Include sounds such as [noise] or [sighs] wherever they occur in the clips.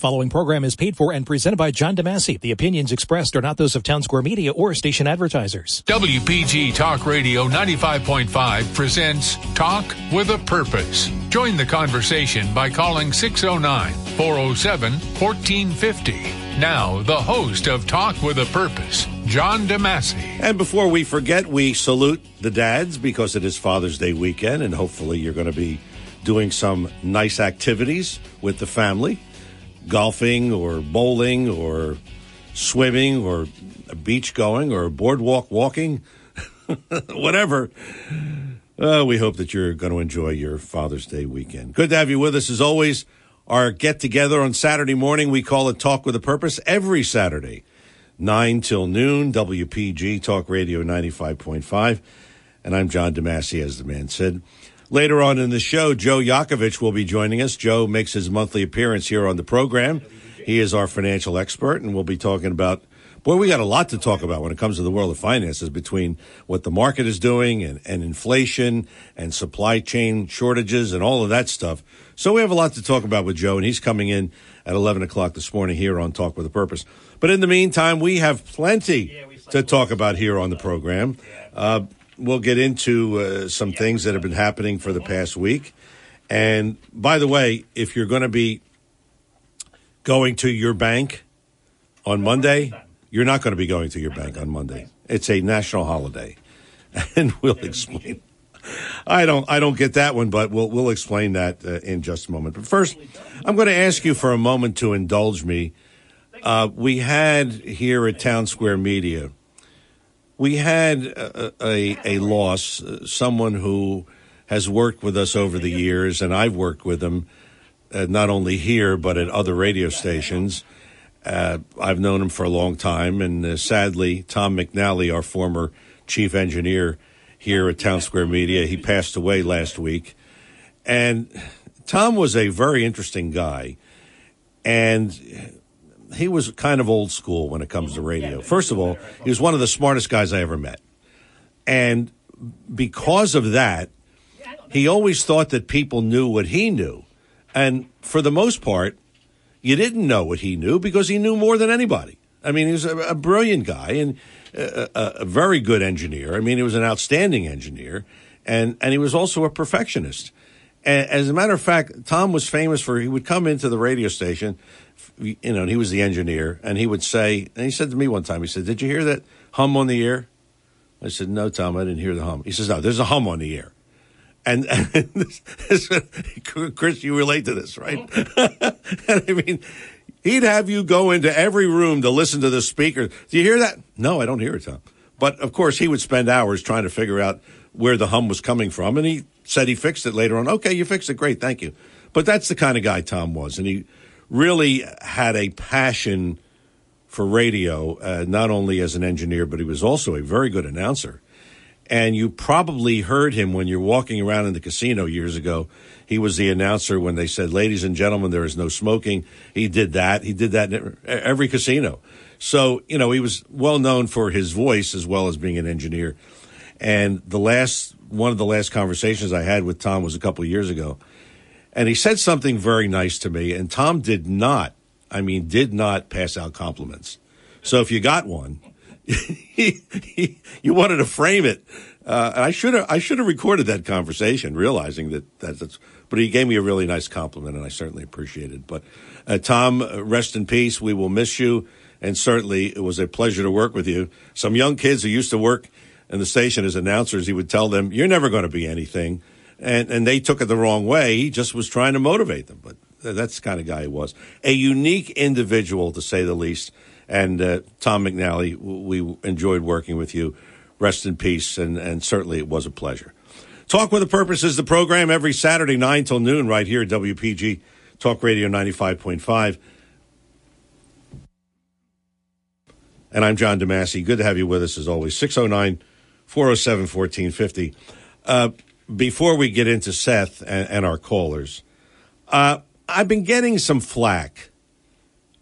The following program is paid for and presented by John DeMasi. The opinions expressed are not those of Town Square Media or station advertisers. WPG Talk Radio 95.5 presents Talk with a Purpose. Join the conversation by calling 609 407 1450. Now, the host of Talk with a Purpose, John DeMasi. And before we forget, we salute the dads because it is Father's Day weekend, and hopefully you're going to be doing some nice activities with the family golfing or bowling or swimming or beach going or boardwalk walking, [laughs] whatever. Uh, we hope that you're going to enjoy your Father's Day weekend. Good to have you with us as always. Our get together on Saturday morning, we call it Talk with a Purpose every Saturday, 9 till noon, WPG Talk Radio 95.5. And I'm John DeMasi, as the man said. Later on in the show, Joe Yakovich will be joining us. Joe makes his monthly appearance here on the program. He is our financial expert, and we'll be talking about. Boy, we got a lot to talk about when it comes to the world of finances between what the market is doing and, and inflation and supply chain shortages and all of that stuff. So we have a lot to talk about with Joe, and he's coming in at 11 o'clock this morning here on Talk with a Purpose. But in the meantime, we have plenty to talk about here on the program. Uh, we'll get into uh, some things that have been happening for the past week. And by the way, if you're going to be going to your bank on Monday, you're not going to be going to your bank on Monday. It's a national holiday, [laughs] and we'll explain. I don't, I don't get that one, but we'll we'll explain that uh, in just a moment. But first, I'm going to ask you for a moment to indulge me. Uh, we had here at Town Square Media we had a, a, a loss, uh, someone who has worked with us over the years, and I've worked with him uh, not only here but at other radio stations. Uh, I've known him for a long time, and uh, sadly, Tom McNally, our former chief engineer here at Town Square Media, he passed away last week. And Tom was a very interesting guy, and he was kind of old school when it comes to mm-hmm. radio. First of all, he was one of the smartest guys I ever met. And because of that, he always thought that people knew what he knew. And for the most part, you didn't know what he knew because he knew more than anybody. I mean, he was a, a brilliant guy and a, a, a, very good engineer. I mean, he was an outstanding engineer, and, and he was also a perfectionist. And as a matter of fact, Tom was famous for he would come into the radio station you know, and he was the engineer, and he would say, and he said to me one time, he said, "Did you hear that hum on the air?" I said, "No, Tom, I didn't hear the hum." He says, "No, there's a hum on the air." And, [laughs] and Chris, you relate to this, right? [laughs] I mean, he'd have you go into every room to listen to the speaker. Do you hear that? No, I don't hear it, Tom. But of course, he would spend hours trying to figure out where the hum was coming from, and he said he fixed it later on. Okay, you fixed it, great, thank you. But that's the kind of guy Tom was, and he really had a passion for radio, uh, not only as an engineer, but he was also a very good announcer. And you probably heard him when you're walking around in the casino years ago. He was the announcer when they said, Ladies and gentlemen, there is no smoking. He did that. He did that in every casino. So, you know, he was well known for his voice as well as being an engineer. And the last, one of the last conversations I had with Tom was a couple of years ago and he said something very nice to me, and Tom did not, I mean, did not pass out compliments. So if you got one, [laughs] you wanted to frame it. Uh, I should have I should have recorded that conversation, realizing that, that that's. But he gave me a really nice compliment, and I certainly appreciate it. But uh, Tom, uh, rest in peace. We will miss you, and certainly it was a pleasure to work with you. Some young kids who used to work in the station as announcers, he would tell them, "You're never going to be anything." And and they took it the wrong way. He just was trying to motivate them, but that's the kind of guy he was. A unique individual, to say the least. And uh, Tom McNally, we enjoyed working with you. Rest in peace, and and certainly it was a pleasure. Talk with a Purpose is the program every Saturday nine till noon right here at WPG Talk Radio ninety five point five. And I'm John DeMasi. Good to have you with us as always. 609 407 1450. Before we get into Seth and, and our callers, uh, I've been getting some flack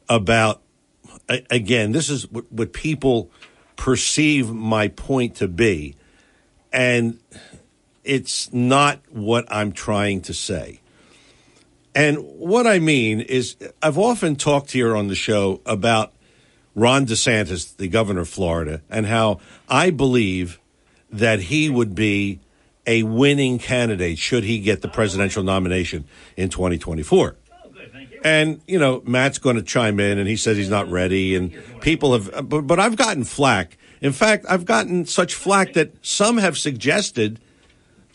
about, again, this is what, what people perceive my point to be. And it's not what I'm trying to say. And what I mean is, I've often talked here on the show about Ron DeSantis, the governor of Florida, and how I believe that he would be a winning candidate should he get the presidential nomination in 2024. And, you know, Matt's going to chime in and he says he's not ready. And people have, uh, but, but I've gotten flack. In fact, I've gotten such flack that some have suggested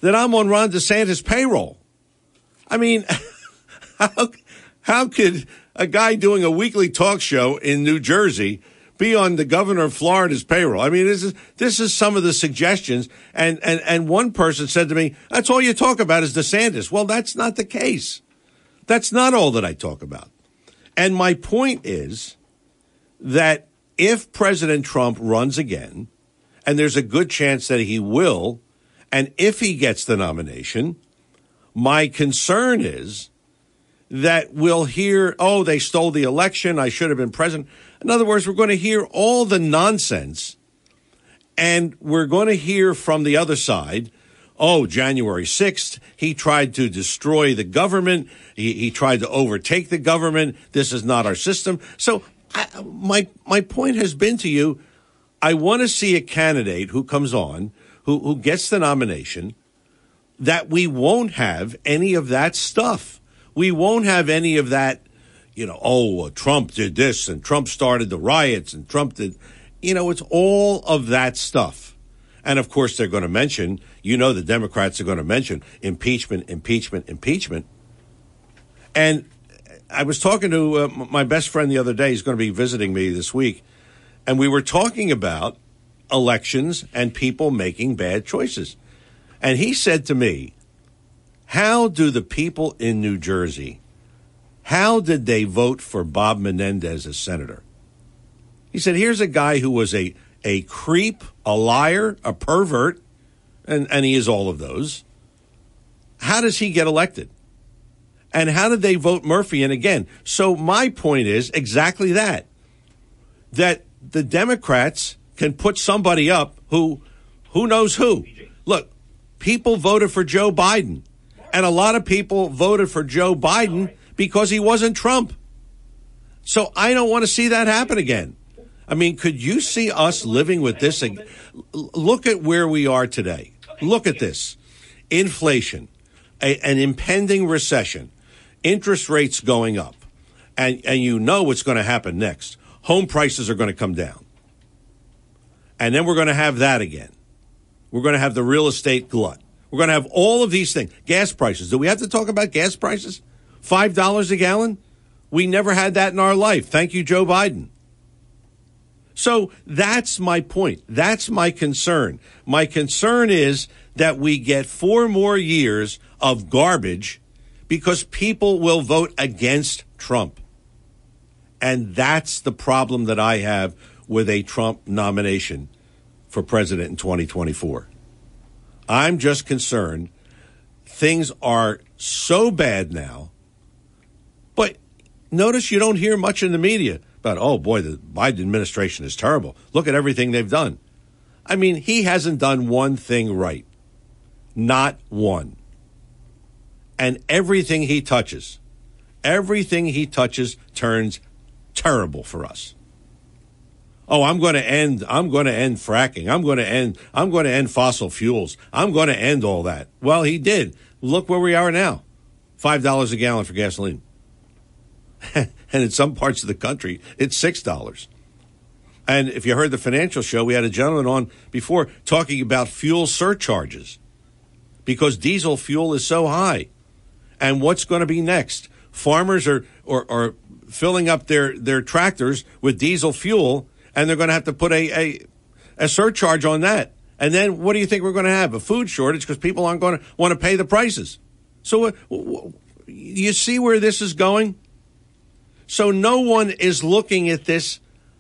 that I'm on Ron DeSantis' payroll. I mean, [laughs] how, how could a guy doing a weekly talk show in New Jersey be on the governor of Florida's payroll? I mean, this is, this is some of the suggestions. And, and, and one person said to me, that's all you talk about is DeSantis. Well, that's not the case. That's not all that I talk about. And my point is that if President Trump runs again, and there's a good chance that he will, and if he gets the nomination, my concern is that we'll hear, oh, they stole the election. I should have been president. In other words, we're going to hear all the nonsense and we're going to hear from the other side, oh, January 6th, he tried to destroy the government. He, he tried to overtake the government. This is not our system. So I, my, my point has been to you, I want to see a candidate who comes on, who, who gets the nomination, that we won't have any of that stuff we won't have any of that, you know, oh, Trump did this and Trump started the riots and Trump did, you know, it's all of that stuff. And of course, they're going to mention, you know, the Democrats are going to mention impeachment, impeachment, impeachment. And I was talking to uh, my best friend the other day. He's going to be visiting me this week. And we were talking about elections and people making bad choices. And he said to me, how do the people in New Jersey, how did they vote for Bob Menendez as senator? He said, here's a guy who was a, a creep, a liar, a pervert, and, and he is all of those. How does he get elected? And how did they vote Murphy in again? So my point is exactly that. That the Democrats can put somebody up who who knows who. Look, people voted for Joe Biden. And a lot of people voted for Joe Biden because he wasn't Trump. So I don't want to see that happen again. I mean, could you see us living with this? Look at where we are today. Look at this inflation, a, an impending recession, interest rates going up, and, and you know what's going to happen next. Home prices are going to come down. And then we're going to have that again. We're going to have the real estate glut. We're going to have all of these things. Gas prices. Do we have to talk about gas prices? $5 a gallon? We never had that in our life. Thank you, Joe Biden. So that's my point. That's my concern. My concern is that we get four more years of garbage because people will vote against Trump. And that's the problem that I have with a Trump nomination for president in 2024. I'm just concerned things are so bad now. Notice you don't hear much in the media about, oh boy, the Biden administration is terrible. Look at everything they've done. I mean, he hasn't done one thing right. Not one. And everything he touches, everything he touches turns terrible for us oh, I'm going to end, I'm going to end fracking. I'm going to end, I'm going to end fossil fuels. I'm going to end all that. Well, he did. Look where we are now. $5 a gallon for gasoline. [laughs] and in some parts of the country, it's $6. And if you heard the financial show, we had a gentleman on before talking about fuel surcharges because diesel fuel is so high. And what's going to be next? Farmers are, are, are filling up their, their tractors with diesel fuel and they're going to have to put a, a, a surcharge on that. And then what do you think we're going to have? A food shortage because people aren't going to want to pay the prices. So uh, you see where this is going? So no one is looking at this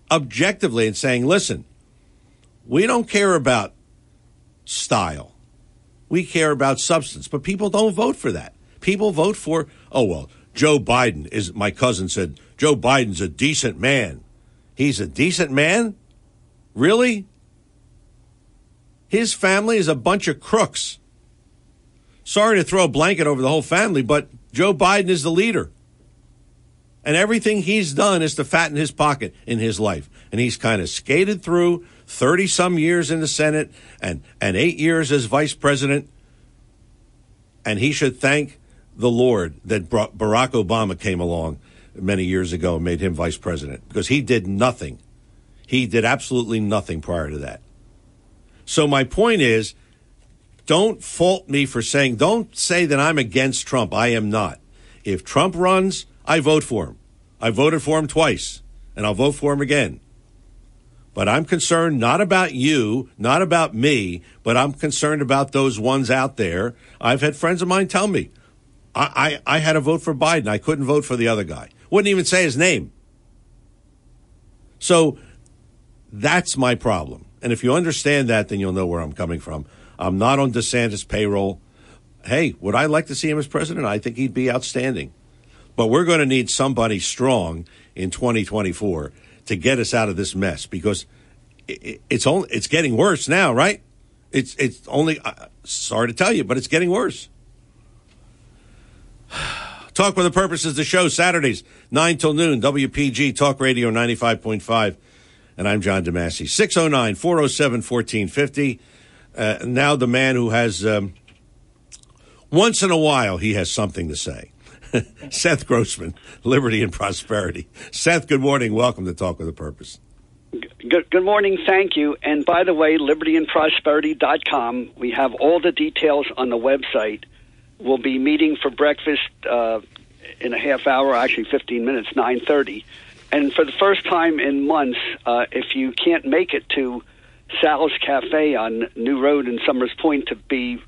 objectively and saying, listen, we don't care about style. We care about substance, but people don't vote for that. People vote for, oh, well, Joe Biden is, my cousin said, Joe Biden's a decent man. He's a decent man? Really? His family is a bunch of crooks. Sorry to throw a blanket over the whole family, but Joe Biden is the leader. And everything he's done is to fatten his pocket in his life. And he's kind of skated through 30 some years in the Senate and, and eight years as vice president. And he should thank the Lord that Barack Obama came along many years ago and made him vice president because he did nothing. He did absolutely nothing prior to that. So my point is don't fault me for saying, don't say that I'm against Trump. I am not. If Trump runs, I vote for him. I voted for him twice, and I'll vote for him again. But I'm concerned not about you, not about me, but I'm concerned about those ones out there. I've had friends of mine tell me, I, I, I had to vote for Biden. I couldn't vote for the other guy. Wouldn't even say his name. So that's my problem. And if you understand that, then you'll know where I'm coming from. I'm not on DeSantis' payroll. Hey, would I like to see him as president? I think he'd be outstanding. But we're going to need somebody strong in 2024 to get us out of this mess because it's only it's getting worse now, right? It's it's only uh, sorry to tell you, but it's getting worse. [sighs] Talk with the Purpose is the show Saturdays, 9 till noon, WPG Talk Radio 95.5. And I'm John DeMasi. 609 407 1450. Uh, now the man who has, um, once in a while, he has something to say. [laughs] Seth Grossman, Liberty and Prosperity. Seth, good morning. Welcome to Talk with a Purpose. Good, good morning. Thank you. And by the way, libertyandprosperity.com, we have all the details on the website. We'll be meeting for breakfast uh, in a half hour, actually 15 minutes, 9.30. And for the first time in months, uh, if you can't make it to Sal's Cafe on New Road in Somers Point to be,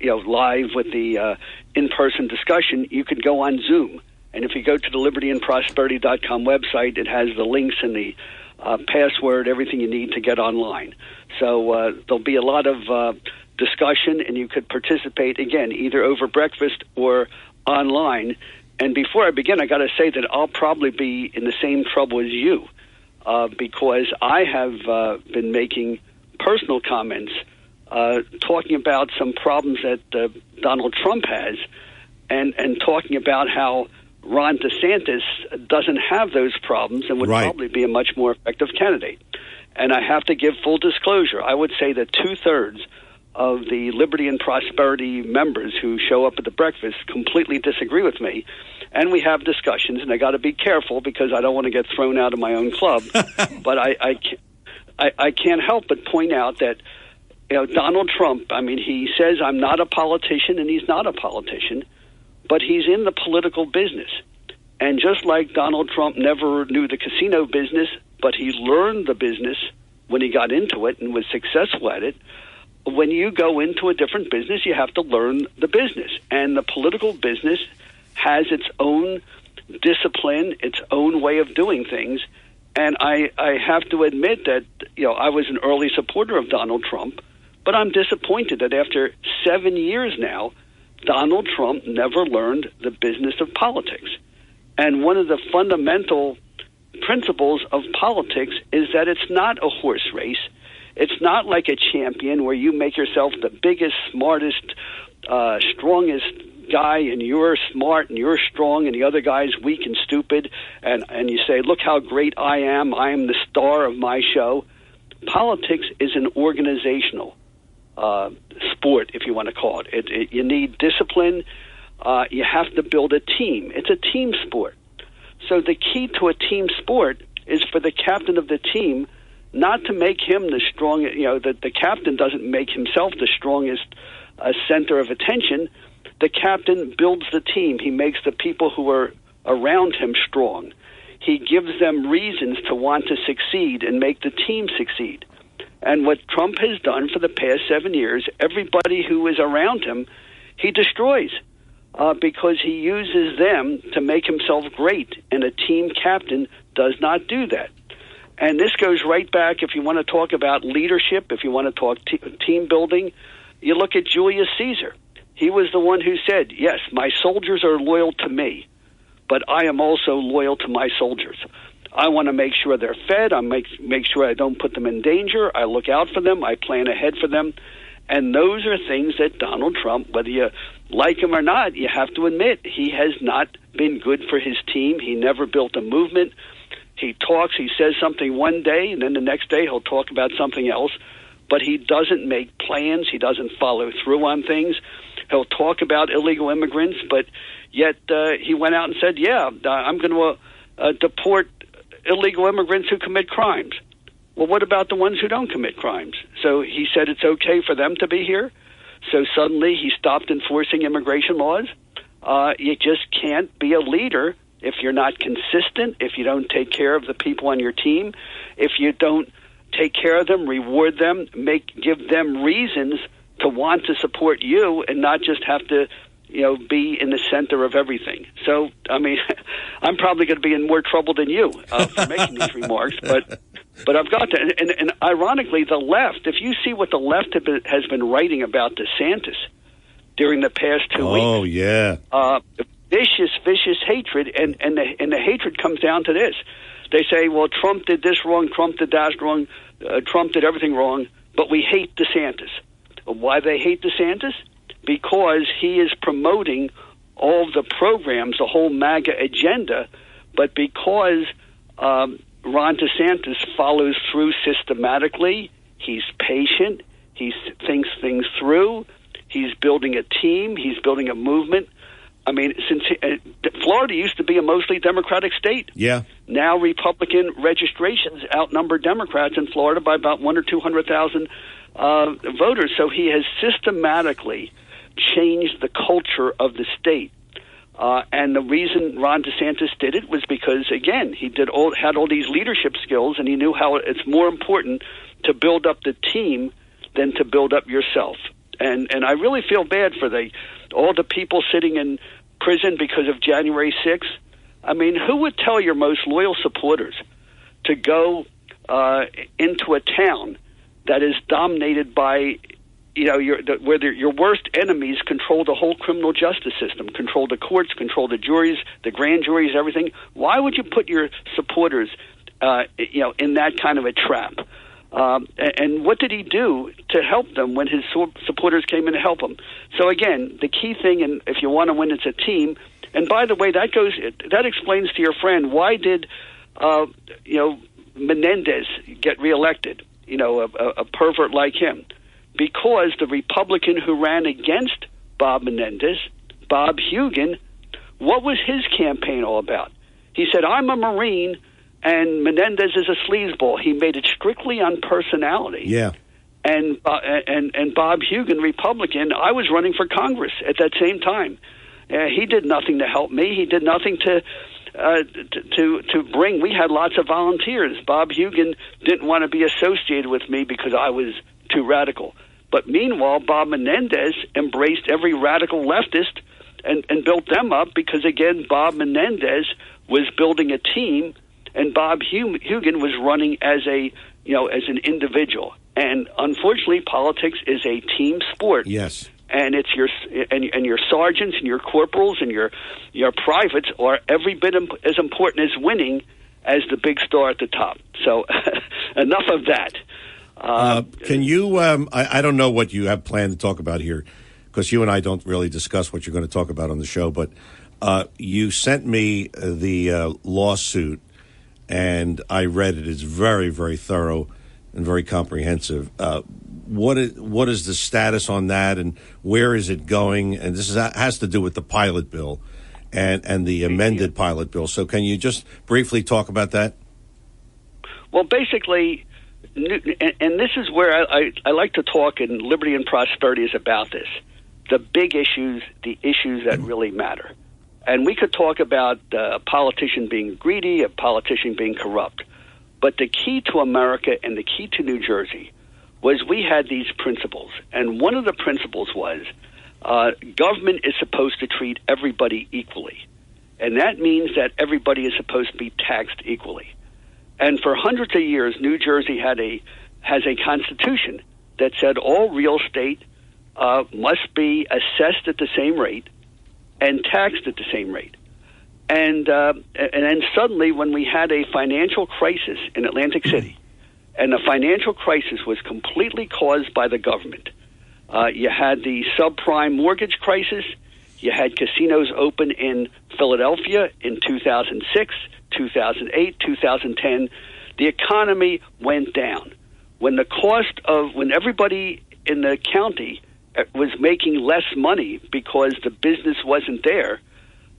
you know, live with the uh, in-person discussion, you could go on Zoom. And if you go to the libertyandprosperity.com website, it has the links and the uh, password, everything you need to get online. So uh, there'll be a lot of uh, discussion, and you could participate again either over breakfast or online. And before I begin, I got to say that I'll probably be in the same trouble as you uh, because I have uh, been making personal comments uh, talking about some problems that uh, Donald Trump has, and and talking about how Ron DeSantis doesn't have those problems and would right. probably be a much more effective candidate. And I have to give full disclosure. I would say that two thirds of the Liberty and Prosperity members who show up at the breakfast completely disagree with me. And we have discussions, and I got to be careful because I don't want to get thrown out of my own club. [laughs] but I, I, I, I can't help but point out that you know, Donald Trump, I mean, he says, I'm not a politician, and he's not a politician, but he's in the political business. And just like Donald Trump never knew the casino business, but he learned the business when he got into it and was successful at it, when you go into a different business, you have to learn the business. And the political business has its own discipline, its own way of doing things. And I, I have to admit that, you know, I was an early supporter of Donald Trump but I'm disappointed that after seven years now, Donald Trump never learned the business of politics. And one of the fundamental principles of politics is that it's not a horse race. It's not like a champion where you make yourself the biggest, smartest, uh, strongest guy, and you're smart and you're strong, and the other guy's weak and stupid, and and you say, "Look how great I am! I am the star of my show." Politics is an organizational uh, sport, if you want to call it. it, it you need discipline. Uh, you have to build a team. It's a team sport. So the key to a team sport is for the captain of the team not to make him the strong. You know, that the captain doesn't make himself the strongest uh, center of attention. The captain builds the team. He makes the people who are around him strong. He gives them reasons to want to succeed and make the team succeed. And what Trump has done for the past seven years, everybody who is around him, he destroys uh, because he uses them to make himself great. And a team captain does not do that. And this goes right back, if you want to talk about leadership, if you want to talk team building, you look at Julius Caesar. He was the one who said, Yes, my soldiers are loyal to me, but I am also loyal to my soldiers. I want to make sure they're fed. I make make sure I don't put them in danger. I look out for them. I plan ahead for them, And those are things that Donald Trump, whether you like him or not, you have to admit he has not been good for his team. He never built a movement. He talks, he says something one day, and then the next day he'll talk about something else. But he doesn't make plans. He doesn't follow through on things. He'll talk about illegal immigrants, but yet uh, he went out and said, "Yeah, I'm going to uh, uh, deport illegal immigrants who commit crimes." Well, what about the ones who don't commit crimes? So he said it's okay for them to be here. So suddenly he stopped enforcing immigration laws. Uh, you just can't be a leader if you're not consistent, if you don't take care of the people on your team, if you don't take care of them, reward them, make give them reasons to want to support you and not just have to you know, be in the center of everything. So, I mean, [laughs] I'm probably going to be in more trouble than you uh, for making these [laughs] remarks, but but I've got to. And, and ironically, the left. If you see what the left been, has been writing about DeSantis during the past two oh, weeks, oh yeah, uh, vicious, vicious hatred, and and the and the hatred comes down to this. They say, well, Trump did this wrong, Trump did that wrong, uh, Trump did everything wrong, but we hate DeSantis. Why they hate DeSantis? Because he is promoting all the programs, the whole MAGA agenda, but because um, Ron DeSantis follows through systematically, he's patient, he thinks things through, he's building a team, he's building a movement. I mean, since uh, Florida used to be a mostly Democratic state, yeah. Now Republican registrations outnumber Democrats in Florida by about one or two hundred thousand uh, voters. So he has systematically changed the culture of the state. Uh, and the reason Ron DeSantis did it was because, again, he did all, had all these leadership skills, and he knew how it's more important to build up the team than to build up yourself. And and I really feel bad for the all the people sitting in prison because of January 6th. I mean, who would tell your most loyal supporters to go uh, into a town that is dominated by you know, your, the, where your worst enemies control the whole criminal justice system, control the courts, control the juries, the grand juries, everything. Why would you put your supporters, uh, you know, in that kind of a trap? Um, and, what did he do to help them when his supporters came in to help him? So again, the key thing, and if you want to win, it's a team. And by the way, that goes that explains to your friend why did uh, you know Menendez get reelected? You know, a, a pervert like him because the Republican who ran against Bob Menendez, Bob Hugin, what was his campaign all about? He said, I'm a Marine and Menendez is a sleazeball. He made it strictly on personality. Yeah. And, uh, and, and Bob Hugin, Republican, I was running for Congress at that same time. Uh, he did nothing to help me. He did nothing to uh, to to bring. We had lots of volunteers. Bob Hugin didn't want to be associated with me because I was too radical. But meanwhile, Bob Menendez embraced every radical leftist and, and built them up because, again, Bob Menendez was building a team and Bob Hugin was running as a you know as an individual. And unfortunately, politics is a team sport. Yes. And it's your and, and your sergeants and your corporals and your your privates are every bit as important as winning as the big star at the top. So [laughs] enough of that. Uh, can you? Um, I, I, don't know what you have planned to talk about here, because you and I don't really discuss what you're going to talk about on the show. But uh, you sent me the uh, lawsuit, and I read it. It's very, very thorough and very comprehensive. Uh, what is what is the status on that, and where is it going? And this is, has to do with the pilot bill and and the amended pilot bill. So, can you just briefly talk about that? Well, basically and this is where I, I, I like to talk, and liberty and prosperity is about this the big issues, the issues that really matter. And we could talk about uh, a politician being greedy, a politician being corrupt. But the key to America and the key to New Jersey was we had these principles. And one of the principles was uh, government is supposed to treat everybody equally. And that means that everybody is supposed to be taxed equally. And for hundreds of years, New Jersey had a has a constitution that said all real estate uh, must be assessed at the same rate and taxed at the same rate. And uh, and then suddenly, when we had a financial crisis in Atlantic City, and the financial crisis was completely caused by the government, Uh, you had the subprime mortgage crisis. You had casinos open in Philadelphia in 2006, 2008, 2010. The economy went down. When the cost of, when everybody in the county uh, was making less money because the business wasn't there,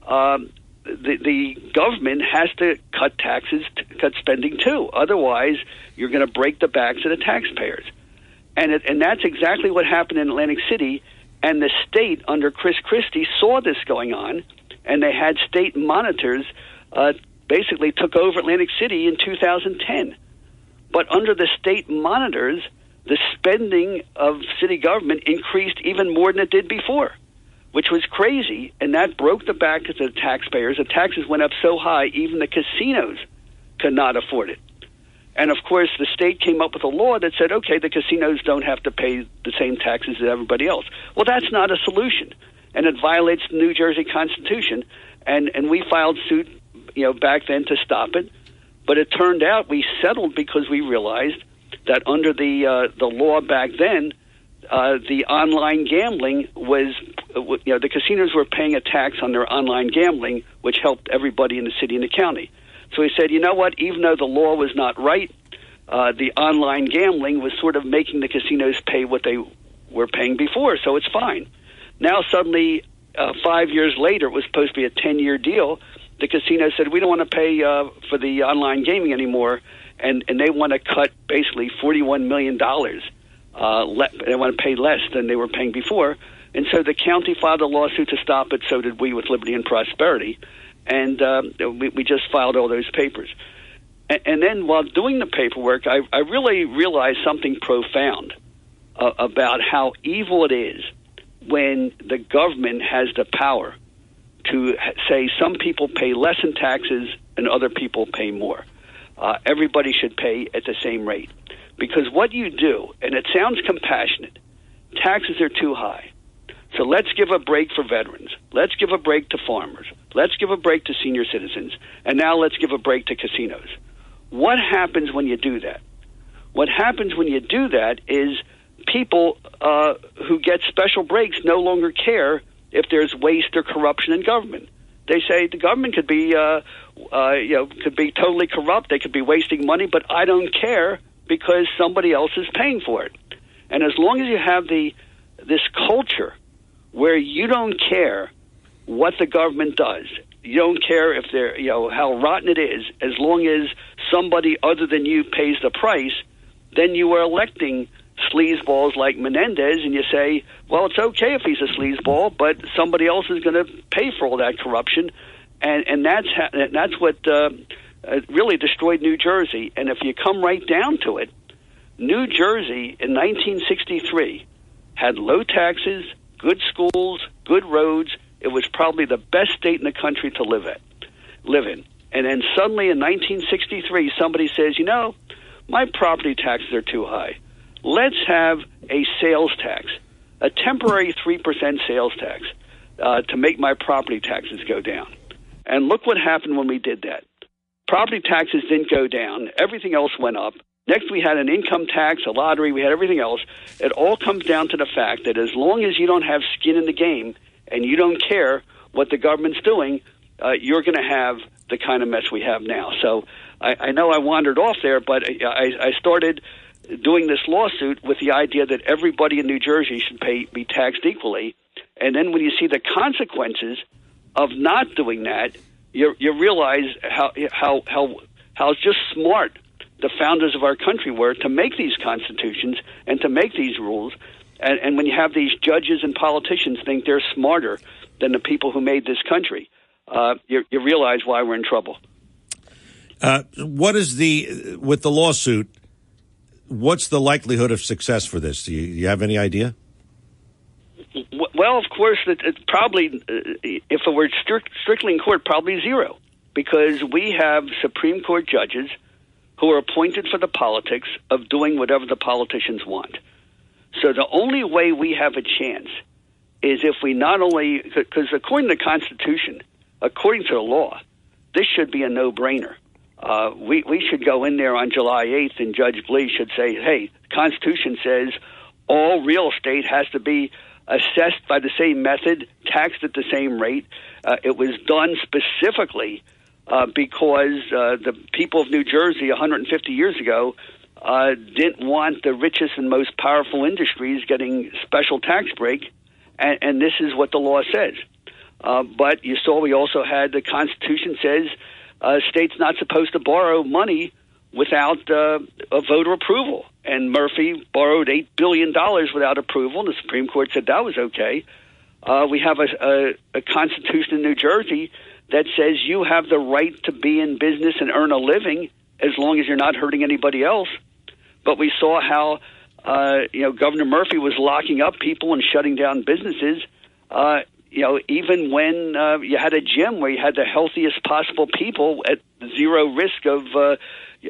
um, the, the government has to cut taxes, cut spending too. Otherwise, you're going to break the backs of the taxpayers. And, it, and that's exactly what happened in Atlantic City. And the state, under Chris Christie, saw this going on, and they had state monitors uh, basically took over Atlantic City in 2010. But under the state monitors, the spending of city government increased even more than it did before, which was crazy. And that broke the back of the taxpayers. The taxes went up so high, even the casinos could not afford it. And of course, the state came up with a law that said, okay, the casinos don't have to pay the same taxes as everybody else. Well, that's not a solution, and it violates the New Jersey Constitution. And and we filed suit, you know, back then to stop it. But it turned out we settled because we realized that under the uh, the law back then, uh, the online gambling was, uh, you know, the casinos were paying a tax on their online gambling, which helped everybody in the city and the county. So he said, you know what? Even though the law was not right, uh, the online gambling was sort of making the casinos pay what they were paying before, so it's fine. Now suddenly, uh, five years later, it was supposed to be a ten-year deal. The casino said we don't want to pay uh, for the online gaming anymore, and and they want to cut basically forty-one million dollars. Uh, le- they want to pay less than they were paying before, and so the county filed a lawsuit to stop it. So did we with Liberty and Prosperity and um, we, we just filed all those papers. And, and then while doing the paperwork, I, I really realized something profound uh, about how evil it is when the government has the power to say some people pay less in taxes and other people pay more. Uh, everybody should pay at the same rate. Because what you do, and it sounds compassionate, taxes are too high. So let's give a break for veterans. Let's give a break to farmers. Let's give a break to senior citizens. And now let's give a break to casinos. What happens when you do that? What happens when you do that is people uh, who get special breaks no longer care if there's waste or corruption in government. They say the government could be, uh, uh, you know, could be totally corrupt. They could be wasting money, but I don't care because somebody else is paying for it. And as long as you have the this culture where you don't care what the government does. You don't care if they're, you know, how rotten it is, as long as somebody other than you pays the price, then you are electing sleazeballs like Menendez, and you say, well, it's okay if he's a sleazeball, but somebody else is going to pay for all that corruption, and and that's ha- that's what uh, really destroyed New Jersey. And if you come right down to it, New Jersey in 1963 had low taxes, good schools, good roads. It was probably the best state in the country to live at, live in. And then suddenly in 1963, somebody says, you know, my property taxes are too high. Let's have a sales tax, a temporary 3% sales tax uh, to make my property taxes go down. And look what happened when we did that. Property taxes didn't go down, everything else went up. Next, we had an income tax, a lottery, we had everything else. It all comes down to the fact that as long as you don't have skin in the game and you don't care what the government's doing, uh, you're going to have the kind of mess we have now. So I, I know I wandered off there, but I, I started doing this lawsuit with the idea that everybody in New Jersey should pay be taxed equally. And then when you see the consequences of not doing that, you, you realize how how how how just smart the founders of our country were to make these constitutions and to make these rules. And, and when you have these judges and politicians think they're smarter than the people who made this country, uh, you, you realize why we're in trouble. Uh, what is the with the lawsuit? What's the likelihood of success for this? Do you, you have any idea? Well, of course, it, it probably uh, if it were strict, strictly in court, probably zero, because we have Supreme Court judges who are appointed for the politics of doing whatever the politicians want. So the only way we have a chance is if we not only, because according to the Constitution, according to the law, this should be a no brainer. Uh, we, we should go in there on July 8th and Judge Blee should say, hey, the Constitution says all real estate has to be assessed by the same method, taxed at the same rate. Uh, it was done specifically uh, because uh, the people of New Jersey 150 years ago uh, didn't want the richest and most powerful industries getting special tax break, and, and this is what the law says. Uh, but you saw we also had the Constitution says uh, states not supposed to borrow money without uh, a voter approval. And Murphy borrowed eight billion dollars without approval, and the Supreme Court said that was okay. Uh, we have a, a, a constitution in New Jersey that says you have the right to be in business and earn a living as long as you're not hurting anybody else. But we saw how uh, you know Governor Murphy was locking up people and shutting down businesses. Uh, you know, even when uh, you had a gym where you had the healthiest possible people at zero risk of uh,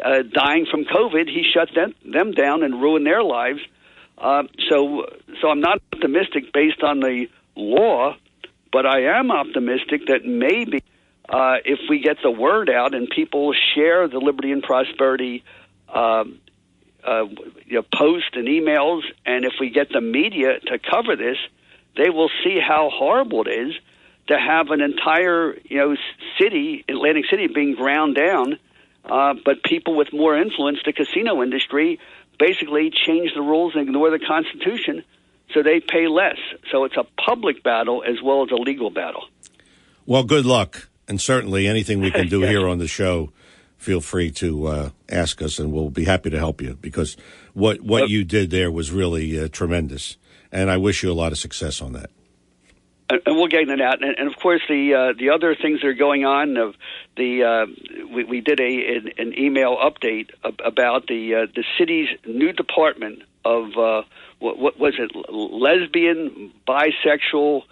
uh, dying from COVID, he shut them them down and ruined their lives. Uh, so, so I'm not optimistic based on the law, but I am optimistic that maybe uh, if we get the word out and people share the liberty and prosperity um, uh, you know, posts and emails, and if we get the media to cover this, they will see how horrible it is to have an entire you know city, Atlantic City, being ground down. Uh, but people with more influence, the casino industry, basically change the rules and ignore the Constitution, so they pay less. So it's a public battle as well as a legal battle. Well, good luck, and certainly anything we [laughs] can do yes. here on the show feel free to uh, ask us, and we'll be happy to help you because what what you did there was really uh, tremendous, and I wish you a lot of success on that. And, we'll get that, and, and of course the uh, the other things that are going on. Of the uh, we, we did a an, an email update about the uh, the city's new department of uh, what, what was it lesbian, bisexual,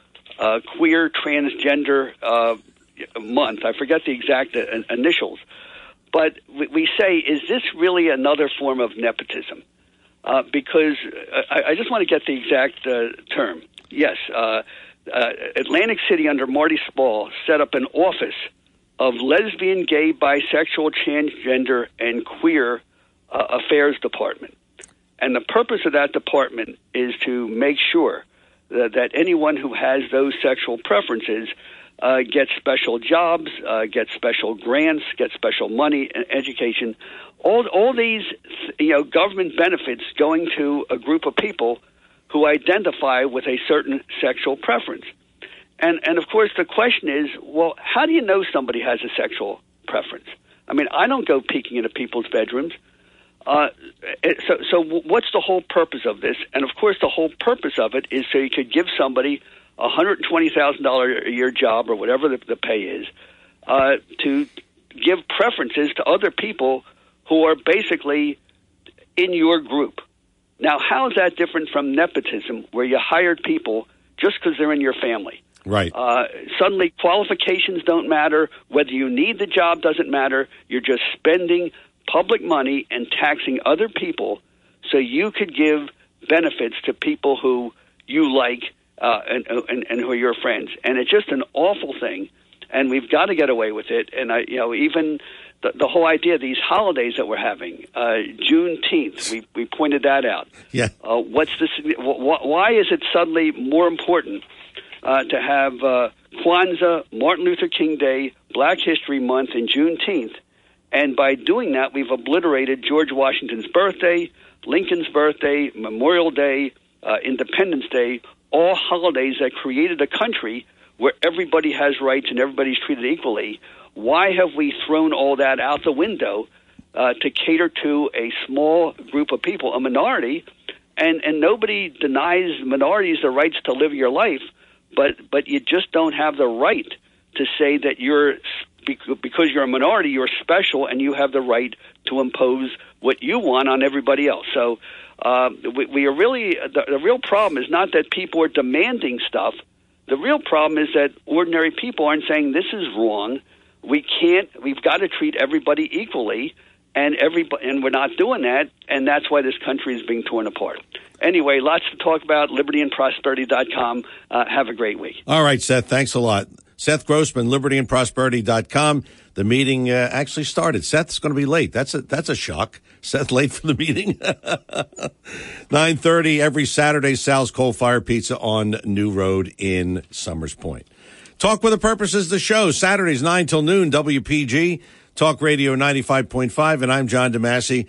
queer, transgender month. I forget the exact initials but we say, is this really another form of nepotism? Uh, because uh, I, I, just want to get the exact uh, term. Yes, uh, uh, Atlantic City under Marty Small set up an office of lesbian, gay, bisexual, transgender, and queer uh, affairs department. And the purpose of that department is to make sure that, that anyone who has those sexual preferences uh, get special jobs, uh, get special grants, get special money, and education. All all these you know government benefits going to a group of people who identify with a certain sexual preference. And and of course the question is, well, how do you know somebody has a sexual preference? I mean, I don't go peeking into people's bedrooms. Uh, so, so what's the whole purpose of this? And of course, the whole purpose of it is so you could give somebody a hundred twenty thousand dollar a year job or whatever the, the pay is uh, to give preferences to other people who are basically in your group. Now, how is that different from nepotism, where you hired people just because they're in your family? Right. Uh, suddenly, qualifications don't matter. Whether you need the job doesn't matter. You're just spending public money and taxing other people so you could give benefits to people who you like uh, and, and, and who are your friends. And it's just an awful thing, and we've got to get away with it. And I, you know, even the, the whole idea, these holidays that we're having, uh, Juneteenth, we we pointed that out. Yeah. Uh, what's this? Why is it suddenly more important uh, to have uh, Kwanzaa, Martin Luther King Day, Black History Month, and Juneteenth? And by doing that, we've obliterated George Washington's birthday, Lincoln's birthday, Memorial Day, uh, Independence Day, all holidays that created a country where everybody has rights and everybody's treated equally. Why have we thrown all that out the window uh, to cater to a small group of people, a minority? And and nobody denies minorities the rights to live your life, but but you just don't have the right to say that you're because you're a minority, you're special, and you have the right to impose what you want on everybody else. So uh, we, we are really the, the real problem is not that people are demanding stuff. The real problem is that ordinary people aren't saying this is wrong. We can't. We've got to treat everybody equally, and everybody, and we're not doing that, and that's why this country is being torn apart. Anyway, lots to talk about. LibertyandProsperity.com. Uh, have a great week. All right, Seth. Thanks a lot. Seth Grossman, libertyandprosperity.com. The meeting uh, actually started. Seth's going to be late. That's a that's a shock. Seth late for the meeting. [laughs] Nine thirty every Saturday. Sal's Coal Fire Pizza on New Road in Somers Point. Talk with a purpose is the show. Saturdays nine till noon. WPG Talk Radio ninety five point five. And I'm John DeMasi.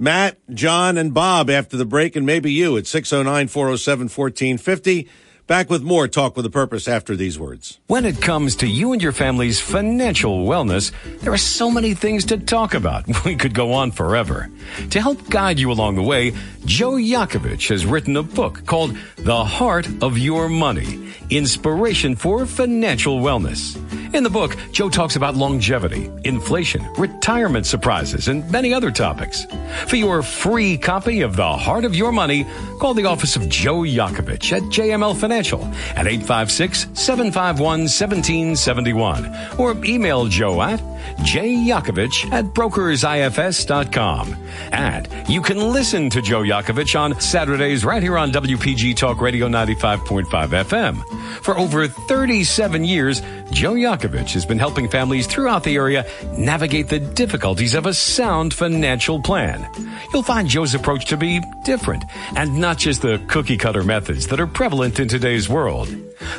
Matt, John, and Bob after the break, and maybe you at 609 407 1450. Back with more Talk with a Purpose after these words. When it comes to you and your family's financial wellness, there are so many things to talk about. [laughs] We could go on forever. To help guide you along the way, Joe Yakovich has written a book called The Heart of Your Money Inspiration for Financial Wellness. In the book, Joe talks about longevity, inflation, retirement surprises, and many other topics. For your free copy of The Heart of Your Money, call the office of Joe Yakovich at JML Financial at 856-751-1771 or email Joe at jyakovich at brokersifs.com. And you can listen to Joe Yakovich on Saturdays right here on WPG Talk Radio 95.5 FM. For over 37 years, Joe Yakovich has been helping families throughout the area navigate the difficulties of a sound financial plan. You'll find Joe's approach to be different and not just the cookie cutter methods that are prevalent in today's world.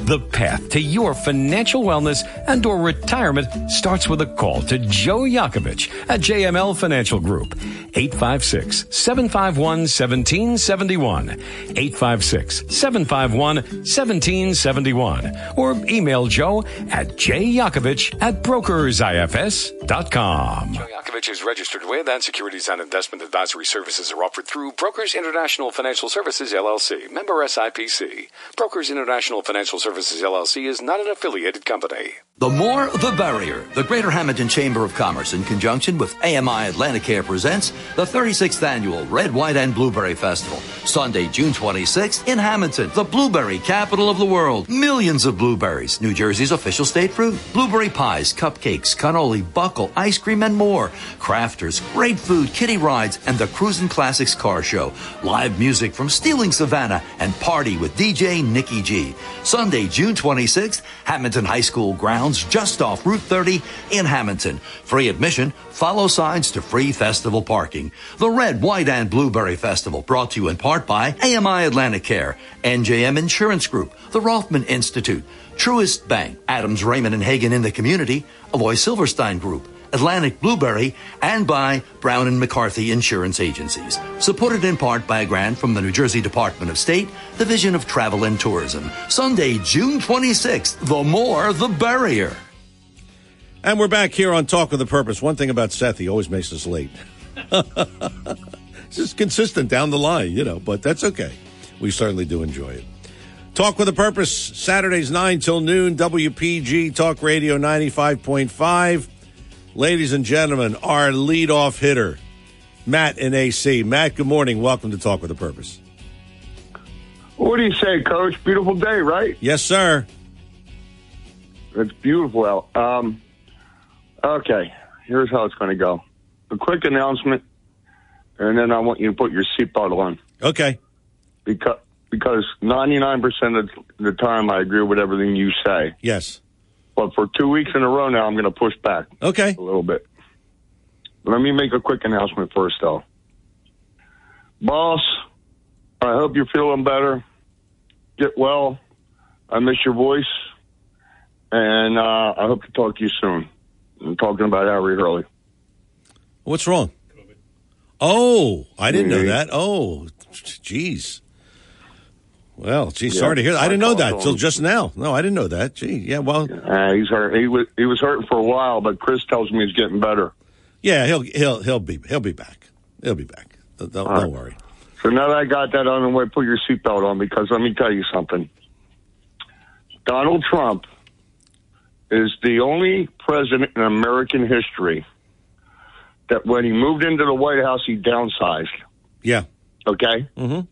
The path to your financial wellness and or retirement starts with a call to Joe Yakovich at JML Financial Group. 856-751-1771. 856-751-1771. Or email Joe at jyakovich at brokersifs.com. Joe Yakovich is registered with and securities and investment advisory services are offered through Brokers International Financial Services LLC, member SIPC. Brokers International Financial Services LLC is not an affiliated company. The more, the barrier. The Greater Hamilton Chamber of Commerce, in conjunction with AMI Atlantic Atlanticare, presents the 36th annual Red, White, and Blueberry Festival. Sunday, June 26th in Hamilton, the blueberry capital of the world. Millions of blueberries, New Jersey's official state fruit. Blueberry pies, cupcakes, cannoli, buckle, ice cream, and more. Crafters, great food, kiddie rides, and the Cruisin' Classics car show. Live music from Stealing Savannah and party with DJ Nikki G. Sunday, June 26th, Hamilton High School grounds just off Route 30 in Hamilton. Free admission, follow signs to free festival parking. The Red, White, and Blueberry Festival brought to you in part by AMI Atlanticare, NJM Insurance Group, the Rothman Institute, Truist Bank, Adams Rehmann and Heggan in the community, Avoy Silverstein Group, Atlantic Blueberry, and by Brown and McCarthy Insurance Agencies. Supported in part by a grant from the New Jersey Department of State, Division of Travel and Tourism. Sunday, June 26th. The more, the barrier. And we're back here on Talk with a Purpose. One thing about Seth, he always makes us late. [laughs] Just consistent down the line, you know, but that's okay. We certainly do enjoy it. Talk with a Purpose, Saturdays 9 till noon, WPG Talk Radio 95.5. Ladies and gentlemen, our leadoff hitter, Matt in AC. Matt, good morning. Welcome to Talk with a Purpose. What do you say, Coach? Beautiful day, right? Yes, sir. It's beautiful out. Um, okay, here's how it's going to go. A quick announcement, and then I want you to put your seatbelt on. Okay. Because because 99% of the time I agree with everything you say. Yes. But for two weeks in a row now, I'm going to push back Okay. a little bit. Let me make a quick announcement first, though. Boss, I hope you're feeling better. Get well. I miss your voice. And uh, I hope to talk to you soon. I'm talking about Harry Hurley. What's wrong? Oh, I didn't know that. Oh, jeez. Well, gee, Yeah, sorry to hear that. I didn't know that till just now. No, I didn't know that. Gee, yeah, well, Uh, he's hurt. He was he was hurting for a while, but Chris tells me he's getting better. yeah, he'll he'll he'll be he'll be back. He'll be back. Don't, don't, right. worry. So now that I got that on the way, put your seatbelt on because let me tell you something. Donald Trump is the only president in American history that when he moved into the White House, he downsized. Yeah. Okay? Mhm.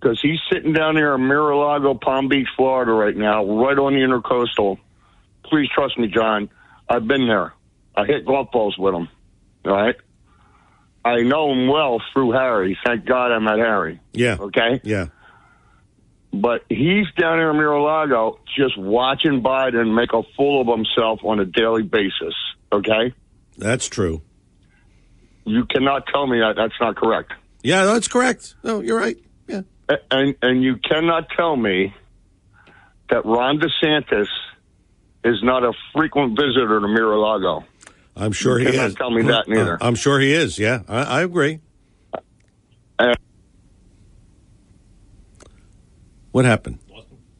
Because he's sitting down there in Mar-a-Lago, Palm Beach, Florida right now, right on the intercoastal. Please trust me, John. I've been there. I hit golf balls with him. All right? I know him well through Harry. Thank God I met Harry. Yeah. Okay? Yeah. but he's down here in Mar-a-Lago just watching Biden make a fool of himself on a daily basis. Okay, That's true. you cannot tell me that that's not correct, Yeah, that's correct. No, you're right. And and you cannot tell me that Ron DeSantis is not a frequent visitor to Mar-a-Lago. I'm sure You he cannot is. tell me that neither. I'm sure he is. Yeah, I, I agree. Uh, What happened?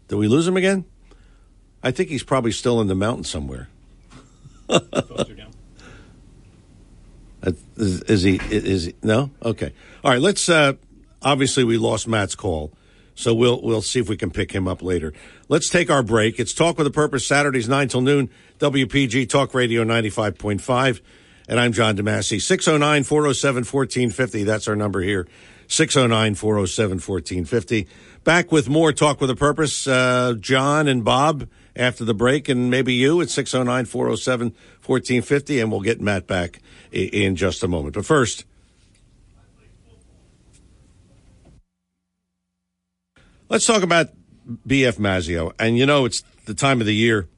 Did we lose him again? I think he's probably still in the mountain somewhere. Uh, [laughs] Is, is he? Is he? No. Okay. All right. Let's. Uh, obviously, we lost Matt's call, so we'll we'll see if we can pick him up later. Let's take our break. It's Talk with a Purpose Saturdays nine till noon. WPG Talk Radio ninety five point five, and I'm John Demasi. 609-407-1450. That's our number here. 609-407-1450. Back with more Talk with a Purpose. Uh, John and Bob after the break, and maybe you at 609-407-1450, and we'll get Matt back in just a moment. But first, let's talk about BF Mazio. And you know, it's the time of the year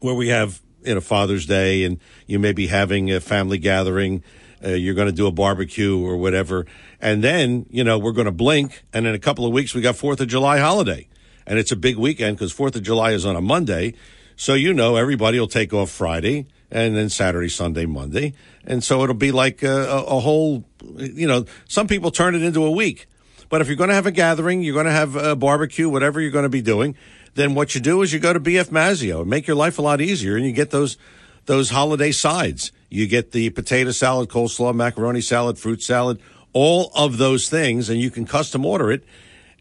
where we have you know Father's Day, and you may be having a family gathering. Uh, you're going to do a barbecue or whatever, and then you know we're going to blink, and in a couple of weeks we got Fourth of July holiday, and it's a big weekend because Fourth of July is on a Monday, so you know everybody will take off Friday and then Saturday, Sunday, Monday, and so it'll be like a, a, a whole. You know, some people turn it into a week. But if you're going to have a gathering, you're going to have a barbecue, whatever you're going to be doing, then what you do is you go to BF Mazio and make your life a lot easier, and you get those those holiday sides. You get the potato salad, coleslaw, macaroni salad, fruit salad, all of those things, and you can custom order it,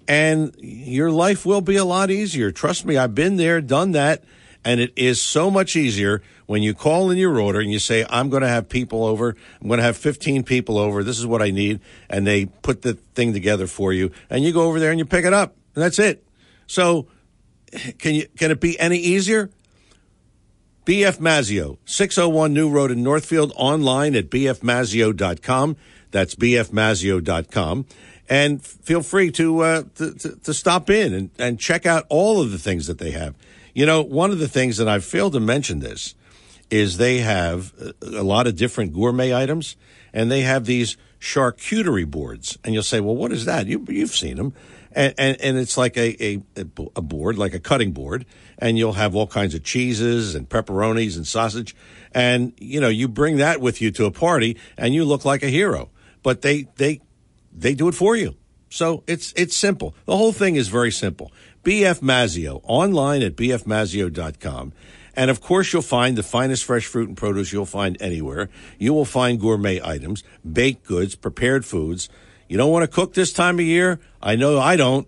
and your life will be a lot easier. Trust me, I've been there, done that, and it is so much easier when you call in your order and you say, I'm going to have people over. I'm going to have 15 people over. This is what I need. And they put the thing together for you. And you go over there and you pick it up. And that's it. So can you, can it be any easier? BF Mazio, 601 New Road in Northfield, online at bfmazio.com. That's bfmazio.com. And feel free to, uh, to, to, to stop in and, and check out all of the things that they have. You know, one of the things that I've failed to mention this is they have a lot of different gourmet items and they have these charcuterie boards. And you'll say, well, what is that? You, you've seen them. And, and, and it's like a, a, a board, like a cutting board. And you'll have all kinds of cheeses and pepperonis and sausage. And, you know, you bring that with you to a party and you look like a hero. But they, they, they do it for you. So it's, it's simple. The whole thing is very simple. BF Mazio, online at bfmazio.com. And of course, you'll find the finest fresh fruit and produce you'll find anywhere. You will find gourmet items, baked goods, prepared foods. You don't want to cook this time of year? I know I don't.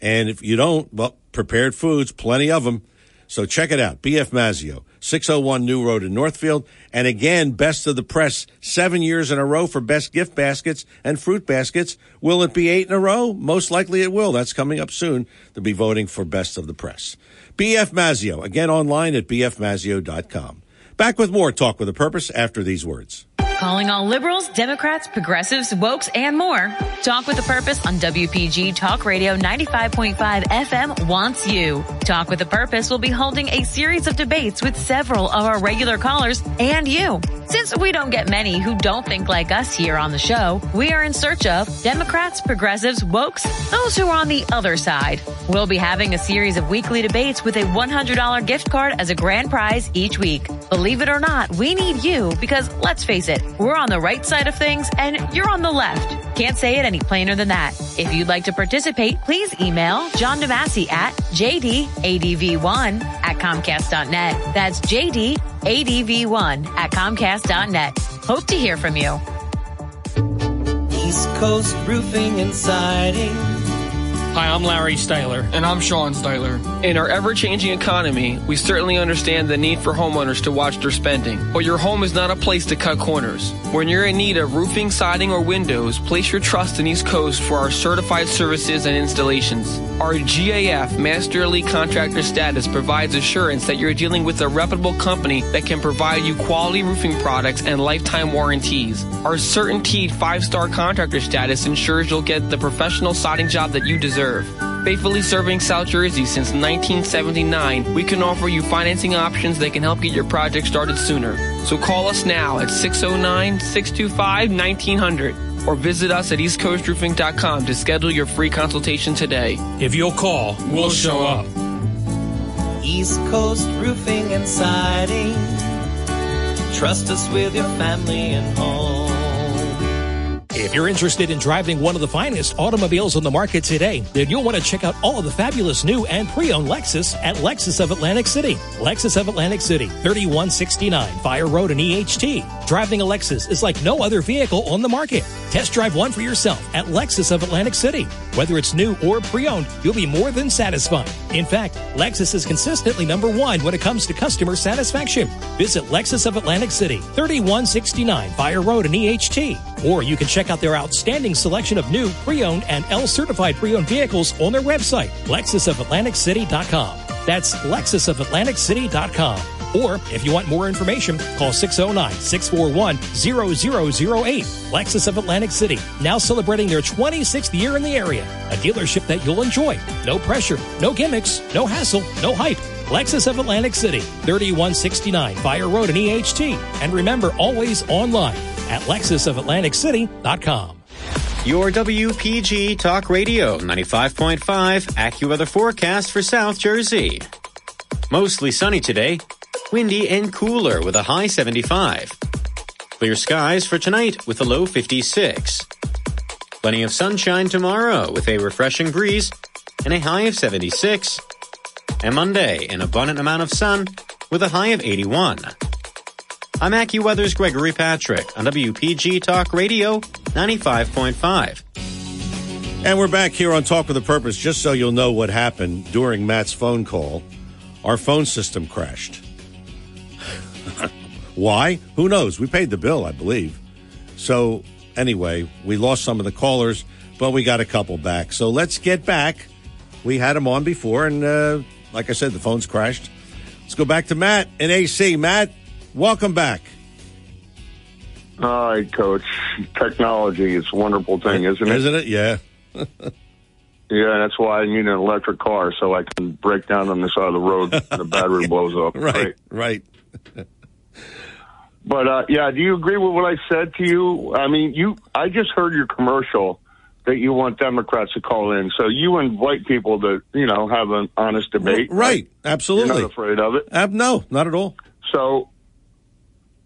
And if you don't, well, prepared foods, plenty of them. So check it out. BF Mazio, 601 New Road in Northfield. And again, best of the press, seven years in a row for best gift baskets and fruit baskets. Will it be eight in a row? Most likely it will. That's coming up soon. They'll be voting for best of the press. BF Mazio, again online at bfmazio.com. Back with more Talk with a Purpose after these words. Calling all liberals, Democrats, progressives, wokes, and more. Talk with a Purpose on WPG Talk Radio 95.5 FM wants you. Talk with a Purpose will be holding a series of debates with several of our regular callers and you. Since we don't get many who don't think like us here on the show, we are in search of Democrats, progressives, wokes, those who are on the other side. We'll be having a series of weekly debates with a $100 gift card as a grand prize each week. Believe it or not, we need you because let's face it, we're on the right side of things and you're on the left. Can't say it any plainer than that. If you'd like to participate, please email John DeMasi at jdadv1 at comcast.net. That's jdadv1 at comcast.net. Hope to hear from you. East Coast Roofing and Siding. Hi, I'm Larry Styler. And I'm Sean Styler. In our ever changing economy, we certainly understand the need for homeowners to watch their spending. But your home is not a place to cut corners. When you're in need of roofing, siding, or windows, place your trust in East Coast for our certified services and installations. Our GAF Master Elite Contractor status provides assurance that you're dealing with a reputable company that can provide you quality roofing products and lifetime warranties. Our CertainTeed five star contractor status ensures you'll get the professional siding job that you deserve. Faithfully serving South Jersey since 1979, we can offer you financing options that can help get your project started sooner. So call us now at 609 625 1900 or visit us at eastcoastroofing.com to schedule your free consultation today. If you'll call, we'll show up. East Coast Roofing and Siding. Trust us with your family and home. If you're interested in driving one of the finest automobiles on the market today, then you'll want to check out all of the fabulous new and pre-owned Lexus at Lexus of Atlantic City. Lexus of Atlantic City, 3169 Fire Road in EHT. Driving a Lexus is like no other vehicle on the market. Test drive one for yourself at Lexus of Atlantic City. Whether it's new or pre-owned, you'll be more than satisfied. In fact, Lexus is consistently number one when it comes to customer satisfaction. Visit Lexus of Atlantic City, 3169 Fire Road in EHT. Or you can check out their outstanding selection of new, pre-owned, and L-certified pre-owned vehicles on their website, lexusofatlanticcity.com. That's lexusofatlanticcity.com. Or if you want more information, call 609-641-0008. Lexus of Atlantic City, now celebrating their 26th year in the area. A dealership that you'll enjoy. No pressure, no gimmicks, no hassle, no hype. Lexus of Atlantic City, 3169 Fire Road in EHT. And remember, always online at lexusofatlanticcity.com. Your WPG Talk Radio 95.5 AccuWeather forecast for South Jersey. Mostly sunny today, windy and cooler with a high 75. Clear skies for tonight with a low 56. Plenty of sunshine tomorrow with a refreshing breeze and a high of 76. And Monday, an abundant amount of sun with a high of 81. I'm AccuWeather's Gregory Patrick on WPG Talk Radio 95.5. And we're back here on Talk with a Purpose. Just so you'll know what happened during Matt's phone call, our phone system crashed. Why? Who knows? We paid the bill, I believe. So, anyway, we lost some of the callers, but we got a couple back. So, let's get back. We had them on before, and uh, like I said, the phones crashed. Let's go back to Matt in AC. Matt, welcome back. All right, Coach. Technology is a wonderful thing, isn't it? Isn't it? Yeah. [laughs] Yeah, that's why I need an electric car so I can break down on the side of the road and the battery [laughs] blows up. Right, right. But uh, yeah, do you agree with what I said to you? I mean, you. I just heard your commercial that you want Democrats to call in, so you invite people to, you know, have an honest debate. Right, absolutely. You're not afraid of it. Uh, no, not at all. So,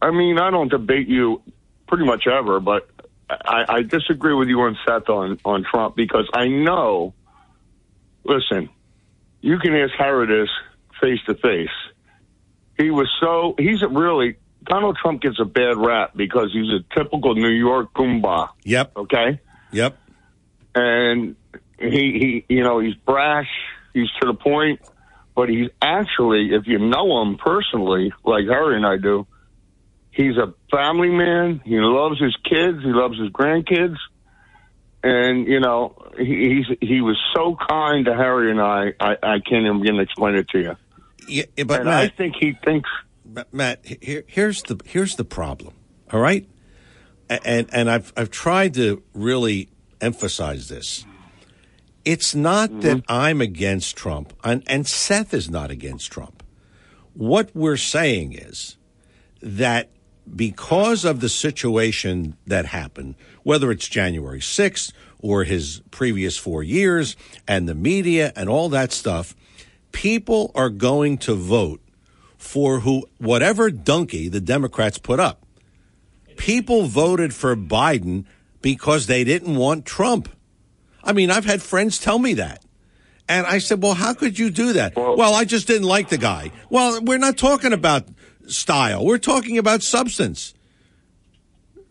I mean, I don't debate you pretty much ever, but I, I disagree with you on Seth on on Trump because I know. Listen, you can ask Harrodis face to face. He was so he's a really Donald Trump gets a bad rap because he's a typical New York goomba. Yep. Okay. Yep. And he he you know he's brash. He's to the point, but he's actually, if you know him personally, like Harry and I do, he's a family man. He loves his kids. He loves his grandkids. And you know, he, he's he was so kind to Harry and I. I, I can't even begin to explain it to you. Yeah, but and I think he thinks. Matt, here, here's the here's the problem. All right, and and I've I've tried to really emphasize this. It's not mm-hmm. that I'm against Trump, and, and Seth is not against Trump. What we're saying is that because of the situation that happened, whether it's January 6th or his previous four years and the media and all that stuff, people are going to vote for who whatever donkey the Democrats put up. People voted for Biden because they didn't want Trump. I mean, I've had friends tell me that. And I said, well, how could you do that? Well, I just didn't like the guy. Well, we're not talking about style. We're talking about substance.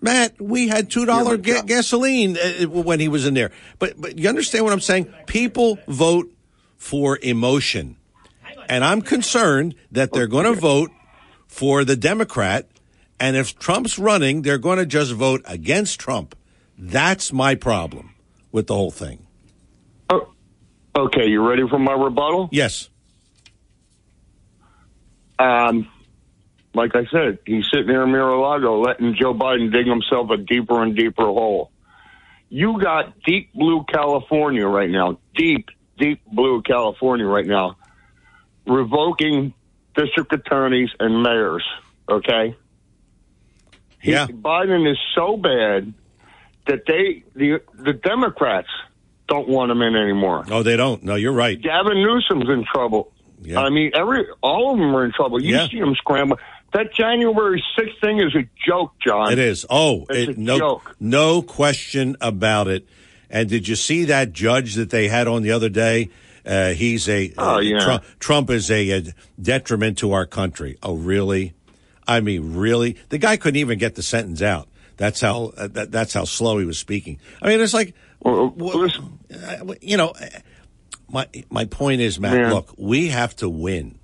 Matt, we had two dollar ga- gasoline uh, when he was in there. But but you understand what I'm saying? People vote for emotion, and I'm concerned that they're going to vote for the Democrat. And if Trump's running, they're going to just vote against Trump. That's my problem with the whole thing. Okay, you ready for my rebuttal? Yes. Um, like I said, he's sitting there in Mar-a-Lago letting Joe Biden dig himself a deeper and deeper hole. You got deep blue California right now, deep, deep blue California right now, revoking district attorneys and mayors. Okay. He- Yeah. Biden is so bad that they the the Democrats don't want him in anymore. No, they don't. No, you're right. Gavin Newsom's in trouble. Yeah. I mean, every all of them are in trouble. You Yeah. see them scramble. That January 6th thing is a joke, John. It is. Oh, It's it, a no, joke. no question about it. And did you see that judge that they had on the other day? Uh, he's a Oh, uh, yeah. Trump, Trump is a, a detriment to our country. Oh, really? I mean, really? The guy couldn't even get the sentence out. That's how uh, that, that's how slow he was speaking. I mean, it's like, Well, uh, you know, uh, my my point is, Matt. Yeah. Look, we have to win.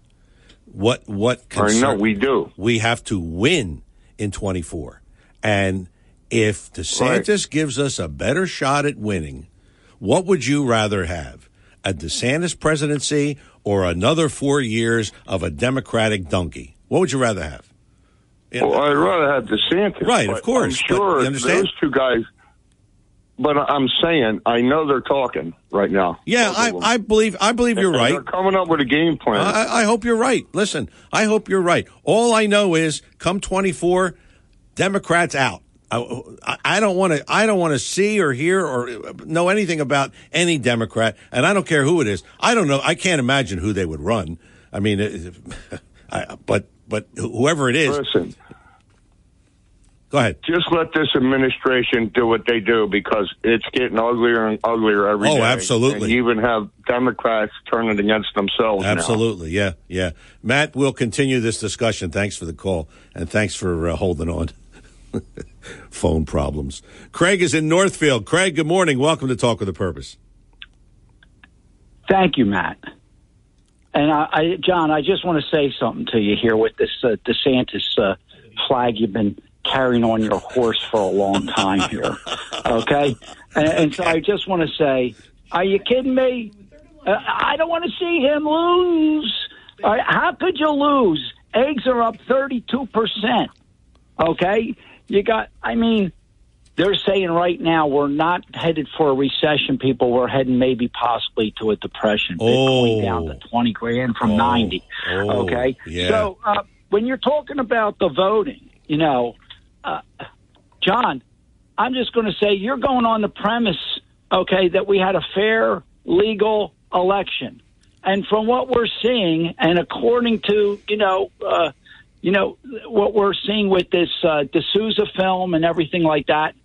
What what? I know concern- we do. we have to win in 24. And if DeSantis gives us a better shot at winning, what would you rather have? A DeSantis presidency or another four years of a Democratic donkey? What would you rather have? Well, I'd rather have DeSantis. Right, of course, I'm sure you understand? those two guys. But I'm saying, I know they're talking right now. yeah, I. I believe I believe you're And right. They're coming up with a game plan. I, I hope you're right. Listen, I hope you're right. All I know is, come 24, Democrats out. I, I- don't want to. I don't want to see or hear or know anything about any Democrat, and I don't care who it is. I don't know. I can't imagine who they would run. I mean, it- I, but but whoever it is, Listen, go ahead. just let this administration do what they do because it's getting uglier and uglier every day. Oh, absolutely. And you even have Democrats turning against themselves. now. Absolutely, yeah, yeah. Matt, we'll continue this discussion. Thanks for the call, and thanks for uh, holding on. [laughs] Phone problems. Craig is in Northfield. Craig, good morning. Welcome to Talk with a Purpose. Thank you, Matt. And I, I, John, I just want to say something to you here with this uh, DeSantis uh, flag you've been carrying on your horse for a long time here. [laughs] Okay, and, and so I just want to say, are you kidding me? Uh, I don't want to see him lose. Right, how could you lose? Eggs are up thirty-two percent. Okay, you got. I mean, they're saying right now we're not headed for a recession, people. We're heading maybe possibly to a depression. Bitcoin Oh. down to 20 grand from Oh. 90. Oh, okay. yeah. So uh, when you're talking about the voting, you know, uh, John, I'm just going to say you're going on the premise, okay, that we had a fair, legal election. And from what we're seeing, and according to, you know, uh, you know what we're seeing with this uh, D'Souza film and everything like that.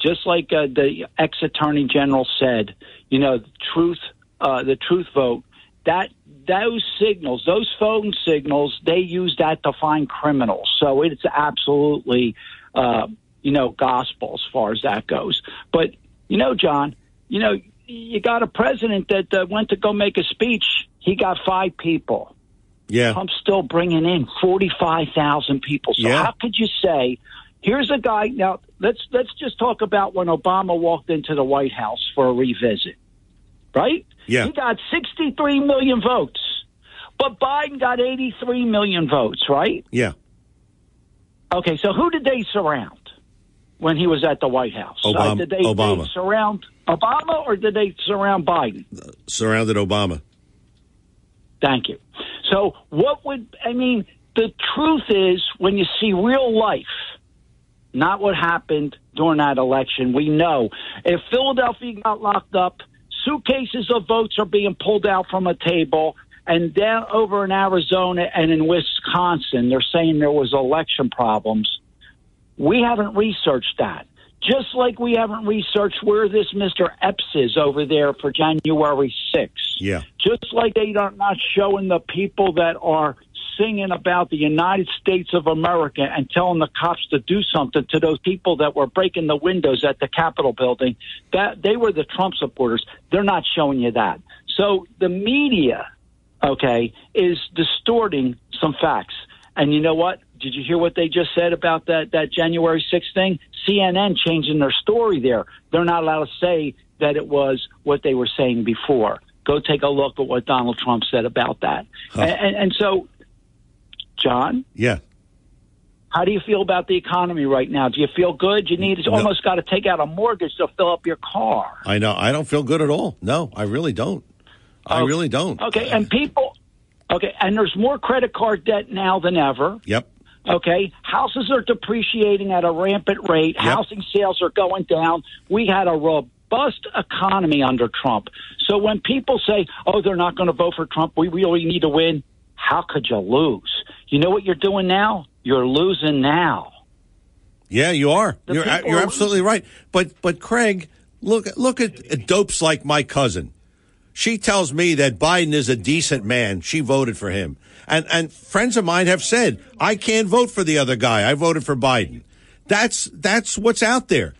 Just like uh, the ex attorney general said, you know, the truth, uh, the truth vote. That those signals, those phone signals, they use that to find criminals. So it's absolutely, uh, you know, gospel as far as that goes. But you know, John, you know, you got a president that uh, went to go make a speech. He got five people. Yeah. Trump's still bringing in 45,000 people. So Yeah. how could you say, here's a guy now let's let's just talk about when Obama walked into the White House for a revisit. Right? Yeah. He got 63 million votes. But Biden got 83 million votes, right? Yeah. Okay, so who did they surround when he was at the White House? Uh, Obama- did they, Obama. they surround Obama or did they surround Biden? Surrounded Obama. Thank you. So, what would I mean? The truth is, when you see real life, not what happened during that election, we know if Philadelphia got locked up, suitcases of votes are being pulled out from a table. And down over in Arizona and in Wisconsin, they're saying there was election problems. We haven't researched that. Just like we haven't researched where this Mr. Epps is over there for January 6th Yeah. just like they are not showing the people that are singing about the United States of America and telling the cops to do something to those people that were breaking the windows at the Capitol building. That they were the Trump supporters. They're not showing you that. So the media, okay, is distorting some facts. And you know what? Did you hear what they just said about that that January 6th thing? CNN changing their story there. They're not allowed to say that it was what they were saying before. Go take a look at what Donald Trump said about that. And, and, and so, John, Yeah. how do you feel about the economy right now? Do you feel good? You need No. almost got to take out a mortgage to fill up your car. I know. I don't feel good at all. No, I really don't. I oh, really don't. Okay, and people. Okay, and there's more credit card debt now than ever. Yep. Okay, houses are depreciating at a rampant rate. Housing sales are going down. We had a robust economy under Trump. So when people say, "Oh, they're not going to vote for Trump. We really need to win," how could you lose? You know what you're doing now? You're losing now. Yeah, you are. The You're you're are absolutely right. But but Craig, look look at dopes like my cousin. She tells me that Biden is a decent man. She voted for him. And and friends of mine have said, I can't vote for the other guy. I voted for Biden. That's that's what's out there.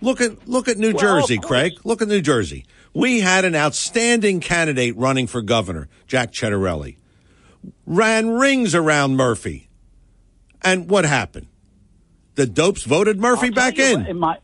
Look at look at New Well, Jersey. Craig. Look at New Jersey. We had an outstanding candidate running for governor, Jack Ciattarelli. Ran rings around Murphy. And what happened? The dopes voted Murphy I'll back in. what, in my,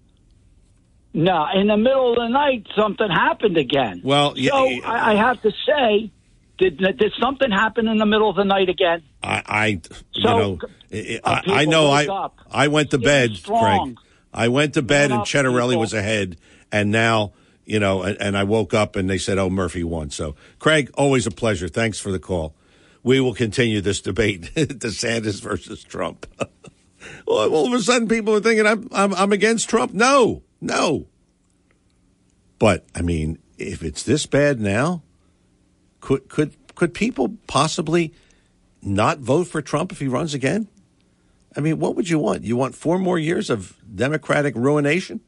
no, in the middle of the night, something happened again. Well, yeah, so. I, I have to say, did did something happen in the middle of the night again? I, I you So, know, I, uh, I, I know. I up. I went to bed, strong. Craig. I went to bed, and people. was ahead, and now you know, and, and I woke up, and they said, "Oh, Murphy won." So, Craig, always a pleasure. Thanks for the call. We will continue this debate: [laughs] DeSantis versus Trump. [laughs] well, all of a sudden, people are thinking I'm, I'm I'm against Trump. No, no. But I mean, if it's this bad now, could could could people possibly not vote for Trump if he runs again? I mean, what would you want? You want four more years of Democratic ruination?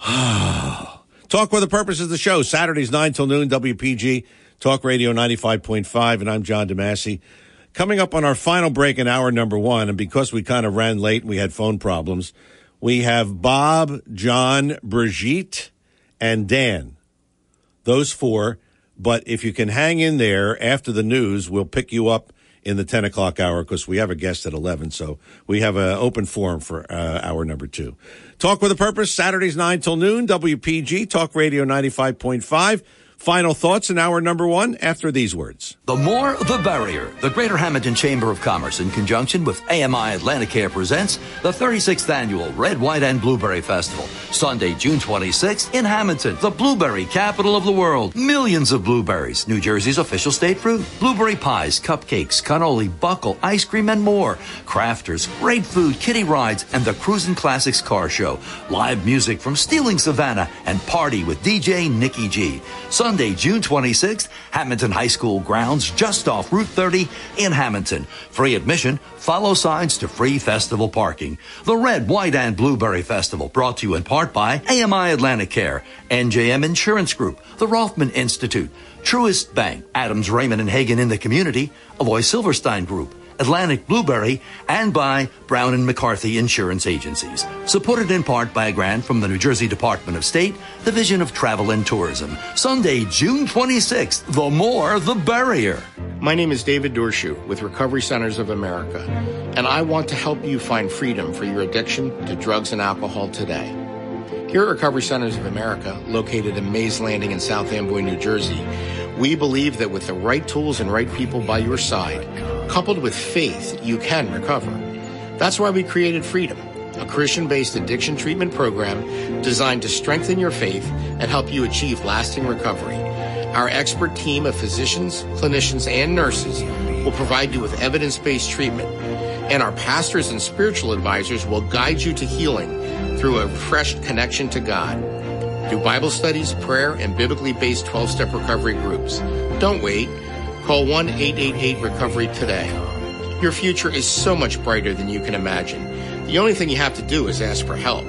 [sighs] Talk with the purpose of the show. Saturdays, 9 till noon, WPG, Talk Radio 95.5, and I'm John DeMasi. Coming up on our final break in hour number one, and because we kind of ran late and we had phone problems, we have Bob, John, Brigitte, and Dan. Those four. But if you can hang in there after the news, we'll pick you up in the 10 o'clock hour because we have a guest at 11. So we have an open forum for uh, hour number two. Talk with a Purpose, Saturdays 9 till noon, WPG, Talk Radio 95.5. Final thoughts in hour number one after these words. The more, the barrier. The Greater Hamilton Chamber of Commerce, in conjunction with AMI Atlantic Atlanticare, presents the 36th annual Red, White, and Blueberry Festival. Sunday, June 26th in Hamilton, the blueberry capital of the world. Millions of blueberries, New Jersey's official state fruit. Blueberry pies, cupcakes, cannoli, buckle, ice cream, and more. Crafters, great food, kiddie rides, and the Cruisin' Classics car show. Live music from Stealing Savannah and party with DJ Nikki G. Sunday, June 26th, Hamilton High School grounds just off Route 30 in Hamilton. Free admission, follow signs to free festival parking. The Red, White, and Blueberry Festival brought to you in part by AMI Atlantic Care, NJM Insurance Group, the Rothman Institute, Truist Bank, Adams Rehmann and Heggan in the community, Aloy Silverstein Group, Atlantic Blueberry, and by Brown and McCarthy Insurance Agencies. Supported in part by a grant from the New Jersey Department of State, Division of Travel and Tourism. Sunday, June 26th. The more, the barrier. My name is David Dorshu with Recovery Centers of America, and I want to help you find freedom for your addiction to drugs and alcohol today. Here at Recovery Centers of America, located in Mays Landing in South Amboy, New Jersey, we believe that with the right tools and right people by your side, coupled with faith, you can recover. That's why we created Freedom, a Christian based addiction treatment program designed to strengthen your faith and help you achieve lasting recovery. Our expert team of physicians, clinicians, and nurses will provide you with evidence based treatment, and our pastors and spiritual advisors will guide you to healing through a refreshed connection to God. Do Bible studies, prayer, and biblically based 12 step recovery groups. Don't wait. Call 1 888 Recovery today. Your future is so much brighter than you can imagine. The only thing you have to do is ask for help.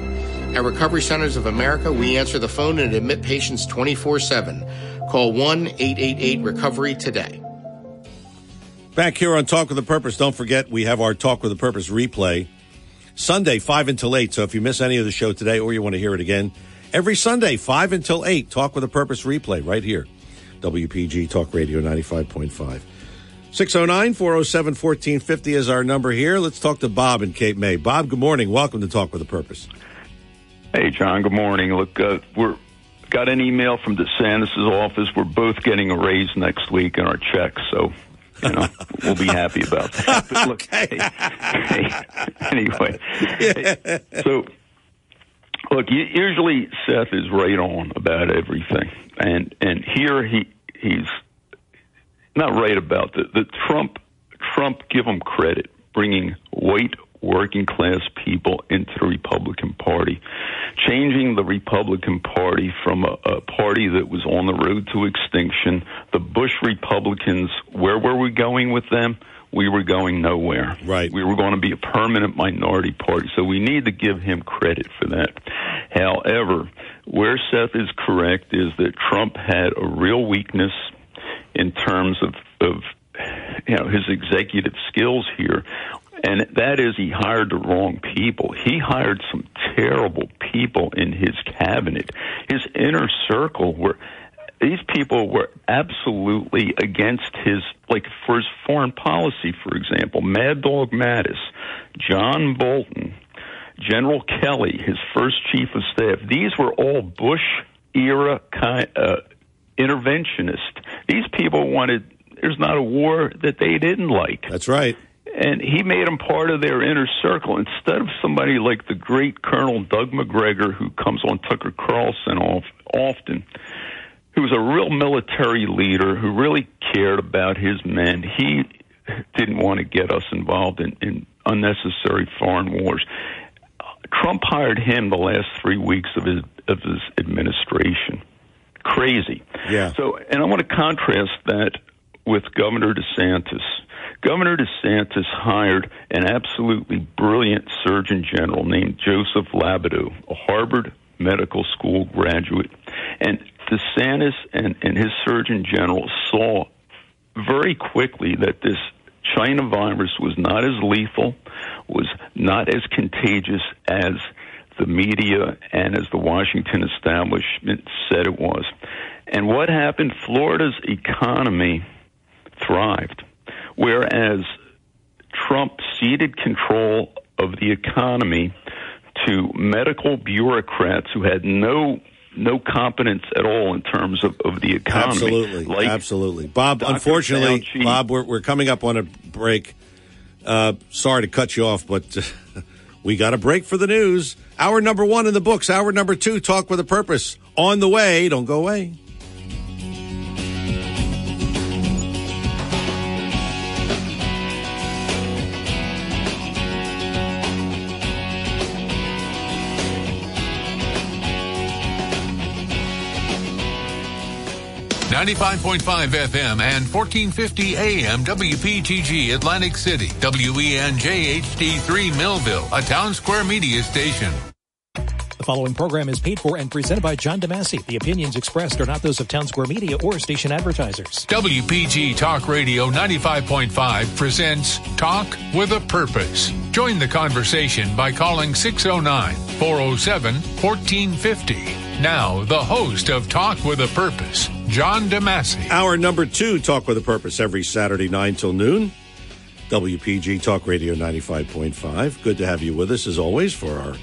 At Recovery Centers of America, we answer the phone and admit patients 24 7. Call 1 888 Recovery today. Back here on Talk with a Purpose, don't forget we have our Talk with a Purpose replay Sunday, 5 until 8. So if you miss any of the show today or you want to hear it again, every Sunday, 5 until 8, Talk with a Purpose replay right here. WPG Talk Radio 95.5. 609 407 1450 is our number here. Let's talk to Bob in Cape May. Bob, good morning. Welcome to Talk with a Purpose. Hey, John. Good morning. Look, uh, we're got an email from DeSantis' office. We're both getting a raise next week in our checks, so you know we'll be happy about that. But look, [laughs] hey, hey, anyway, hey, so Look, usually Seth is right on about everything, and and here he he's not right about the the Trump Trump. Give him credit, bringing white working class people into the Republican Party, changing the Republican Party from a, a party that was on the road to extinction. The Bush Republicans, where were we going with them? We were going nowhere. Right. We were going to be a permanent minority party. So we need to give him credit for that. However, where Seth is correct is that Trump had a real weakness in terms of, of you know his executive skills here and that is he hired the wrong people. He hired some terrible people in his cabinet. His inner circle were these people were absolutely against his like for his foreign policy for example. Mad dog mattis john bolton general kelly his first chief of staff. These were all bush era kind uh, interventionist. These people wanted there's not a war that they didn't like. That's right. And he made them part of their inner circle instead of somebody like the great Colonel Doug Macgregor, who comes on Tucker Carlson off, often, who was a real military leader who really cared about his men. He didn't want to get us involved in, in unnecessary foreign wars. Trump hired him the last three weeks of his of his administration. Crazy. Yeah. So, and I want to contrast that with Governor DeSantis. Governor DeSantis hired an absolutely brilliant Surgeon General named Joseph Ladapo, a Harvard Medical School graduate. And DeSantis and, and his Surgeon General saw very quickly that this China virus was not as lethal, was not as contagious as the media and as the Washington establishment said it was. And what happened? Florida's economy thrived, whereas Trump ceded control of the economy to medical bureaucrats who had no no competence at all in terms of, of the economy. Absolutely, Like absolutely. Bob, Dr. unfortunately, Fauci. Bob, we're, we're coming up on a break. Uh, sorry to cut you off, but [laughs] we got a break for the news. Hour number one in the books. Hour number two, Talk with a Purpose. On the way. Don't go away. Ninety-five point five FM and fourteen fifty AM WPTG Atlantic City WENJ HD3 Millville, a town square media station. The following program is paid for and presented by John DeMasi. The opinions expressed are not those of Town Square Media or station advertisers. WPG Talk Radio 95.5 presents Talk with a Purpose. Join the conversation by calling 609 407 1450. Now, the host of Talk with a Purpose, John DeMasi. Our number two, Talk with a Purpose, every Saturday, 9 till noon. WPG Talk Radio 95.5. Good to have you with us, as always, for our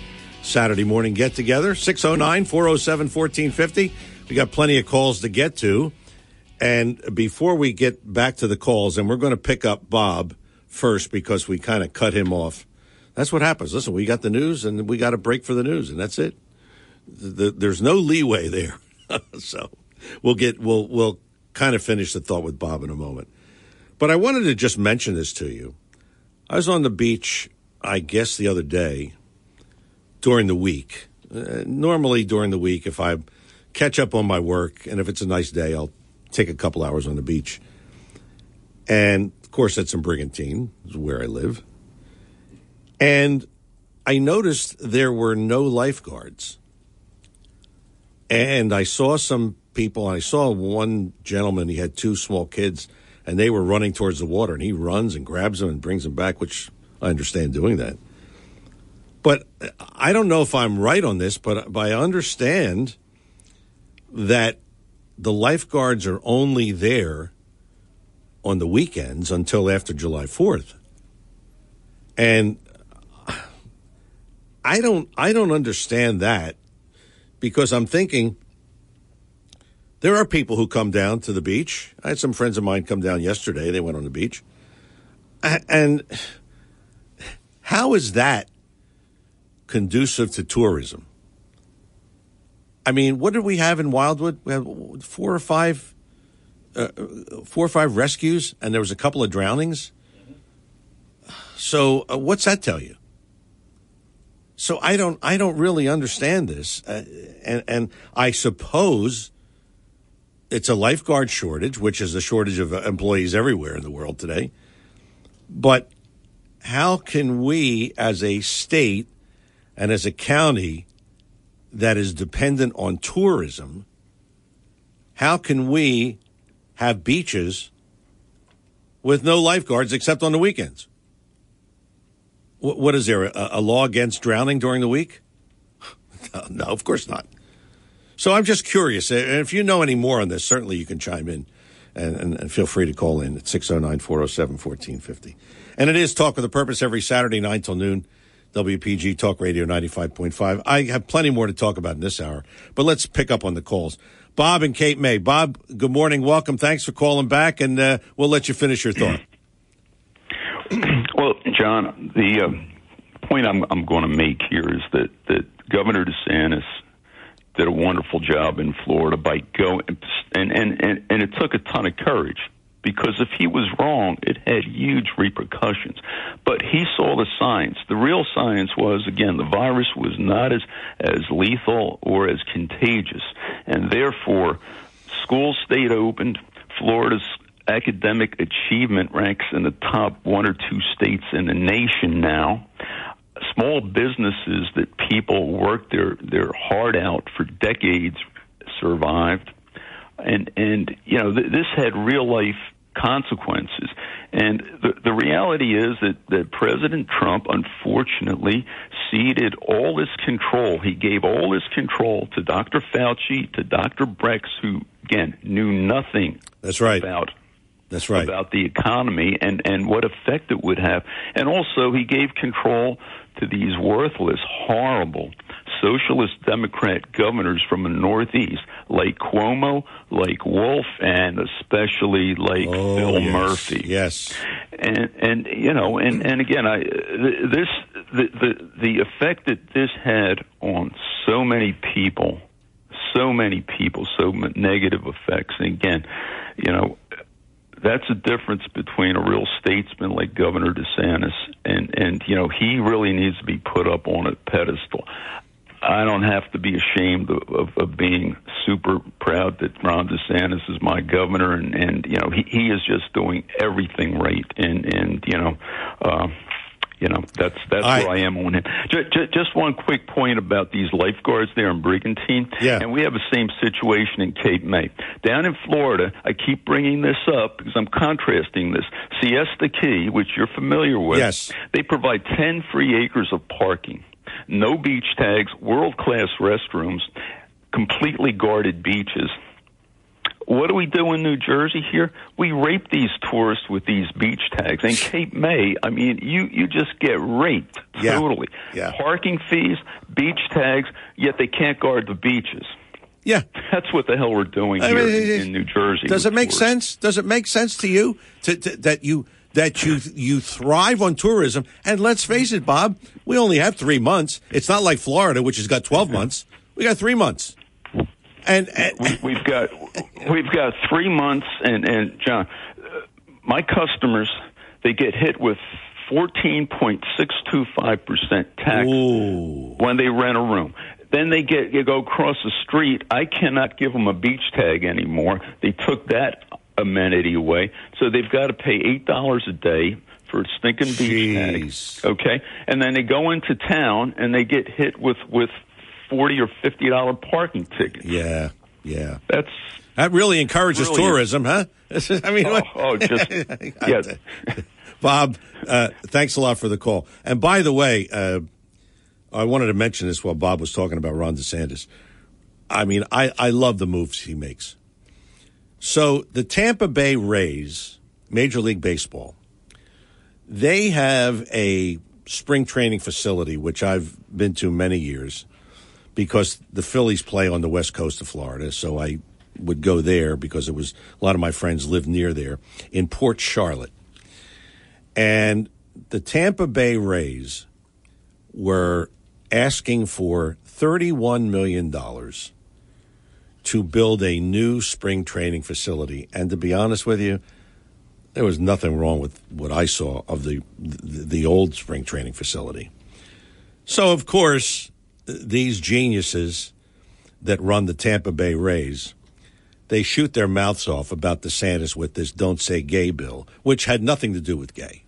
Saturday morning get together. 609 407 1450. We got plenty of calls to get to. And before we get back to the calls, and we're going to pick up Bob first because we kind of cut him off. That's what happens. Listen, we got the news and we got a break for the news, and that's it. The, there's no leeway there. [laughs] so we'll get we'll we'll kind of finish the thought with Bob in a moment. But I wanted to just mention this to you. I was on the beach, I guess, the other day during the week. Uh, normally during the week, if I catch up on my work and if it's a nice day, I'll take a couple hours on the beach. And of course, that's in Brigantine, is where I live. And I noticed there were no lifeguards. And I saw some people, I saw one gentleman, he had two small kids, and they were running towards the water, and he runs and grabs them and brings them back, which I understand doing that. But I don't know if I'm right on this, but, but I understand that the lifeguards are only there on the weekends until after July 4th. And I don't I don't understand that because I'm thinking there are people who come down to the beach. I had some friends of mine come down yesterday. They went on the beach. And how is that conducive to tourism? I mean, what did we have in Wildwood? We had four or five, uh, four or five rescues, and there was a couple of drownings. So, uh, what's that tell you? So I don't, I don't really understand this, uh, and and I suppose it's a lifeguard shortage, which is a shortage of uh, employees everywhere in the world today. But how can we, as a state and as a county that is dependent on tourism, how can we have beaches with no lifeguards except on the weekends? What, is there, a, a law against drowning during the week? [laughs] no, of course not. So I'm just curious. If you know any more on this, certainly you can chime in and, and, and feel free to call in at 609 407 1450. And it is Talk with a Purpose every Saturday, night till noon. WPG Talk Radio 95.5. I have plenty more to talk about in this hour, but let's pick up on the calls. Bob and Cape May. Bob, good morning. Welcome. Thanks for calling back, and uh, we'll let you finish your thought. [clears throat] well, John, the uh, point I'm, I'm going to make here is that, that Governor DeSantis did a wonderful job in Florida by going, and, and, and, and it took a ton of courage because if he was wrong, it had huge repercussions. But he saw the science. The real science was, again, the virus was not as, as lethal or as contagious. And therefore, schools stayed open. Florida's academic achievement ranks in the top one or two states in the nation now. Small businesses that people worked their, their heart out for decades survived and and you know th- this had real life consequences. And the, the reality is that, that President Trump, unfortunately, ceded all this control. He gave all this control to Dr. Fauci, to Dr. Birx, who, again, knew nothing That's right. about that's right. about the economy and, and what effect it would have. And also, he gave control to these worthless, horrible socialist Democrat governors from the Northeast, like Cuomo, like Wolf, and especially like Oh, Phil yes. Murphy. Yes. And and you know, and and again, I this the the the effect that this had on so many people, so many people, so negative effects. And again, you know, that's a difference between a real statesman like Governor DeSantis and and you know he really needs to be put up on a pedestal. I don't have to be ashamed of, of, of being super proud that Ron DeSantis is my governor, and and you know he he is just doing everything right, and and you know. Uh, you know that's that's I- where I am on him. Just, just one quick point about these lifeguards there in Brigantine. Yeah. And we have the same situation in Cape May. Down in Florida, I keep bringing this up because I'm contrasting this. Siesta Key, which you're familiar with, Yes. they provide 10 free acres of parking, no beach tags, world class restrooms, completely guarded beaches. What do we do in New Jersey here? We rape these tourists with these beach tags. And Cape May, I mean, you, you just get raped Yeah. totally. Yeah. Parking fees, beach tags, yet they can't guard the beaches. Yeah. That's what the hell we're doing I here mean, in, in New Jersey. Does it make tourists. sense? Does it make sense to you to, to, that you that you you thrive on tourism? And let's face it, Bob, we only have three months. It's not like Florida, which has got twelve months. We got three months. And, and we, we've got we've got three months, and and John, uh, my customers they get hit with fourteen point six two five percent tax when they rent a room. Then they get you go across the street. I cannot give them a beach tag anymore. They took that amenity away, so they've got to pay eight dollars a day for a stinking beach tag. Okay, and then they go into town and they get hit with with forty or fifty dollar parking tickets. Yeah, yeah. That's that really encourages Brilliant. tourism, huh? [laughs] I mean, Oh, oh, just- [laughs] yeah. Bob, uh, thanks a lot for the call. And by the way, uh, I wanted to mention this while Bob was talking about Ron DeSantis. I mean, I, I love the moves he makes. So the Tampa Bay Rays, Major League Baseball, they have a spring training facility, which I've been to many years because the Phillies play on the west coast of Florida. So I would go there because it was a lot of my friends lived near there in Port Charlotte. And the Tampa Bay Rays were asking for $31 million to build a new spring training facility. And to be honest with you, there was nothing wrong with what I saw of the the, the old spring training facility. So of course, these geniuses that run the Tampa Bay Rays, they shoot their mouths off about DeSantis with this "Don't Say Gay" bill, which had nothing to do with gay.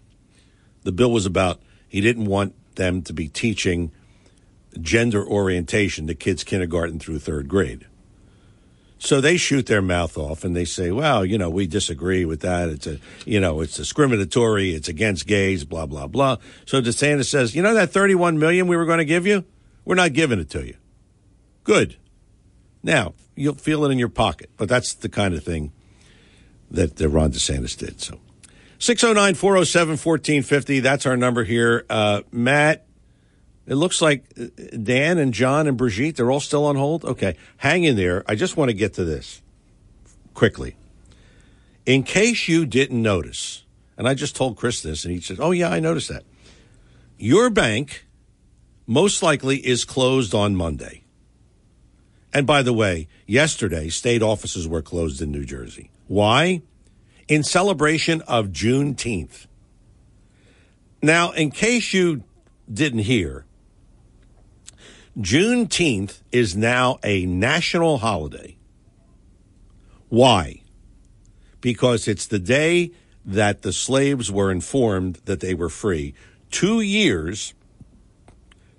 The bill was about he didn't want them to be teaching gender orientation to kids kindergarten through third grade. So they shoot their mouth off and they say, well, you know, we disagree with that. It's a, you know, it's discriminatory. It's against gays, blah, blah, blah. So DeSantis says, you know, that 31 million we were going to give you, we're not giving it to you. Good. Now you'll feel it in your pocket, but that's the kind of thing that Ron DeSantis did. So 609 407 1450. That's our number here. Uh, Matt, it looks like uh, Dan and John and Brigitte, they're all still on hold. Okay, hang in there. I just want to get to this quickly. In case you didn't notice, and I just told Chris this, and he said, Oh, yeah, I noticed that. Your bank most likely is closed on Monday. And by the way, yesterday, state offices were closed in New Jersey. Why? In celebration of Juneteenth. Now, in case you didn't hear, Juneteenth is now a national holiday. Why? Because it's the day that the slaves were informed that they were free. Two years,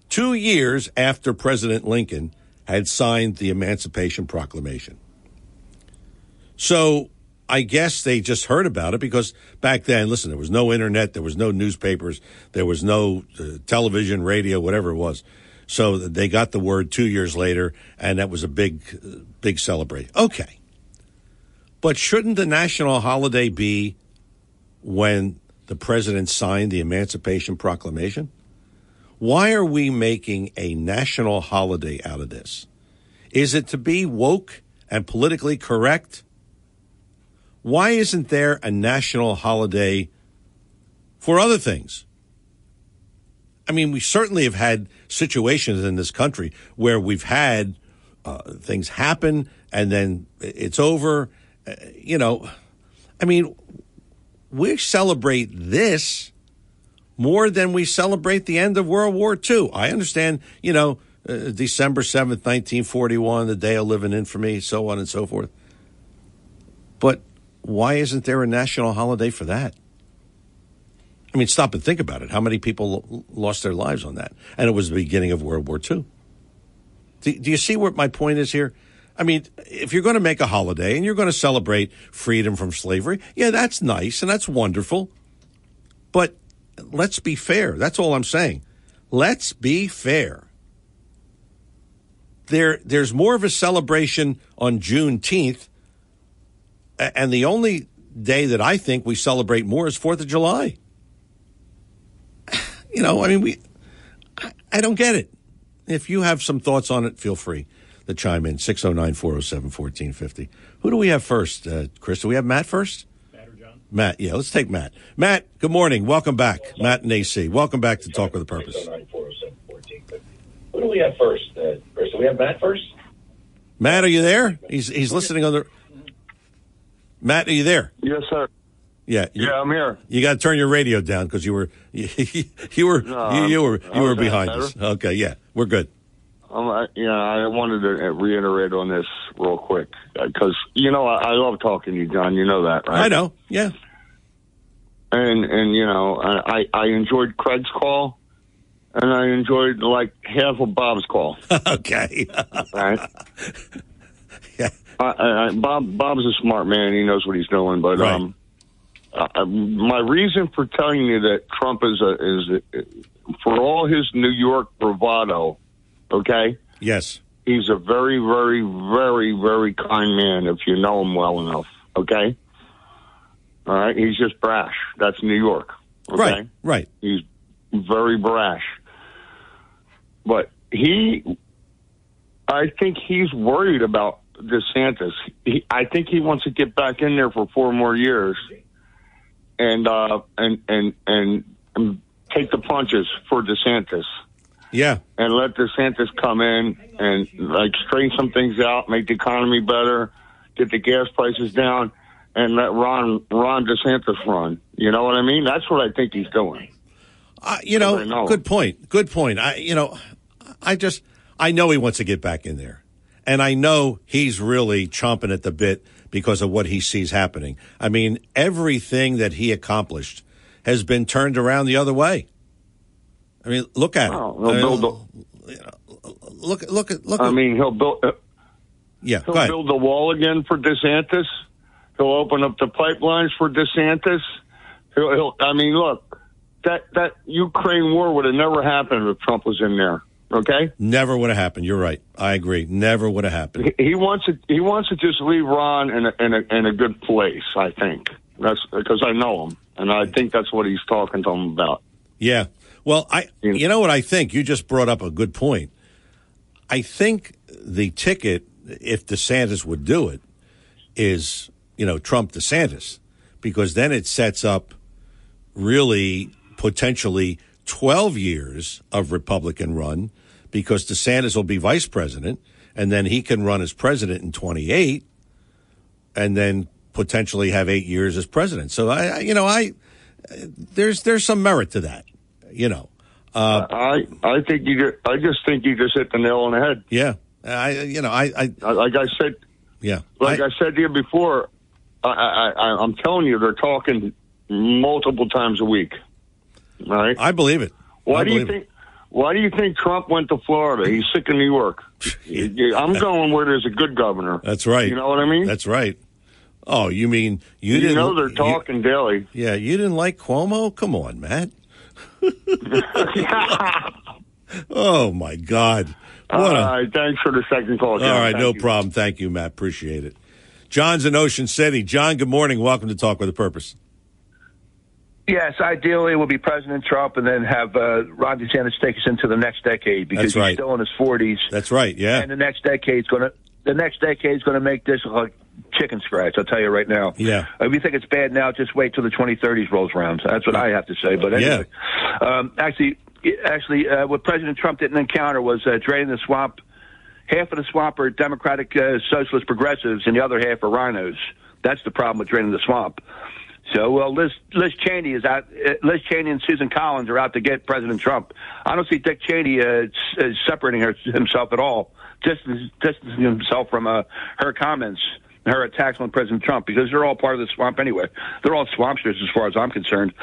two years after President Lincoln had signed the Emancipation Proclamation. So I guess they just heard about it because back then, listen, there was no internet, there was no newspapers, there was no uh, television, radio, whatever it was. So they got the word two years later, and that was a big, big celebration. Okay. But shouldn't the national holiday be when the president signed the Emancipation Proclamation? Why are we making a national holiday out of this? Is it to be woke and politically correct? Why isn't there a national holiday for other things? I mean, we certainly have had situations in this country where we've had uh, things happen and then it's over. Uh, you know, I mean, we celebrate this more than we celebrate the end of World War II. I understand, you know, uh, December 7th, 1941, the day of living infamy, so on and so forth. But why isn't there a national holiday for that? I mean, stop and think about it. How many people lost their lives on that? And it was the beginning of World War II. Do, do you see what my point is here? I mean, if you're going to make a holiday and you're going to celebrate freedom from slavery, yeah, that's nice and that's wonderful. But let's be fair. That's all I'm saying. Let's be fair. There, there's more of a celebration on Juneteenth, and the only day that I think we celebrate more is Fourth of July [sighs] you know, I mean, we, I, I don't get it. If you have some thoughts on it, feel free to chime in 609 407 1450. Who do we have first, uh, Chris? Do we have Matt first? Matt or John? Matt, yeah, let's take Matt. Matt, good morning. Welcome back. Matt and AC. Welcome back to Talk with a Purpose. Who do we have first, uh, Chris? Do we have Matt first? Matt, are you there? He's he's listening on the. Matt, are you there? Yes, sir. Yeah, you, yeah, I'm here. You got to turn your radio down because you were you, [laughs] you were no, you, you, were you were behind us. Okay, yeah, we're good. Um, I, yeah, I wanted to reiterate on this real quick because you know I, I love talking to you, John. You know that, right? I know. Yeah. And and you know I I enjoyed Craig's call, and I enjoyed like half of Bob's call. [laughs] okay. right. [laughs] yeah. I, I, Bob Bob's a smart man. He knows what he's doing, but right. um uh, my reason for telling you that Trump is a, is a, for all his New York bravado. Okay. Yes. He's a very, very, very, very kind man if you know him well enough. Okay. All right. He's just brash. That's New York. Okay? Right. Right. He's very brash. But he, I think he's worried about DeSantis. He, I think he wants to get back in there for four more years and uh, and and and take the punches for DeSantis. Yeah. and let DeSantis come in and like straighten some things out, make the economy better, get the gas prices down, and let Ron Ron DeSantis run. You know what I mean? That's what I think he's doing. Uh, you know, good point. Good point. I, you know, I just, I know he wants to get back in there, and I know he's really chomping at the bit because of what he sees happening. I mean, everything that he accomplished has been turned around the other way. I mean, look at it. Oh, I he'll mean, build look, look at, look. I at, mean, he'll build. Uh, yeah, he'll build the wall again for DeSantis. He'll open up the pipelines for DeSantis. He'll, he'll I mean, look, that that Ukraine war would have never happened if Trump was in there. Okay, Never would have happened. You're right. I agree. Never would have happened. he, he wants to he wants to just leave Ron in a, in a in a good place. I think that's because I know him, and I think that's what he's talking to him about. Yeah. Well, I you know what I think? You just brought up a good point. I think the ticket, if DeSantis would do it, is you know Trump DeSantis, because then it sets up really potentially twelve years of Republican run, because DeSantis will be vice president, and then he can run as president in twenty eight, and then potentially have eight years as president. So I, I- you know, I there's there's some merit to that, you know. Uh, I I think you I just think you just hit the nail on the head. Yeah, I you know I, I like I said yeah like I, said to you before. I, I, I I'm telling you, they're talking multiple times a week. Right, I believe it. Why I do you think? Why do you think Trump went to Florida? He's sick of New York. [laughs] I'm going where there's a good governor. That's right. You know what I mean? That's right. Oh, you mean you, You didn't know they're you- talking daily. yeah, you didn't like Cuomo? Come on, Matt. [laughs] oh my God! All What a- thanks for the second call. All John. right, Thank no you. problem. Thank you, Matt. Appreciate it. John's in Ocean City. John, good morning. Welcome to Talk with a Purpose. Yes, ideally it would be President Trump and then have uh, Ron DeSantis take us into the next decade because That's right. he's still in his 40s. That's right. Yeah. And the next decade's going to the next decade's going to make this like chicken scratch. I'll tell you right now. Yeah. If you think it's bad now, just wait till the 2030s rolls around. That's what I have to say. But anyway, um, actually, actually, uh, what President Trump didn't encounter was uh, draining the swamp. Half of the swamp are Democratic uh, socialist progressives, and the other half are rhinos. That's the problem with draining the swamp. So, well, Liz, Liz Cheney is out. Uh, Liz Cheney and Susan Collins are out to get President Trump. I don't see Dick Cheney uh, s- uh, separating her, himself at all, distancing, distancing himself from uh, her comments, her attacks on President Trump, because they're all part of the swamp anyway. They're all swampsters as far as I'm concerned.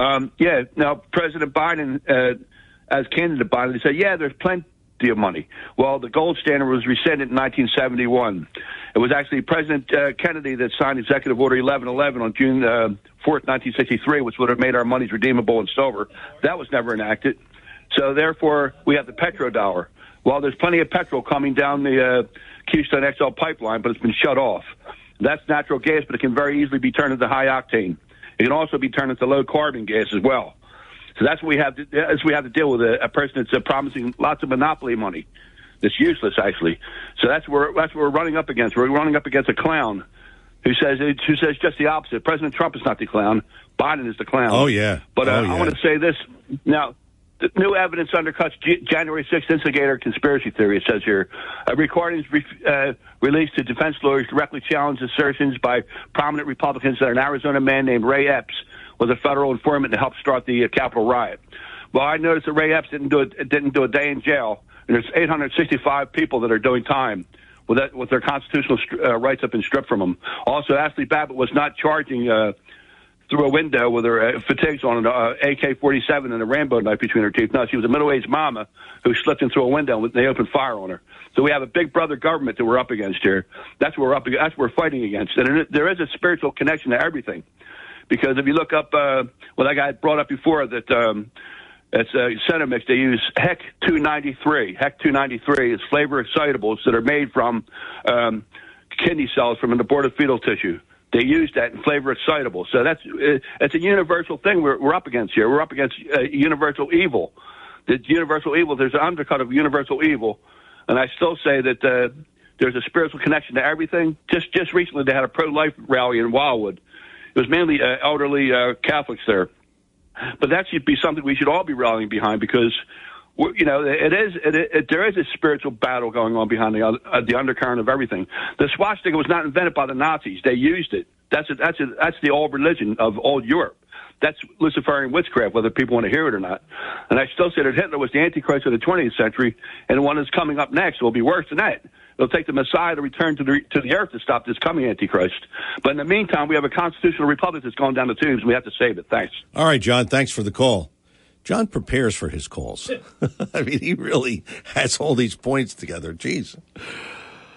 Um, yeah. Now, President Biden, uh, as candidate Biden, said, yeah, there's plenty of money. Well, the gold standard was rescinded in 1971. It was actually President uh, Kennedy that signed Executive Order 1111 on June uh, 4th, 1963, which would have made our monies redeemable in silver. That was never enacted. So therefore, we have the petrodollar. Well, there's plenty of petrol coming down the uh, Keystone XL pipeline, but it's been shut off. That's natural gas, but it can very easily be turned into high octane. It can also be turned into low carbon gas as well. So that's what we have to that's what we have to deal with a, a person that's uh, promising lots of monopoly money. That's useless, actually. So that's where that's what we're running up against. We're running up against a clown who says who says just the opposite. President Trump is not the clown. Biden is the clown. Oh yeah. But uh, oh, I want to say this now. New evidence undercuts J- January 6th instigator conspiracy theory. It says here, uh, recordings re- uh, released to defense lawyers directly challenge assertions by prominent Republicans that an Arizona man named Ray Epps was a federal informant to help start the uh, Capitol riot. Well, I noticed that Ray Epps didn't do it, didn't do a day in jail, and there's 865 people that are doing time with that, with their constitutional uh, rights up and stripped from them. Also, Ashli Babbitt was not charging. Uh, through a window with her uh, fatigues on an uh, AK-47 and a Rambo knife between her teeth. No, she was a middle-aged mama who slipped in through a window and they opened fire on her. So we have a big brother government that we're up against here. That's what we're up. That's what we're fighting against. And there is a spiritual connection to everything, because if you look up uh, what I brought up before that. Um, it's a mix. They use HEK 293. HEK 293 is flavor excitables that are made from um, kidney cells from an aborted fetal tissue. They use that in flavor excitable. So that's uh, it's a universal thing we're, we're up against here. We're up against uh, universal evil. The universal evil. There's an undercut of universal evil, and I still say that uh, there's a spiritual connection to everything. Just just recently, they had a pro-life rally in Wildwood. It was mainly uh, elderly uh, Catholics there, but that should be something we should all be rallying behind because you know, it is. It, it, there is a spiritual battle going on behind the uh, the undercurrent of everything. The swastika was not invented by the Nazis; they used it. That's a, that's a, that's the old religion of old Europe. That's Luciferian witchcraft, whether people want to hear it or not. And I still say that Hitler was the Antichrist of the 20th century, and the one that's coming up next will be worse than that. It'll take the Messiah to return to the to the earth to stop this coming Antichrist. But in the meantime, we have a constitutional republic that's going down the tubes. And we have to save it. Thanks. All right, John. Thanks for the call. John prepares for his calls. [laughs] I mean, he really has all these points together. Jeez.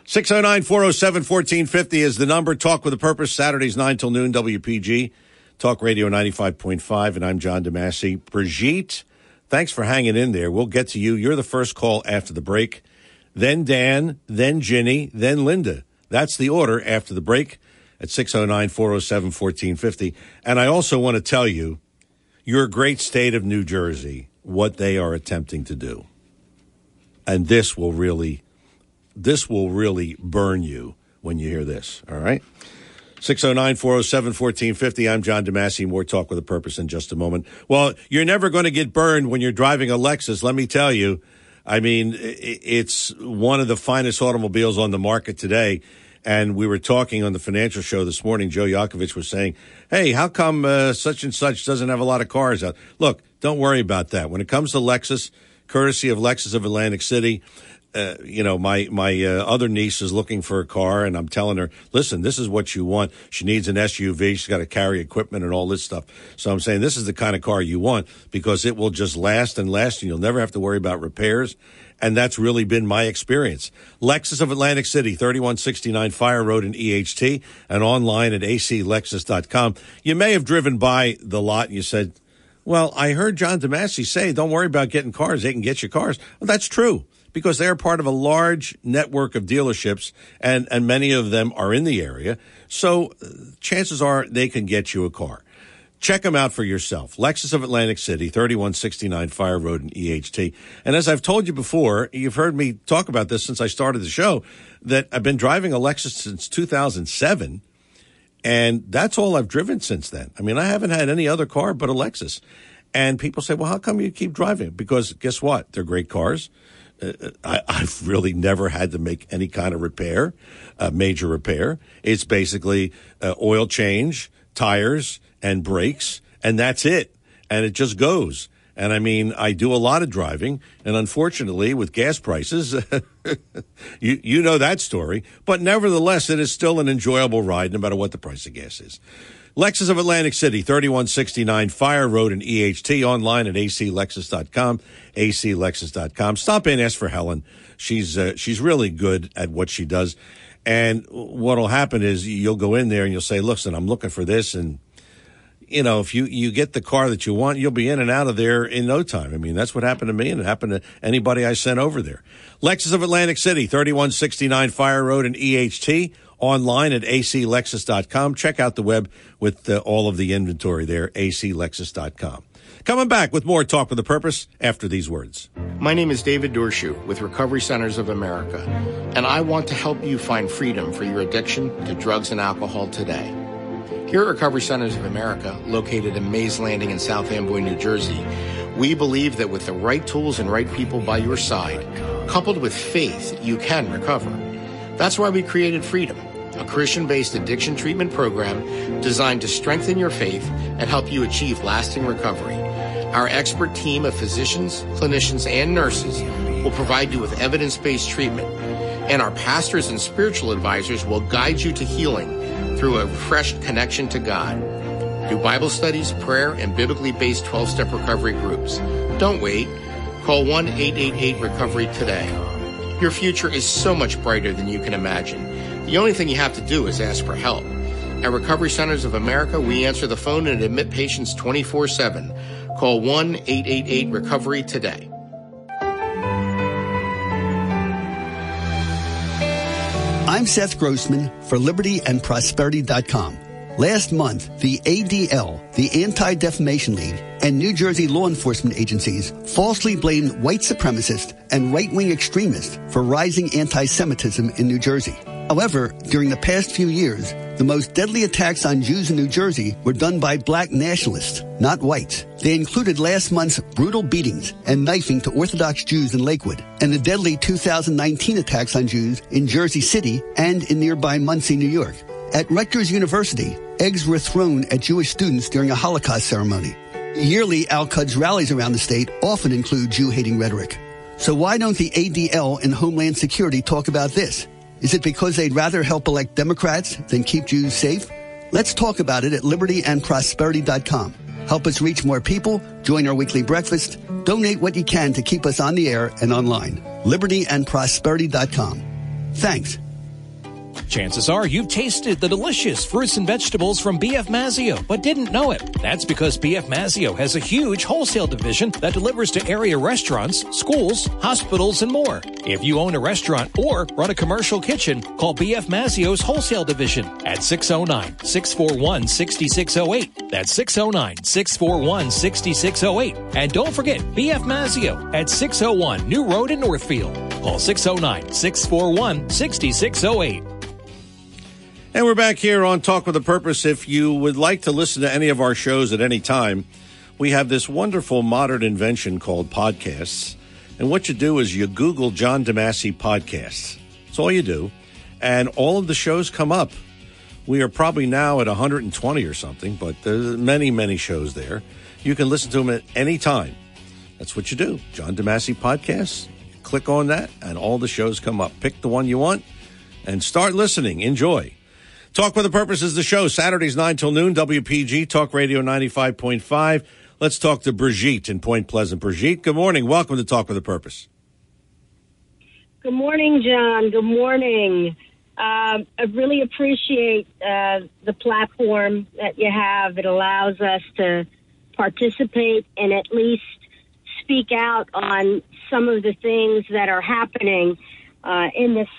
609 407 1450 is the number. Talk with a Purpose, Saturdays 9 till noon, WPG. Talk Radio 95.5, and I'm John DeMasi. Brigitte, thanks for hanging in there. We'll get to you. You're the first call after the break. Then Dan, then Ginny, then Linda. That's the order after the break at 609 407 1450. And I also want to tell you, your great state of New Jersey, what they are attempting to do. And this will really, this will really burn you when you hear this. All right. 609 407 1450. I'm John DeMasi. More talk with a purpose in just a moment. Well, you're never going to get burned when you're driving a Lexus, let me tell you. I mean, it's one of the finest automobiles on the market today. And we were talking on the financial show this morning. Joe Yakovich was saying, Hey, how come uh, such and such doesn't have a lot of cars out? Look, don't worry about that. When it comes to Lexus, courtesy of Lexus of Atlantic City, uh, you know, my my uh, other niece is looking for a car, and I'm telling her, listen, this is what you want. She needs an SUV. She's got to carry equipment and all this stuff. So I'm saying this is the kind of car you want because it will just last and last, and you'll never have to worry about repairs. And that's really been my experience. Lexus of Atlantic City, 3169 Fire Road in EHT, and online at aclexus.com. You may have driven by the lot and you said, well, I heard John DeMasi say, don't worry about getting cars. They can get you cars. Well, that's true because they're part of a large network of dealerships and, and many of them are in the area. So uh, chances are they can get you a car. Check them out for yourself. Lexus of Atlantic City, 3169 Fire Road in EHT. And as I've told you before, you've heard me talk about this since I started the show, that I've been driving a Lexus since 2007. And that's all I've driven since then. I mean, I haven't had any other car but a Lexus. And people say, well, how come you keep driving? Because guess what? They're great cars. Uh, I, [laughs] have really never had to make any kind of repair, uh, major repair. It's basically uh, oil change, tires, and brakes, and that's it. And it just goes. And I mean, I do a lot of driving, and unfortunately, with gas prices, [laughs] you you know that story. But nevertheless, it is still an enjoyable ride, no matter what the price of gas is. Lexus of Atlantic City, 3169 Fire Road in EHT, online at aclexus.com, aclexus.com. Stop in, ask for Helen. She's, uh, she's really good at what she does. And what'll happen is you'll go in there and you'll say, listen, I'm looking for this. And, you know, if you, you get the car that you want, you'll be in and out of there in no time. I mean, that's what happened to me and it happened to anybody I sent over there. Lexus of Atlantic City, 3169 Fire Road in EHT online at aclexus.com. Check out the web with uh, all of the inventory there, aclexus.com. Coming back with more Talk with a Purpose after these words. My name is David Dorshu with Recovery Centers of America, and I want to help you find freedom for your addiction to drugs and alcohol today. Here at Recovery Centers of America, located in Mays Landing in South Amboy, New Jersey, we believe that with the right tools and right people by your side, coupled with faith, you can recover. That's why we created Freedom a Christian based addiction treatment program designed to strengthen your faith and help you achieve lasting recovery. Our expert team of physicians, clinicians, and nurses will provide you with evidence based treatment, and our pastors and spiritual advisors will guide you to healing through a fresh connection to God. Do Bible studies, prayer, and biblically based 12 step recovery groups. Don't wait. Call 1 888 Recovery today. Your future is so much brighter than you can imagine. The only thing you have to do is ask for help. At Recovery Centers of America, we answer the phone and admit patients 24 7. Call 1 888 Recovery today. I'm Seth Grossman for libertyandprosperity.com. Last month, the ADL, the Anti-Defamation League, and New Jersey law enforcement agencies falsely blamed white supremacists and right-wing extremists for rising anti-Semitism in New Jersey. However, during the past few years, the most deadly attacks on Jews in New Jersey were done by black nationalists, not whites. They included last month's brutal beatings and knifing to Orthodox Jews in Lakewood and the deadly 2019 attacks on Jews in Jersey City and in nearby Monsey, New York. At Rutgers University, eggs were thrown at Jewish students during a Holocaust ceremony. Yearly Al-Quds rallies around the state often include Jew-hating rhetoric. So why don't the ADL and Homeland Security talk about this? Is it because they'd rather help elect Democrats than keep Jews safe? Let's talk about it at libertyandprosperity.com. Help us reach more people, join our weekly breakfast, donate what you can to keep us on the air and online. libertyandprosperity.com. Thanks. Chances are you've tasted the delicious fruits and vegetables from BF Mazzeo, but didn't know it. That's because BF Mazzeo has a huge wholesale division that delivers to area restaurants, schools, hospitals, and more. If you own a restaurant or run a commercial kitchen, call BF Mazzeo's wholesale division at 609 641 6608. That's 609 641 6608. And don't forget BF Mazzeo at 601 New Road in Northfield. Call 609 641 6608. And we're back here on Talk with a Purpose. If you would like to listen to any of our shows at any time, we have this wonderful modern invention called podcasts. And what you do is you Google John DeMasi podcasts. That's all you do. And all of the shows come up. We are probably now at 120 or something, but there's many, many shows there. You can listen to them at any time. That's what you do. John DeMasi podcasts. Click on that, and all the shows come up. Pick the one you want and start listening. Enjoy. Talk with a Purpose is the show. Saturdays 9 till noon, WPG, Talk Radio 95.5. Let's talk to Brigitte in Point Pleasant. Brigitte, good morning. Welcome to Talk with a Purpose. Good morning, John. Good morning. Uh, I really appreciate uh, the platform that you have. It allows us to participate and at least speak out on some of the things that are happening uh, in this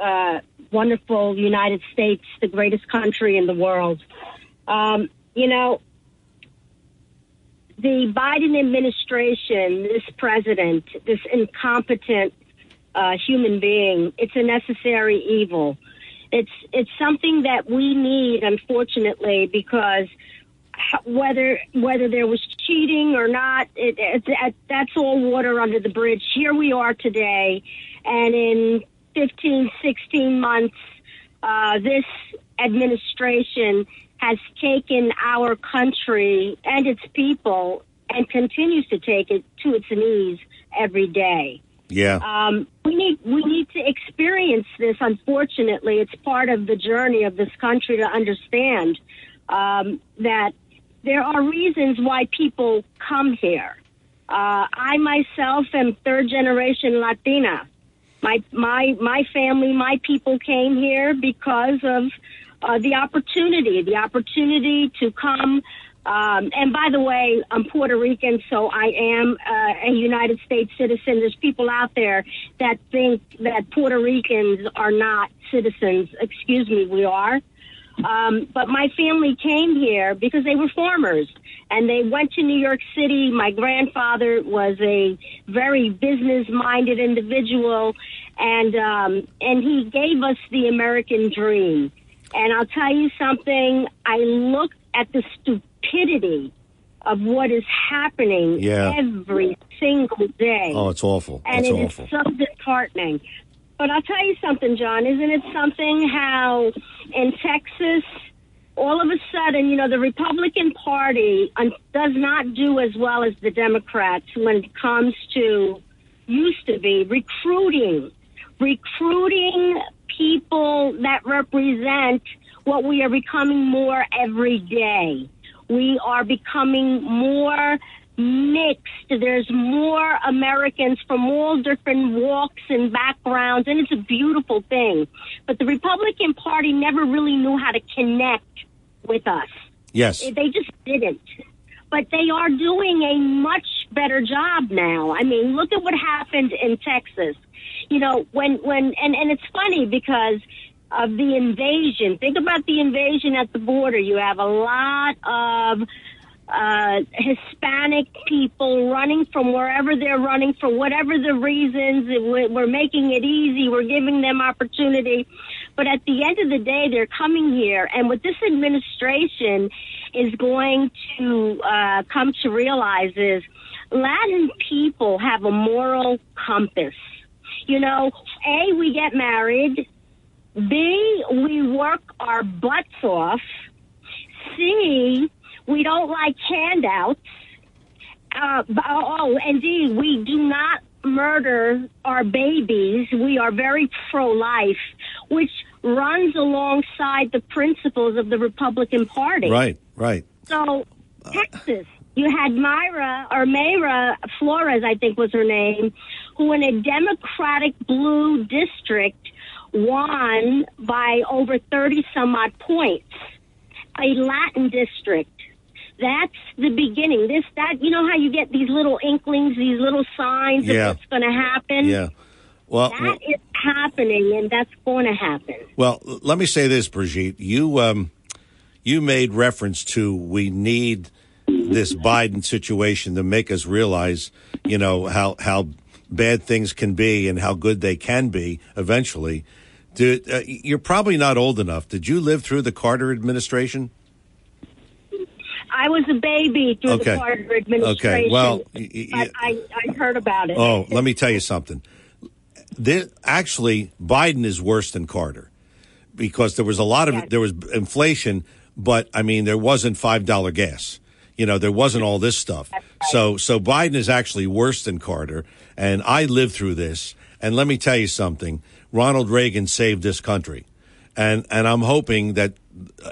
uh, wonderful United States, the greatest country in the world. Um, you know, the Biden administration, this president, this incompetent uh, human being, it's a necessary evil. It's it's something that we need, unfortunately, because whether whether there was cheating or not, it, it, that's all water under the bridge. Here we are today, and in 15, 16 months, uh, this administration has taken our country and its people and continues to take it to its knees every day. Yeah. Um, we need we need to experience this. Unfortunately, it's part of the journey of this country to understand um, that there are reasons why people come here. Uh, I myself am third generation Latina. My my my family, my people came here because of uh, the opportunity, the opportunity to come. Um, and by the way, I'm Puerto Rican, so I am uh, a United States citizen. There's people out there that think that Puerto Ricans are not citizens. Excuse me, we are. Um, but my family came here because they were farmers and they went to New York City. My grandfather was a very business minded individual and um, and he gave us the American dream. And I'll tell you something, I looked at the stupidity of what is happening Yeah. every single day. Oh, it's awful. And It's it is awful. so disheartening. But I'll tell you something, John. Isn't it something how in Texas, all of a sudden, you know, the Republican Party does not do as well as the Democrats when it comes to, used to be, recruiting. Recruiting people that represent what we are becoming more every day. We are becoming more mixed. There's more Americans from all different walks and backgrounds, and it's a beautiful thing. But the Republican Party never really knew how to connect with us. Yes. They just didn't. But they are doing a much better job now. I mean, look at what happened in Texas. You know, when, when, and, and it's funny because of the invasion. Think about the invasion at the border. You have a lot of uh, Hispanic people running from wherever they're running for whatever the reasons. We're we're making it easy. We're giving them opportunity. But at the end of the day, they're coming here. And what this administration, is going to uh, come to realize is Latin people have a moral compass. You know, A, we get married. B, we work our butts off. C, we don't like handouts. Uh, oh, and D, we do not murder our babies. We are very pro life, which runs alongside the principles of the Republican Party. Right, right. So, Texas, you had Myra or Mayra Flores, I think was her name, who in a Democratic blue district won by over 30 some odd points. A Latin district. That's the beginning. This, that, you know how you get these little inklings, these little signs Yeah. of what's going to happen? Yeah. Well, That is happening, and that's going to happen. Well, let me say this, Brigitte. You um, you made reference to we need this Biden situation to make us realize, you know, how how bad things can be and how good they can be eventually. Did, uh, you're probably not old enough. Did you live through the Carter administration? I was a baby through Okay. the Carter administration. Okay, well, y- y- but I, I heard about it. Oh, let me tell you something. This, actually, Biden is worse than Carter because there was a lot of there was inflation, but I mean there wasn't five dollar gas. You know, there wasn't all this stuff. So, so Biden is actually worse than Carter, and I lived through this. And let me tell you something: Ronald Reagan saved this country, and and I'm hoping that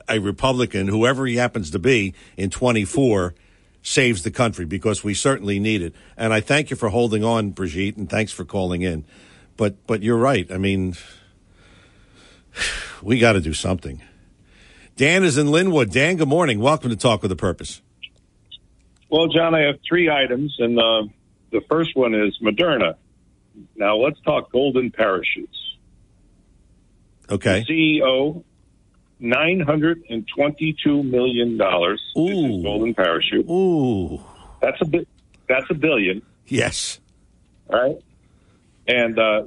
a Republican, whoever he happens to be in 24, saves the country because we certainly need it. And I thank you for holding on, Brigitte, and thanks for calling in. But but you're right. I mean, [sighs] we got to do something. Dan is in Linwood. Dan, good morning. Welcome to Talk with a Purpose. Well, John, I have three items, and uh, the first one is Moderna. Now, let's talk golden parachutes. Okay. The CEO, nine hundred and twenty-two million dollars. Is golden parachute. Ooh, that's a bit. That's a billion. Yes. All right. And uh,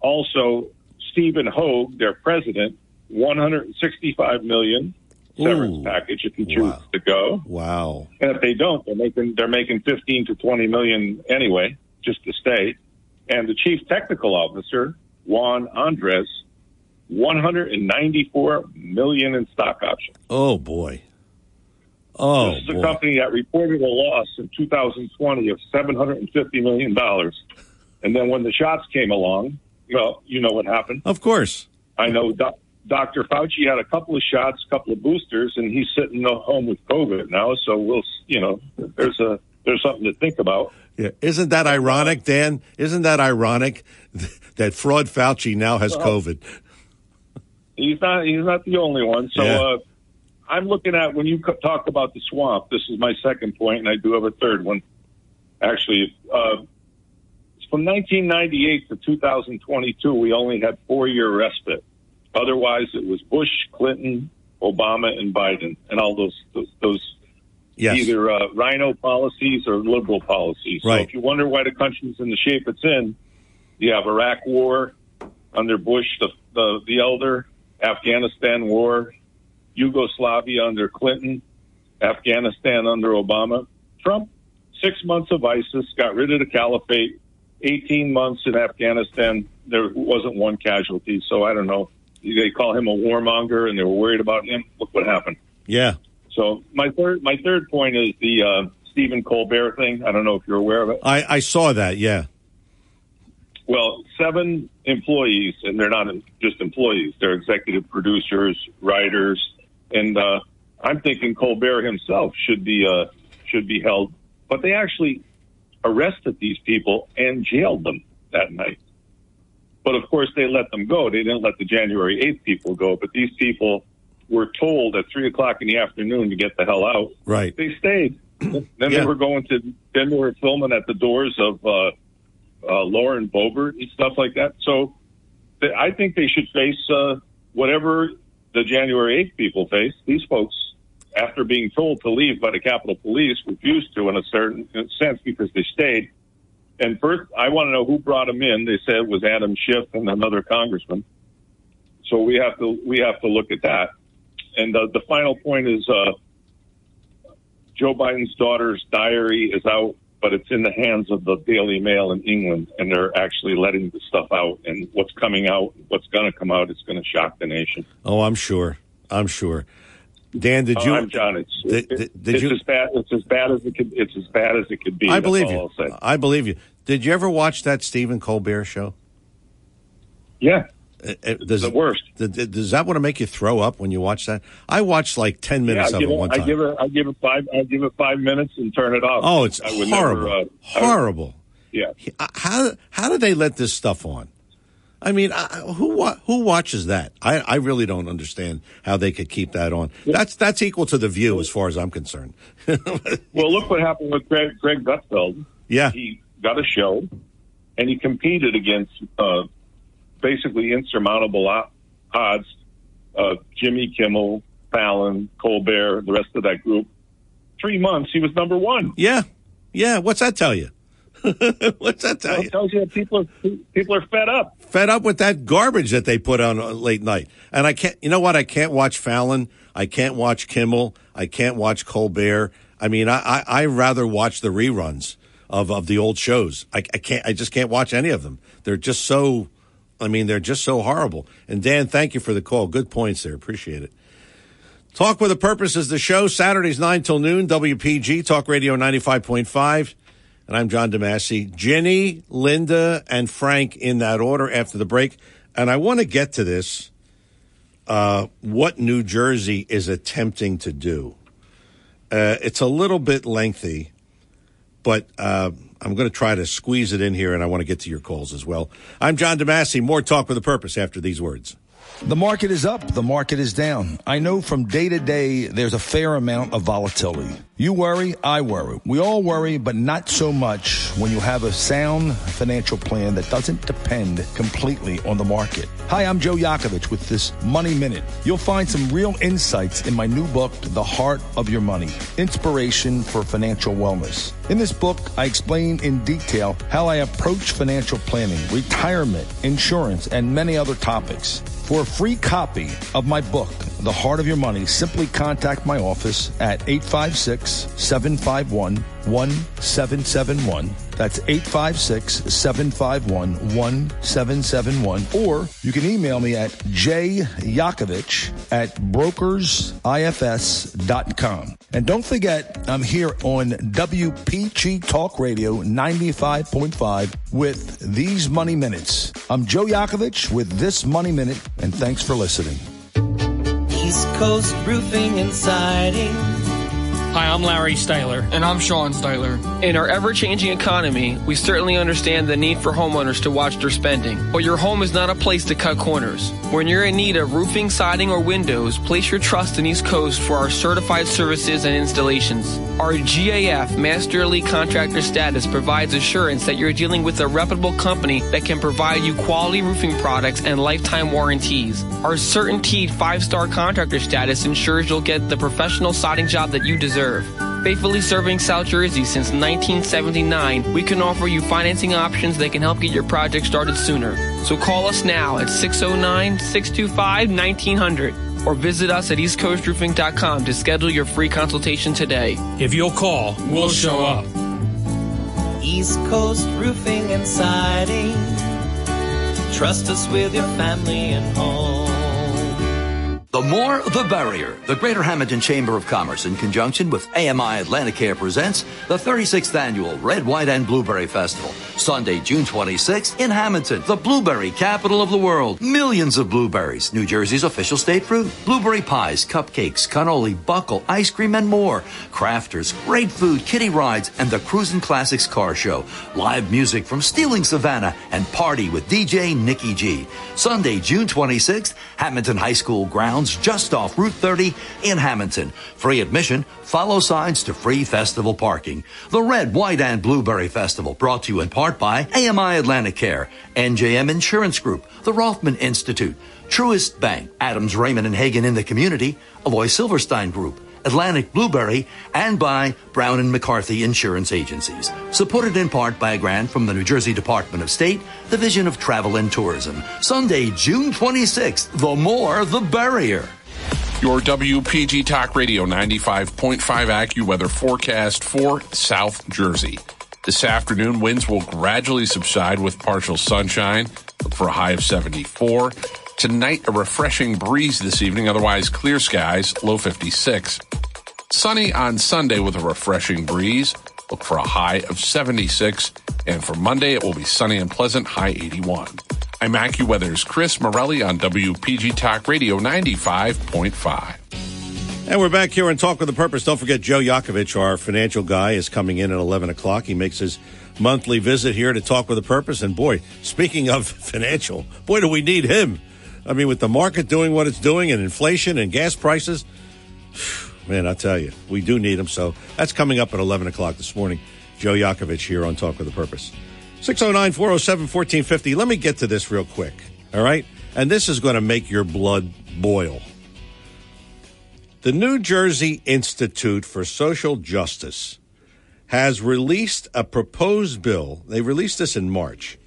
also, Stephen Hoge, their president, one hundred and sixty-five million severance Ooh. package if he chooses to go. Wow. And if they don't, they're making they're making fifteen to twenty million anyway, just to stay. And the chief technical officer, Juan Andres, one hundred and ninety four million in stock options. Oh boy. Oh this is a boy. company that reported a loss in 2020 of 750 million dollars, and then when the shots came along, well, you know what happened. Of course. I know doc, Dr. Fauci had a couple of shots, a couple of boosters, and he's sitting at home with COVID now. So we'll, you know, there's a there's something to think about. Yeah. Isn't that ironic, Dan? Isn't that ironic [laughs] that fraud Fauci now has Well, COVID? He's not he's not the only one. So Yeah. uh, I'm looking at when you talk about the swamp. This is my second point, and I do have a third one. Actually, uh, from 1998 to 2022, we only had four year respite. Otherwise, it was Bush, Clinton, Obama, and Biden, and all those those, those Yes. either uh, rhino policies or liberal policies. So if you wonder why the country's in the shape it's in, you have Iraq War under Bush, the the, the elder, Afghanistan War, Yugoslavia under Clinton, Afghanistan under Obama. Trump, six months of ISIS, got rid of the caliphate, 18 months in Afghanistan. There wasn't one casualty. So I don't know. They call him a warmonger and they were worried about him. Look what happened. Yeah. So my third, my third point is the uh, Stephen Colbert thing. I don't know if you're aware of it. I, I saw that. Yeah. Well, seven employees, and they're not just employees; they're executive producers, writers, and uh, I'm thinking Colbert himself should be uh, should be held. But they actually arrested these people and jailed them that night. But of course, they let them go. They didn't let the January 8th people go. But these people were told at three o'clock in the afternoon to get the hell out. Right. They stayed. [clears throat] then they were going to. Then they were filming at the doors of uh, uh, Lauren Boebert and stuff like that. So th- I think they should face uh, whatever the January 8th people face. These folks, after being told to leave by the Capitol Police, refused to in a certain sense because they stayed. And first, I want to know who brought him in. They said it was Adam Schiff and another congressman. So we have to we have to look at that. And uh, the final point is uh, Joe Biden's daughter's diary is out, but it's in the hands of the Daily Mail in England, and they're actually letting the stuff out. And what's coming out, what's going to come out, is going to shock the nation. Oh, I'm sure. I'm sure. Dan, did Uh, you? I'm John. It's, Did- did- did it's you- as bad. It's as bad as it could. It's as bad as it could be. I believe you. I believe you. Did you ever watch that Stephen Colbert show? Yeah. it does, the worst. Does that want to make you throw up when you watch that? I watched like ten minutes yeah, of it it, one I time. give it. I give it five. I give it five minutes and turn it off. Oh, it's I would horrible. Never, uh, I would- Horrible. yeah. Uh, How how do they let this stuff on? I mean, I, who wa- who watches that? I, I really don't understand how they could keep that on. That's that's equal to the View as far as I'm concerned. [laughs] Well, look what happened with Greg, Greg Gutfeld. Yeah. He got a show, and he competed against uh, basically insurmountable odds. Uh, Jimmy Kimmel, Fallon, Colbert, the rest of that group. Three months, he was number one. Yeah, yeah. What's that tell you? [laughs] What's that tell Well, you? it tells you that people are people are fed up. Fed up with that garbage that they put on uh, late night, and I can't. You know what? I can't watch Fallon. I can't watch Kimmel. I can't watch Colbert. I mean, I I, I rather watch the reruns of of the old shows. I, I can't. I just can't watch any of them. They're just so. I mean, they're just so horrible. And Dan, thank you for the call. Good points there. Appreciate it. Talk with a Purpose is the show, Saturdays 9 till noon, WPG, Talk Radio 95.5. And I'm John DeMasi. Jenny, Linda, and Frank in that order after the break. And I want to get to this uh, what New Jersey is attempting to do. Uh, it's a little bit lengthy, but uh, I'm going to try to squeeze it in here, and I want to get to your calls as well. I'm John DeMasi. More Talk with a Purpose after these words. The market is up, the market is down. I know from day to day there's a fair amount of volatility. You worry, I worry. We all worry, but not so much when you have a sound financial plan that doesn't depend completely on the market. Hi, I'm Joe Yakovich with this Money Minute. You'll find some real insights in my new book, The Heart of Your Money Inspiration for Financial Wellness. In this book, I explain in detail how I approach financial planning, retirement, insurance, and many other topics. For a free copy of my book, The Heart of Your Money, simply contact my office at 856 751 1771. That's 856 751 1771. Or you can email me at jyakovich at brokersifs.com. And don't forget, I'm here on WPG Talk Radio 95.5 with these Money Minutes. I'm Joe Yakovich with this Money Minute, and thanks for listening. East Coast Roofing and Siding. Hi, I'm Larry Styler. And I'm Sean Styler. In our ever changing economy, we certainly understand the need for homeowners to watch their spending. But your home is not a place to cut corners. When you're in need of roofing, siding, or windows, place your trust in East Coast for our certified services and installations. Our GAF Master Elite Contractor status provides assurance that you're dealing with a reputable company that can provide you quality roofing products and lifetime warranties. Our CertainTeed five star contractor status ensures you'll get the professional siding job that you deserve. Faithfully serving South Jersey since 1979, we can offer you financing options that can help get your project started sooner. So call us now at 609 625 1900 or visit us at eastcoastroofing.com to schedule your free consultation today. If you'll call, we'll show up. East Coast Roofing and Siding. Trust us with your family and home. The more, the barrier. The Greater Hamilton Chamber of Commerce, in conjunction with AMI Atlanticare, presents the 36th annual Red, White, and Blueberry Festival. Sunday, June 26th in Hamilton, the blueberry capital of the world. Millions of blueberries, New Jersey's official state fruit. Blueberry pies, cupcakes, cannoli, buckle, ice cream, and more. Crafters, great food, kiddie rides, and the Cruisin' Classics car show. Live music from Stealing Savannah and party with DJ Nikki G. Sunday, June 26th, Hamilton High School grounds just off Route 30 in Hamilton. Free admission, follow signs to free festival parking. The Red, White, and Blueberry Festival brought to you in part by AMI Atlanticare, NJM Insurance Group, the Rothman Institute, Truist Bank, Adams Rehmann and Heggan in the community, Alloy Silverstein Group, Atlantic Blueberry, and by Brown and McCarthy Insurance Agencies. Supported in part by a grant from the New Jersey Department of State, Division of Travel and Tourism. Sunday, June 26th. The more, the barrier. Your WPG Talk Radio 95.5 AccuWeather forecast for South Jersey. This afternoon, winds will gradually subside with partial sunshine. Look for a high of 74. Tonight, a refreshing breeze this evening, otherwise clear skies, low 56. Sunny on Sunday with a refreshing breeze. Look for a high of 76. And for Monday, it will be sunny and pleasant, high 81. I'm AccuWeather's Chris Morelli on WPG Talk Radio 95.5. And we're back here on Talk with a Purpose. Don't forget, Joe Yakovich, our financial guy, is coming in at 11 o'clock. He makes his monthly visit here to Talk with a Purpose. And boy, speaking of [laughs] financial, boy, do we need him. I mean, with the market doing what it's doing and inflation and gas prices, [sighs] man, I tell you, we do need them. So that's coming up at 11 o'clock this morning. Joe Yakovich here on Talk with a Purpose. 609 407 1450. Let me get to this real quick. All right. And this is going to make your blood boil. The New Jersey Institute for Social Justice has released a proposed bill. They released this in March,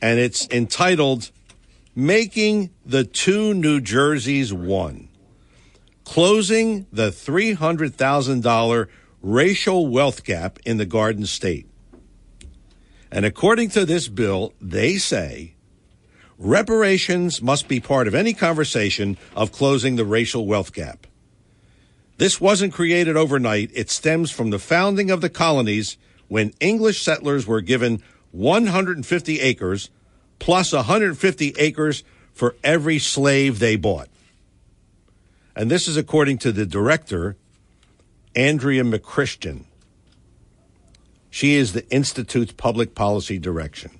and it's entitled Making the Two New Jerseys One Closing the $300,000 Racial Wealth Gap in the Garden State. And according to this bill, they say reparations must be part of any conversation of closing the racial wealth gap. This wasn't created overnight. It stems from the founding of the colonies when English settlers were given 150 acres plus 150 acres for every slave they bought. And this is according to the director, Andrea McChristian. She is the Institute's public policy direction.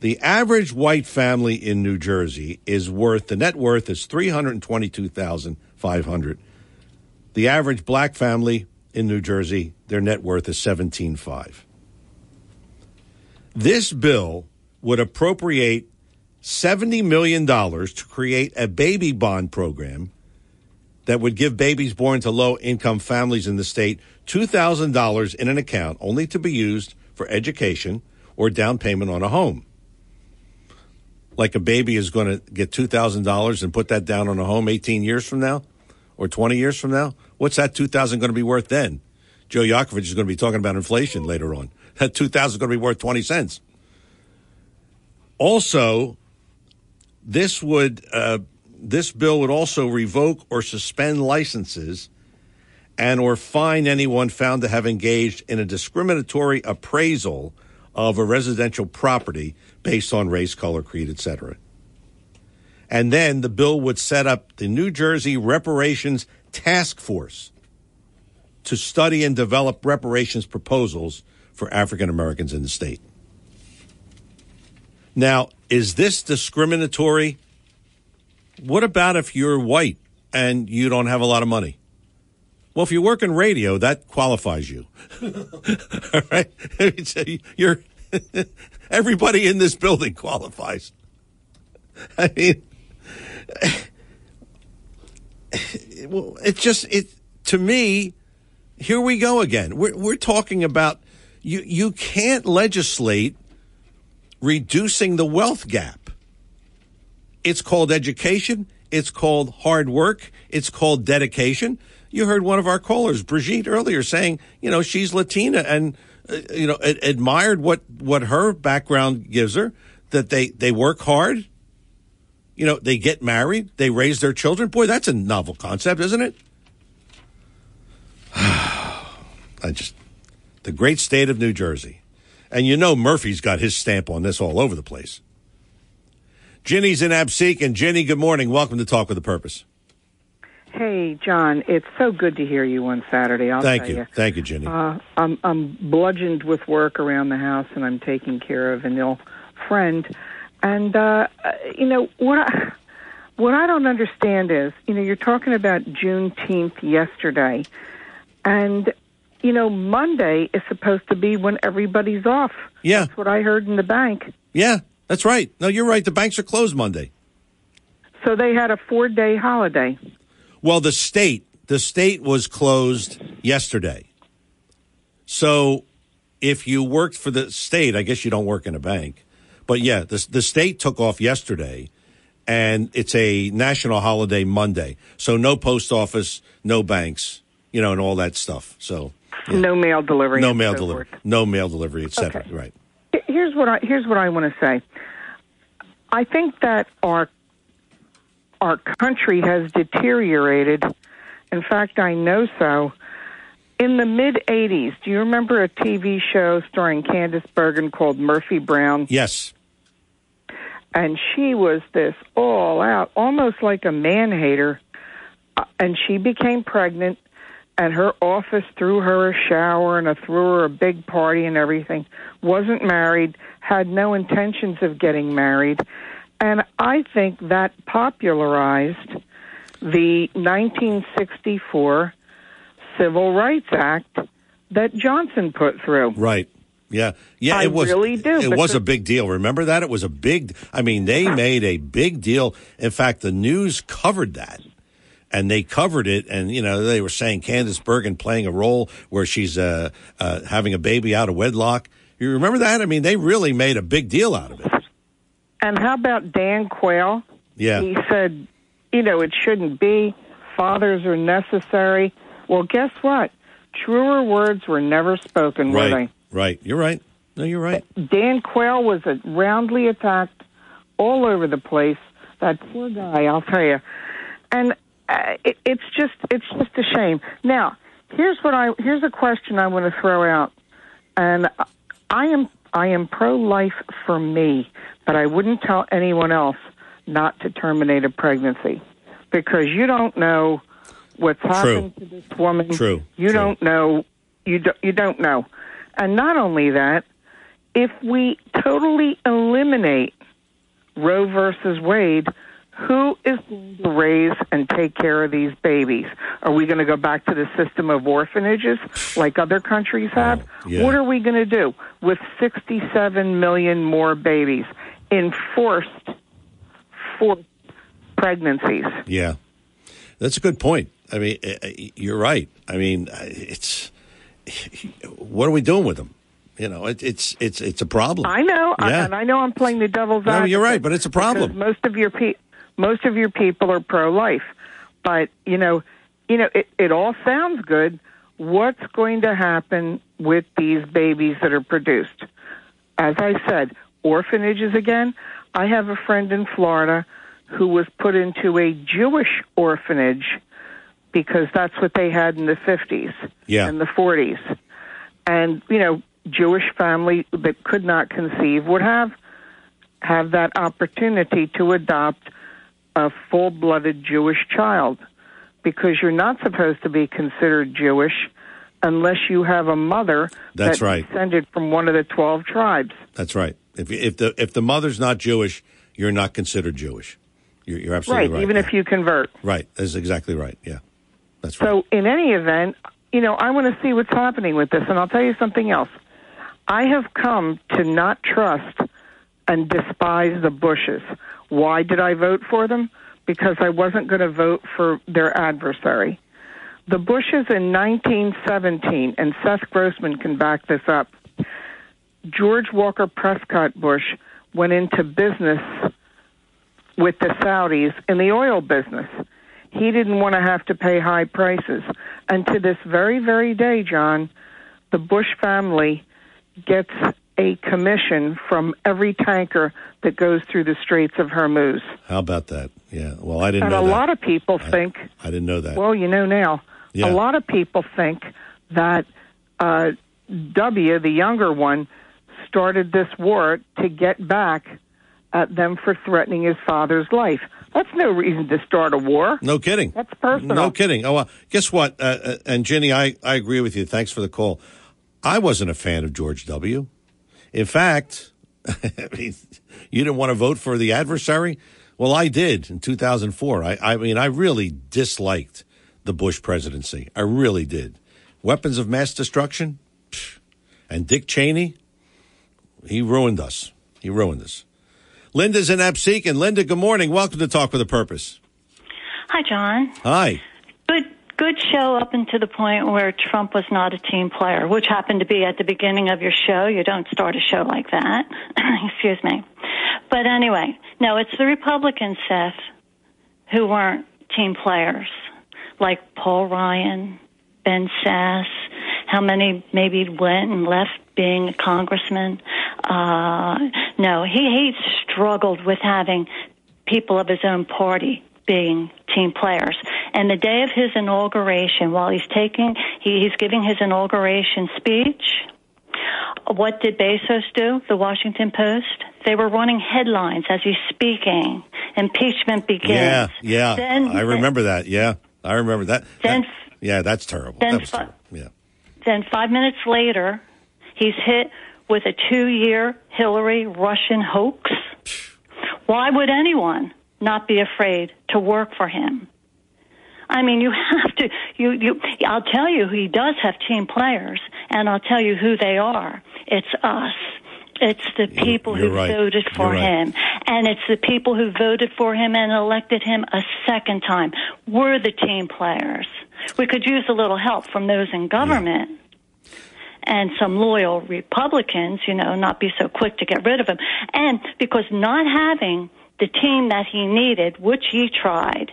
The average white family in New Jersey is worth the net worth is 322,500. The average black family in New Jersey, their net worth is 17.5. This bill would appropriate $70 million to create a baby bond program that would give babies born to low income families in the state $2,000 in an account only to be used for education or down payment on a home. Like a baby is going to get $2,000 and put that down on a home 18 years from now or 20 years from now. What's that 2000 going to be worth then? Joe Yakovich is going to be talking about inflation later on. That 2000 is going to be worth 20 cents. Also, this would uh, this bill would also revoke or suspend licenses and or fine anyone found to have engaged in a discriminatory appraisal of a residential property based on race, color, creed, etc. And then the bill would set up the New Jersey Reparations Task Force to study and develop reparations proposals for African Americans in the state. Now, is this discriminatory? What about if you're white and you don't have a lot of money? Well, if you work in radio, that qualifies you. [laughs] All right? [laughs] You're [laughs] everybody in this building qualifies. I mean, well, it's just it to me. Here we go again. We're we're talking about you. You can't legislate reducing the wealth gap. It's called education. It's called hard work. It's called dedication you heard one of our callers, Brigitte, earlier saying, you know, she's Latina and, uh, you know, a- admired what, what her background gives her, that they, they work hard. You know, they get married, they raise their children. Boy, that's a novel concept, isn't it? [sighs] I just, the great state of New Jersey. And you know, Murphy's got his stamp on this all over the place. Ginny's in Absecon. And Ginny, good morning. Welcome to Talk with a Purpose. Hey, John, it's so good to hear you on Saturday. I'll Thank you. you. Thank you, Jenny. Uh, I'm I'm bludgeoned with work around the house, and I'm taking care of an ill friend. And uh, uh, you know what? I, what I don't understand is, you know, you're talking about Juneteenth yesterday, and you know Monday is supposed to be when everybody's off. Yeah, that's what I heard in the bank. Yeah, that's right. No, you're right. The banks are closed Monday. So they had a four day holiday. Well, the state, the state was closed yesterday. So if you worked for the state, I guess you don't work in a bank. But yeah, the, the state took off yesterday and it's a national holiday Monday. So no post office, no banks, you know, and all that stuff. So No mail delivery. no mail so delivery, forth. no mail delivery, etc. Okay. Right. Here's what I here's what I want to say. I think that our our country has deteriorated. In fact, I know so. In the mid '80s, do you remember a TV show starring Candice Bergen called Murphy Brown? Yes. and she was this all out, almost like a man hater. Uh, And she became pregnant, and her office threw her a shower and a, threw her a big party and everything. Wasn't married, had no intentions of getting married, and I think that popularized the 1964 Civil Rights Act that Johnson put through. Right. Yeah. Yeah. I it was. really do, It was a big deal. Remember that? It was a big. I mean, they made a big deal. In fact, the news covered that, and they covered it. And you know, they were saying Candice Bergen playing a role where she's uh, uh, having a baby out of wedlock. You remember that? I mean, they really made a big deal out of it. And how about Dan Quayle? Yeah. He said, you know, it shouldn't be. Fathers are necessary. Well, guess what? Truer words were never spoken, were Right. Right. You're right. No, you're right. Dan Quayle was roundly attacked all over the place. That poor guy, I'll tell you. And uh, it, it's just, it's just a shame. Now, here's what I, here's a question I want to throw out, and I am, I am pro-life for me, but I wouldn't tell anyone else not to terminate a pregnancy because you don't know what's happened to this woman. True. You don't know. You do, you don't know. And not only that, if we totally eliminate Roe versus Wade, who is going to raise and take care of these babies? Are we going to go back to the system of orphanages like other countries have? yeah. What are we going to do with 67 million more babies in forced, forced pregnancies? Yeah, that's a good point. I mean, uh, uh, you're right. I mean, it's what are we doing with them? You know, it, it's it's it's a problem. I know, Yeah. and I know I'm playing the devil's No, advocate. you're right, but it's a problem. Most of your pe- most of your people are pro-life, but you know, you know, it, it all sounds good. What's going to happen with these babies that are produced? As I said, orphanages again. I have a friend in Florida who was put into a Jewish orphanage because that's what they had in the 50s Yeah. and the 40s. And, you know, Jewish family that could not conceive would have have that opportunity to adopt a full-blooded Jewish child because you're not supposed to be considered Jewish unless you have a mother That's that's right. descended from one of the 12 tribes. That's right. If if the if the mother's not Jewish, you're not considered Jewish. You're, you're absolutely right. even if you convert. right, that's exactly right. Yeah, that's right. So, in any event, you know, I want to see what's happening with this. And I'll tell you something else. I have come to not trust and despise the Bushes. Why did I vote for them? Because I wasn't going to vote for their adversary. The Bushes in 1917, and Seth Grossman can back this up, George Walker Prescott Bush went into business with the Saudis in the oil business. He didn't want to have to pay high prices. And to this very, very day, John, the Bush family gets a commission from every tanker that goes through the Straits of Hormuz. How about that? Yeah. Well, I didn't and know a that. lot of people I- think, I didn't know that. well, you know now, Yeah. a lot of people think that uh, W, the younger one, started this war to get back at them for threatening his father's life. That's no reason to start a war. No kidding. That's personal. No kidding. Oh, well, guess what? Uh, uh, and Jenny, I, I agree with you. Thanks for the call. I wasn't a fan of George W. In fact, [laughs] I mean, you didn't want to vote for the adversary. Well, I did in 2004. I, I mean, I really disliked the Bush presidency. I really did. Weapons of mass destruction, Psh. and Dick Cheney, he ruined us. He ruined us. Linda's in Absecon. Linda, good morning. Welcome to Talk with a Purpose. Hi, John. Hi. Good good show up until the point where Trump was not a team player, which happened to be at the beginning of your show. You don't start a show like that. [clears throat] Excuse me. But anyway, no, it's the Republicans, Seth, who weren't team players, like Paul Ryan, Ben Sasse, how many maybe went and left being a congressman. Uh, no, he, he struggled with having people of his own party being team players. And the day of his inauguration, while he's taking, he, he's giving his inauguration speech, what did Bezos do? The Washington Post? They were running headlines as he's speaking. Impeachment begins. Yeah, yeah. Then, I remember that. Yeah, I remember that. Then, That- yeah, that's terrible. then That terrible. Yeah. Then five minutes later, he's hit with a two-year Hillary Russian hoax. Why would anyone not be afraid to work for him? I mean, you [laughs] have to. You, you. I'll tell you, he does have team players, and I'll tell you who they are. It's us. It's the people you're who right. voted for right. him, and it's the people who voted for him and elected him a second time. We're the team players. We could use a little help from those in government and some loyal Republicans, you know, not be so quick to get rid of him. And because not having the team that he needed, which he tried,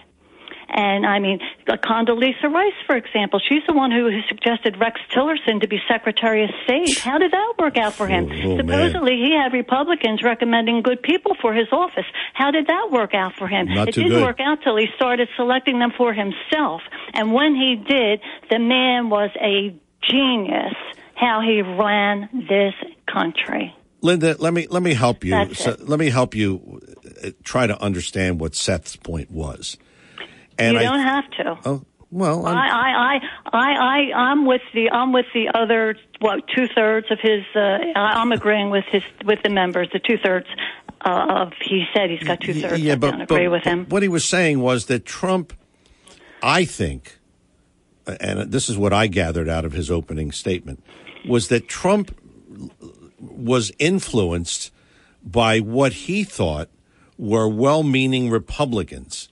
and I mean, Condoleezza Rice, for example, she's the one who suggested Rex Tillerson to be Secretary of State. How did that work out for him? Oh, oh, man. Supposedly, he had Republicans recommending good people for his office. How did that work out for him? Not it didn't good. work out till he started selecting them for himself. And when he did, the man was a genius. How he ran this country. Linda, let me let me help you. So, let me help you uh, try to understand what Seth's point was. And you I, don't have to. Oh well, I'm- I, I, I, I, I, I'm with the, I'm with the other, what, two thirds of his. Uh, I- I'm agreeing with his, with the members. The two thirds uh, of he said he's got two thirds. yeah, I but, agree but with him. what he was saying was that Trump, I think, and this is what I gathered out of his opening statement, was that Trump was influenced by what he thought were well-meaning Republicans,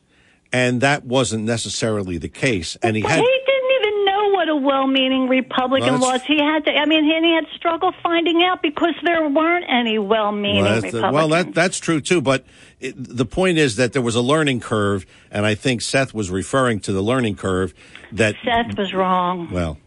and that wasn't necessarily the case. And he had didn't even know what a well-meaning Republican Well, was. He had to. I mean, and he had struggle finding out because there weren't any well-meaning Well, Republicans. Uh, well, that, that's true too. But it, the point is that there was a learning curve, and I think Seth was referring to the learning curve. That Seth was wrong. well,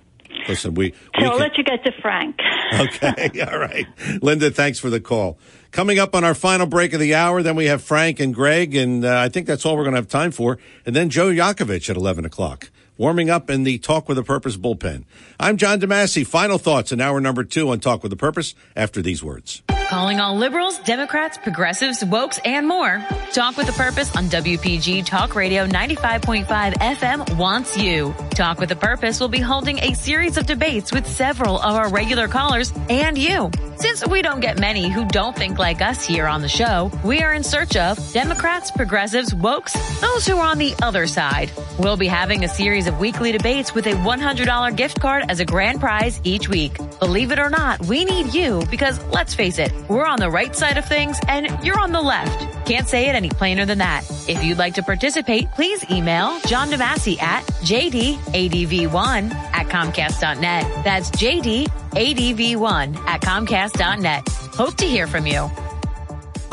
listen, we, we I'll can- let you get to Frank. [laughs] okay, [laughs] all right, Linda. Thanks for the call. Coming up on our final break of the hour, then we have Frank and Greg, and uh, I think that's all we're going to have time for. And then Joe Yakovich at eleven o'clock, warming up in the Talk with a Purpose bullpen. I'm John DeMasi. Final thoughts in hour number two on Talk with a Purpose after these words. Calling all liberals, Democrats, progressives, wokes, and more. Talk with a Purpose on WPG Talk Radio 95.5 FM wants you. Talk with a Purpose will be holding a series of debates with several of our regular callers and you. Since we don't get many who don't think like us here on the show, we are in search of Democrats, progressives, wokes, those who are on the other side. We'll be having a series of weekly debates with a $100 gift card as a grand prize each week. Believe it or not, we need you because let's face it, we're on the right side of things and you're on the left. Can't say it any plainer than that. If you'd like to participate, please email John DeMasi at jdadv1 at comcast.net. That's jdadv1 at comcast.net. Hope to hear from you.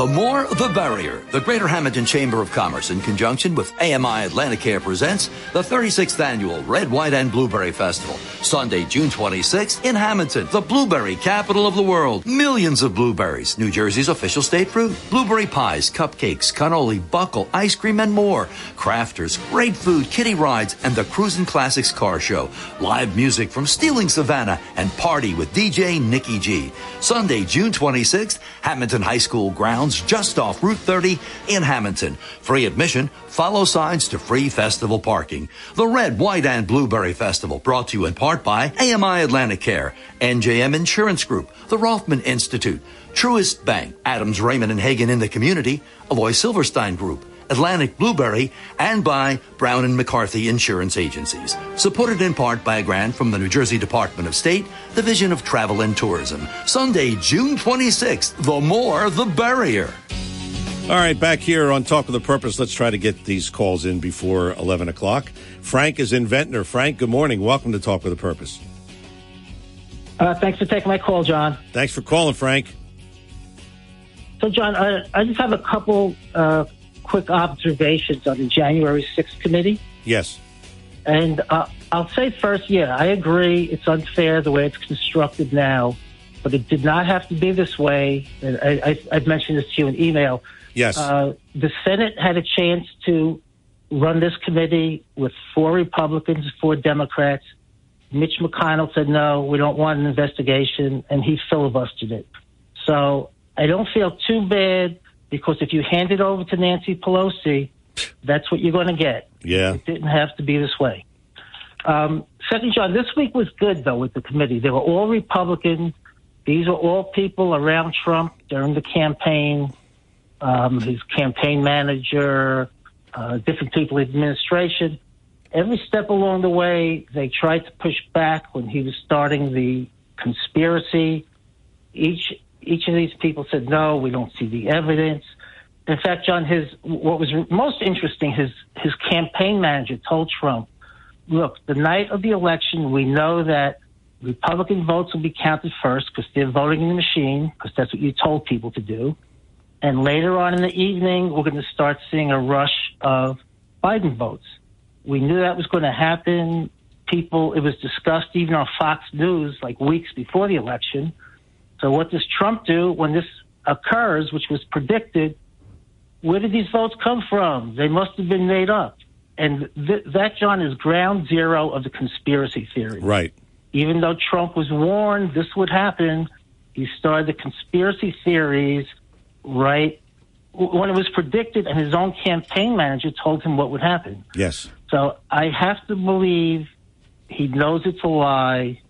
The more, the barrier. The Greater Hamilton Chamber of Commerce, in conjunction with AMI Atlanticare, presents the 36th annual Red, White, and Blueberry Festival. Sunday, June 26th in Hamilton, the blueberry capital of the world. Millions of blueberries, New Jersey's official state fruit. Blueberry pies, cupcakes, cannoli, buckle, ice cream, and more. Crafters, great food, kiddie rides, and the Cruisin' Classics car show. Live music from Stealing Savannah and party with DJ Nikki G. Sunday, June 26th, Hamilton High School grounds just off Route 30 in Hamilton. Free admission, follow signs to free festival parking. The Red, White, and Blueberry Festival brought to you in part by AMI Atlanticare, NJM Insurance Group, the Rothman Institute, Truist Bank, Adams Rehmann and Heggan in the community, Alloy Silverstein Group, Atlantic Blueberry, and by Brown and McCarthy Insurance Agencies. Supported in part by a grant from the New Jersey Department of State, Division of Travel and Tourism. Sunday, June 26th. The more, the barrier. All right, back here on Talk of the Purpose. Let's try to get these calls in before 11 o'clock. Frank is in Ventnor. Frank, good morning. Welcome to Talk with the Purpose. Uh, thanks for taking my call, John. Thanks for calling, Frank. So, John, I, I just have a couple uh, quick observations on the January 6th committee. Yes. And uh, I'll say first, yeah, I agree. It's unfair the way it's constructed now, but it did not have to be this way. And I, I, I've mentioned this to you in email. Yes. Uh, the Senate had a chance to run this committee with four Republicans, four Democrats. Mitch McConnell said, no, we don't want an investigation, and he filibustered it. So I don't feel too bad because if you hand it over to Nancy Pelosi, that's what you're going to get. Yeah. It didn't have to be this way. Um, second, John, this week was good, though, with the committee. They were all Republicans. These were all people around Trump during the campaign, um, his campaign manager, uh, different people in administration. Every step along the way, they tried to push back when he was starting the conspiracy. Each each of these people said, "No, we don't see the evidence." In fact, John, his what was most interesting, his his campaign manager told Trump, "Look, the night of the election, we know that Republican votes will be counted first because they're voting in the machine, because that's what you told people to do, and later on in the evening, we're going to start seeing a rush of Biden votes." We knew that was going to happen. People, it was discussed even on Fox News like weeks before the election. So what does Trump do when this occurs, which was predicted? Where did these votes come from? They must have been made up. And th- that, John, is ground zero of the conspiracy theory. Right. Even though Trump was warned this would happen, he started the conspiracy theories right when it was predicted, and his own campaign manager told him what would happen. Yes. So I have to believe he knows it's a lie,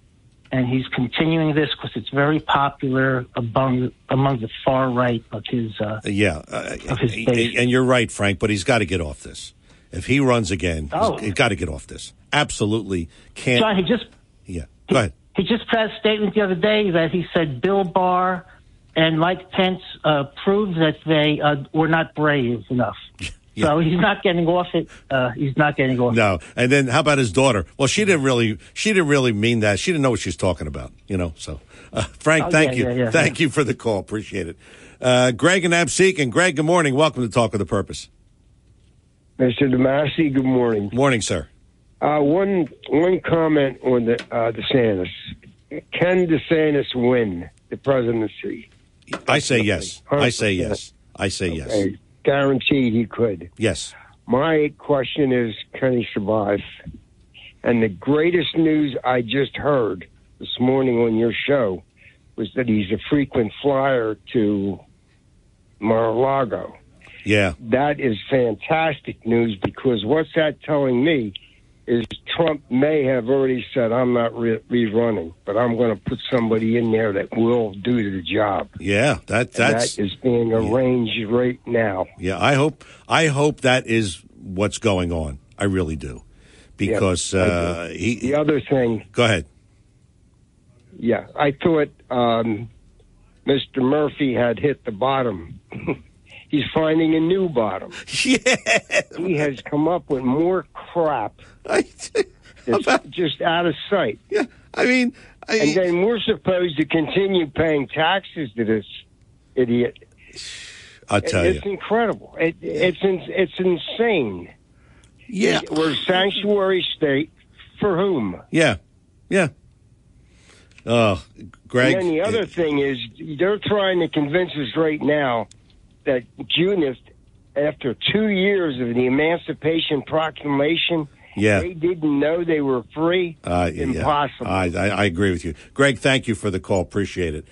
and he's continuing this because it's very popular among among the far right of his. Uh, Yeah. Uh, Of his and, base. and you're right, Frank, but he's got to get off this. If he runs again, Oh. he's, he's got to get off this. Absolutely can't. John, he just yeah. Go ahead. he just put out a statement the other day that he said Bill Barr and Mike Pence uh, proved that they uh, were not brave enough. [laughs] So he's not getting off it. Uh, he's not getting off. No, and then how about his daughter? Well, she didn't really, she didn't really mean that. She didn't know what she was talking about, you know. So, uh, Frank, Oh, thank yeah, you, yeah, yeah, thank you for the call. Appreciate it. Uh, Greg and Absec, and Greg, good morning. Welcome to Talk with a Purpose. Mr. DeMasi, good morning. Morning, sir. Uh, one one comment on the uh, DeSantis. Can DeSantis win the presidency? I say yes. I say yes. I say yes. Okay. Guaranteed he could. Yes. My question is, can he survive? And the greatest news I just heard this morning on your show was that he's a frequent flyer to Mar-a-Lago. Yeah. That is fantastic news because what's that telling me is Trump may have already said, I'm not re- rerunning, but I'm going to put somebody in there that will do the job. Yeah. That that's that is being arranged right now. yeah. I hope I hope that is what's going on. I really do, because Yeah, uh, do. he. the other thing, Go ahead. yeah, I thought um, Mr. Murphy had hit the bottom. [laughs] He's finding a new bottom. [laughs] Yeah. He has come up with more crap. It's just out of sight. Yeah, I mean, and then we're supposed to continue paying taxes to this idiot. I'll tell you. it's incredible. It, it's in, it's insane. Yeah, we're a sanctuary state for whom? Yeah. Yeah. Oh, Greg. And then the other thing is, they're trying to convince us right now that Junists, after two years of the Emancipation Proclamation, Yeah. they didn't know they were free. Uh, yeah. Impossible. I, I, I agree with you. Greg, thank you for the call. Appreciate it.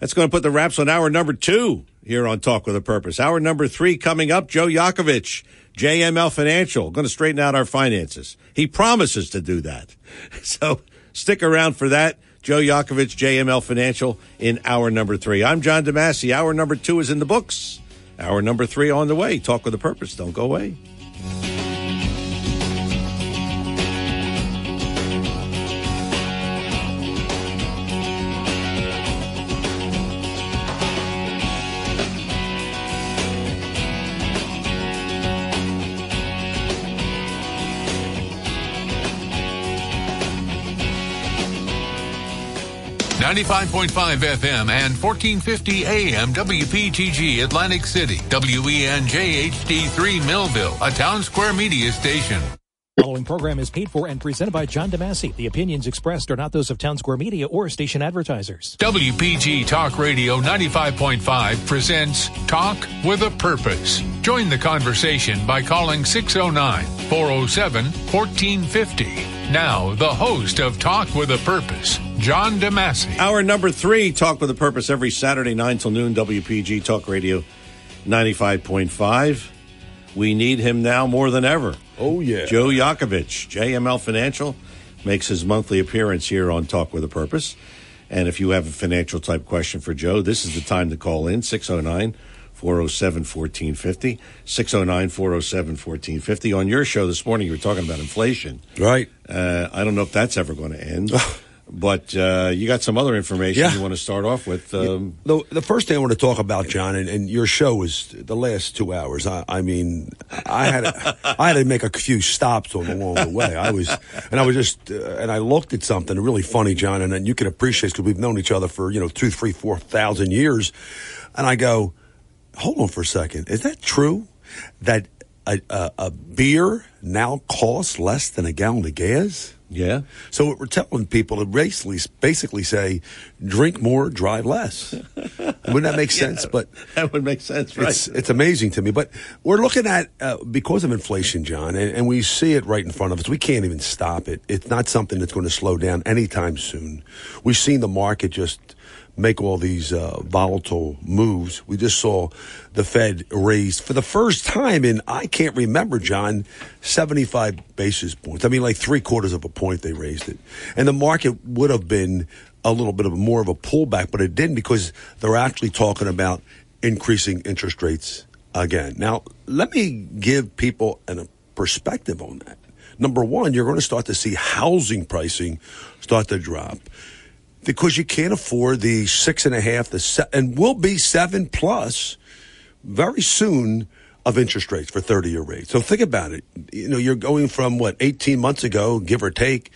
That's going to put the wraps on hour number two here on Talk with a Purpose. Hour number three coming up. Joe Yakovich, JML Financial, going to straighten out our finances. He promises to do that. [laughs] So stick around for that. Joe Yakovich, JML Financial in hour number three. I'm John DeMasi. Hour number two is in the books. Hour number three on the way. Talk with a Purpose. Don't go away. 95.5 FM and 1450 AM WPTG Atlantic City. WENJ HD3 Millville, a Townsquare Media station. The following program is paid for and presented by John DeMasi. The opinions expressed are not those of Townsquare Media or station advertisers. WPG Talk Radio 95.5 presents Talk with a Purpose. Join the conversation by calling 609 407 1450. Now, the host of Talk with a Purpose, John DeMasi. Our number three, Talk with a Purpose, every Saturday, 9 till noon, WPG Talk Radio 95.5. We need him now more than ever. Oh, yeah. Joe Yakovich, JML Financial, makes his monthly appearance here on Talk with a Purpose. And if you have a financial type question for Joe, this is the time to call in 609 407 1450. 609 407 1450. On your show this morning, you were talking about inflation. Right. Uh, I don't know if that's ever going to end. [laughs] but uh, you got some other information Yeah. you want to start off with. Um, The, the first thing I want to talk about, John, and, and your show was the last two hours. I, I mean, I had to, I had to make a few stops on along the way. I was, and I was just, uh, and I looked at something really funny, John, and, and you can appreciate because we've known each other for you know two, three, four thousand years, and I go, hold on for a second, is that true? That a, a, a beer now costs less than a gallon of gas? Yeah. So what we're telling people to basically basically say, drink more, drive less. [laughs] Wouldn't that make sense? But that would make sense, right? It's, it's amazing to me. But we're looking at uh, because of inflation, John, and, and we see it right in front of us. We can't even stop it. It's not something that's going to slow down anytime soon. We've seen the market just make all these uh, volatile moves. We just saw the Fed raise for the first time in I can't remember, John, seventy-five basis points. I mean, like three quarters of a point they raised it, and the market would have been a little bit of more of a pullback, but it didn't because they're actually talking about increasing interest rates again. Now, let me give people a perspective on that. Number one, you're going to start to see housing pricing start to drop because you can't afford the six and a half, the se- and will be seven plus very soon of interest rates for 30 year rates. So think about it. You know, you're going from what, 18 months ago, give or take,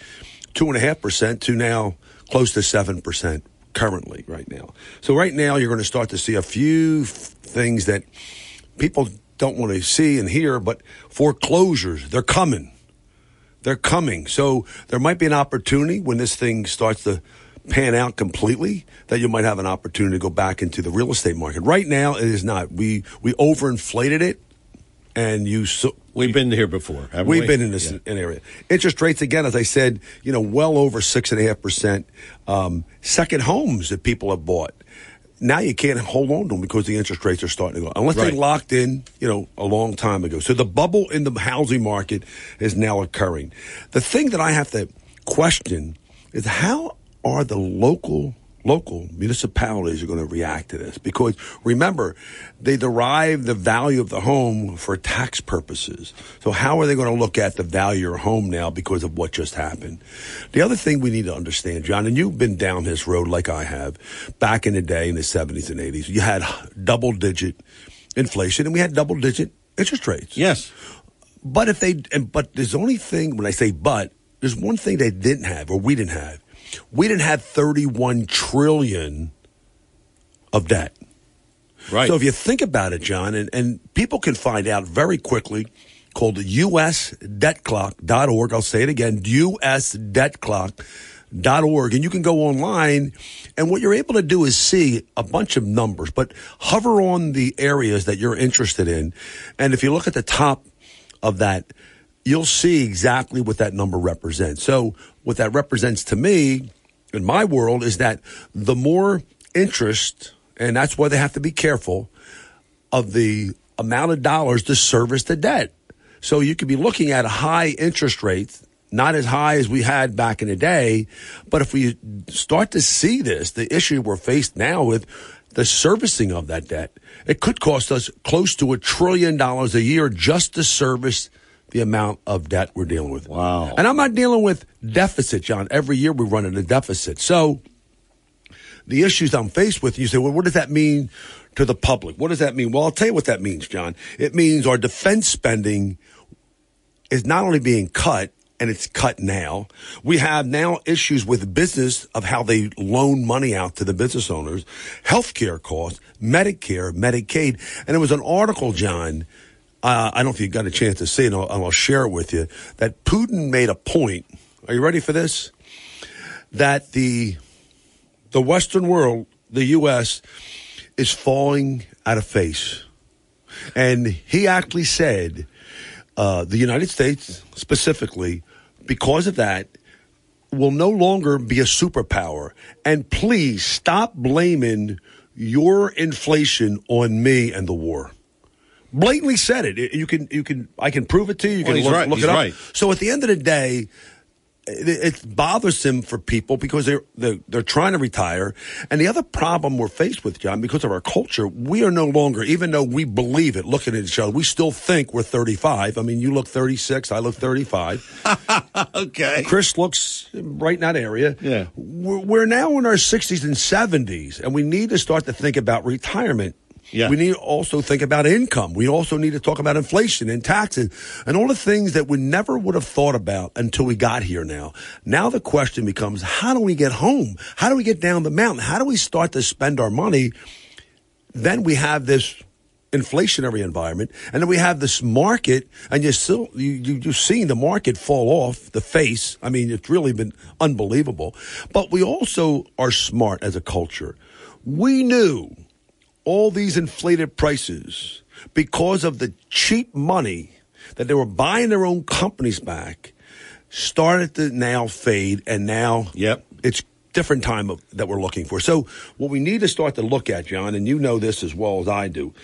two and a half percent to now close to seven percent currently right now. So right now you're going to start to see a few f- things that people don't want to see and hear, but foreclosures, they're coming. They're coming. So there might be an opportunity when this thing starts to pan out completely that you might have an opportunity to go back into the real estate market. Right now it is not. We we overinflated it and you so, We've been here before, haven't We've we? been in this Yeah. in area. Interest rates again, as I said, you know, well over six and a half percent. Um, second homes that people have bought. Now you can't hold on to them because the interest rates are starting to go unless Right. they locked in, you know, a long time ago. So the bubble in the housing market is now occurring. The thing that I have to question is how are the local local municipalities are going to react to this. Because remember they derive the value of the home for tax purposes. So how are they going to look at the value of your home now because of what just happened? The other thing we need to understand john and you've been down this road like i have. Back in the day in the 70s and 80s you had double digit inflation and we had double digit interest rates. Yes. But if they and but there's only thing when i say but there's one thing they didn't have or we didn't have we didn't have 31 trillion of debt. Right. So if you think about it, John, and, and people can find out very quickly called usdebtclock.org. I'll say it again, usdebtclock.org. And you can go online and what you're able to do is see a bunch of numbers, but hover on the areas that you're interested in. And if you look at the top of that, you'll see exactly what that number represents. So what that represents to me in my world is that the more interest, and that's why they have to be careful of the amount of dollars to service the debt. So you could be looking at a high interest rate, not as high as we had back in the day. But if we start to see this, the issue we're faced now with the servicing of that debt, it could cost us close to a trillion dollars a year just to service the amount of debt we're dealing with. Wow. And I'm not dealing with deficit, John. Every year we run into deficit. So the issues I'm faced with, you say, well, what does that mean to the public? What does that mean? Well, I'll tell you what that means, John. It means our defense spending is not only being cut, and it's cut now. We have now issues with business of how they loan money out to the business owners, healthcare costs, Medicare, Medicaid. And it was an article, John, I don't know if you got a chance to see it, and I'll, I'll share it with you, that Putin made a point. Are you ready for this? That the, the Western world, the U.S., is falling out of face. And he actually said, uh, the United States specifically, because of that, will no longer be a superpower. And please stop blaming your inflation on me and the war. Blatantly said it. You can, you can, I can prove it to you. You Well, can look, right. look it up. right. So at the end of the day, it- it's bothersome for people because they're, they're they're trying to retire. And the other problem we're faced with, John, because of our culture, we are no longer, even though we believe it, looking at each other, we still think we're 35. I mean, you look 36, I look 35. [laughs] okay. Chris looks right in that area. Yeah. We're, we're now in our 60s and 70s, and we need to start to think about retirement. Yeah. We need to also think about income. We also need to talk about inflation and taxes and all the things that we never would have thought about until we got here now. Now the question becomes, how do we get home? How do we get down the mountain? How do we start to spend our money? Then we have this inflationary environment, and then we have this market, and you still you, you you've seen the market fall off the face. I mean, it's really been unbelievable. But we also are smart as a culture. We knew all these inflated prices because of the cheap money that they were buying their own companies back started to now fade and now yep it's different time of, that we're looking for so what we need to start to look at john and you know this as well as i do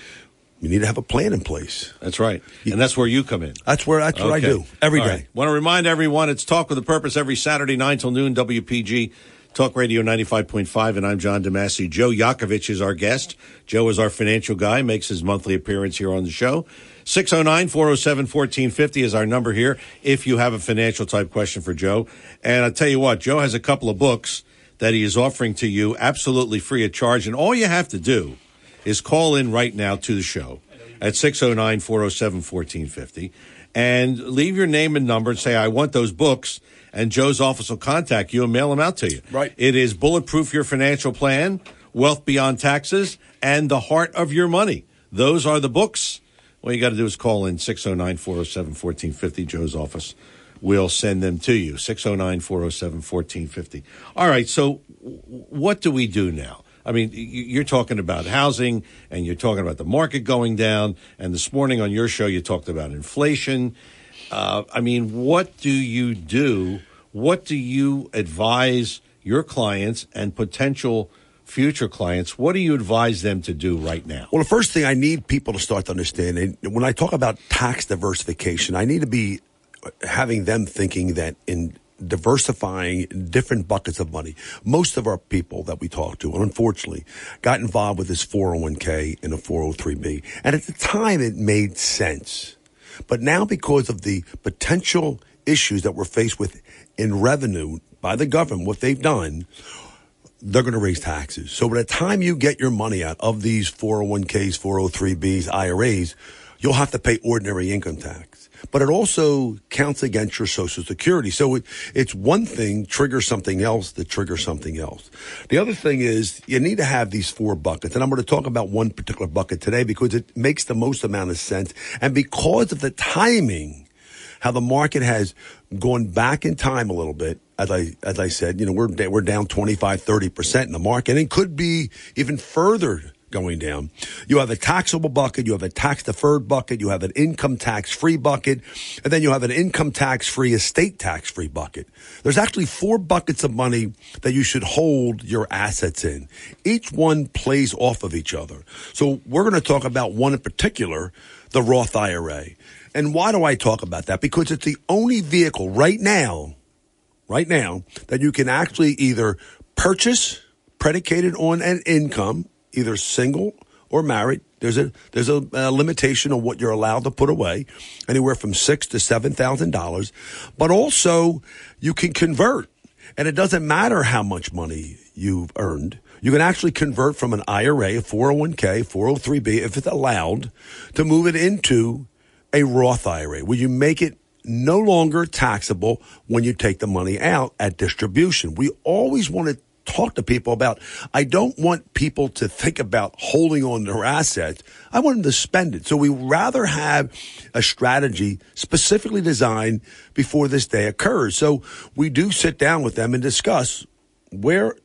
we need to have a plan in place That's right. And that's where you come in. that's where that's what i do every day Want to remind everyone it's Talk with a Purpose every Saturday, 9 till noon, WPG. Talk Radio 95.5, and I'm John DeMasi. Joe Yakovich is our guest. Joe is our financial guy, makes his monthly appearance here on the show. 609 407 1450 is our number here if you have a financial type question for Joe. And I'll tell you what, Joe has a couple of books that he is offering to you absolutely free of charge. And all you have to do is call in right now to the show at 609 407 1450 and leave your name and number and say, I want those books. And Joe's office will contact you and mail them out to you. Right. It is Bulletproof Your Financial Plan, Wealth Beyond Taxes, and The Heart of Your Money. Those are the books. All you got to do is call in 609 407 1450. Joe's office We'll send them to you. 609 407 1450. All right. So, what do we do now? I mean, you're talking about housing and you're talking about the market going down. And this morning on your show, you talked about inflation. Uh, I mean, what do you do? What do you advise your clients and potential future clients? What do you advise them to do right now? Well, the first thing I need people to start to understand, and when I talk about tax diversification, I need to be having them thinking that in diversifying different buckets of money. Most of our people that we talk to, unfortunately, got involved with this 401k and a 403b. And at the time, it made sense. But now, because of the potential issues that we're faced with in revenue by the government, what they've done, they're going to raise taxes. So by the time you get your money out of these 401ks, 403bs, IRAs, you'll have to pay ordinary income tax. But it also counts against your social security. So it, it's one thing triggers something else that triggers something else. The other thing is you need to have these four buckets. And I'm going to talk about one particular bucket today because it makes the most amount of sense. And because of the timing, how the market has gone back in time a little bit. As I, as I said, you know, we're, we're down 25, 30% in the market and it could be even further going down. You have a taxable bucket, you have a tax deferred bucket, you have an income tax free bucket, and then you have an income tax free estate tax free bucket. There's actually four buckets of money that you should hold your assets in. Each one plays off of each other. So we're going to talk about one in particular, the Roth IRA. And why do I talk about that? Because it's the only vehicle right now, right now, that you can actually either purchase predicated on an income, either single or married. There's a there's a, uh limitation on what you're allowed to put away, anywhere from six to seven thousand dollars. But also, you can convert, and it doesn't matter how much money you've earned. You can actually convert from an IRA, a 401k, 403b, if it's allowed, to move it into a Roth IRA, where you make it no longer taxable when you take the money out at distribution. We always want to talk to people about I don't want people to think about holding on their assets. I want them to spend it. So we rather have a strategy specifically designed before this day occurs. So we do sit down with them and discuss where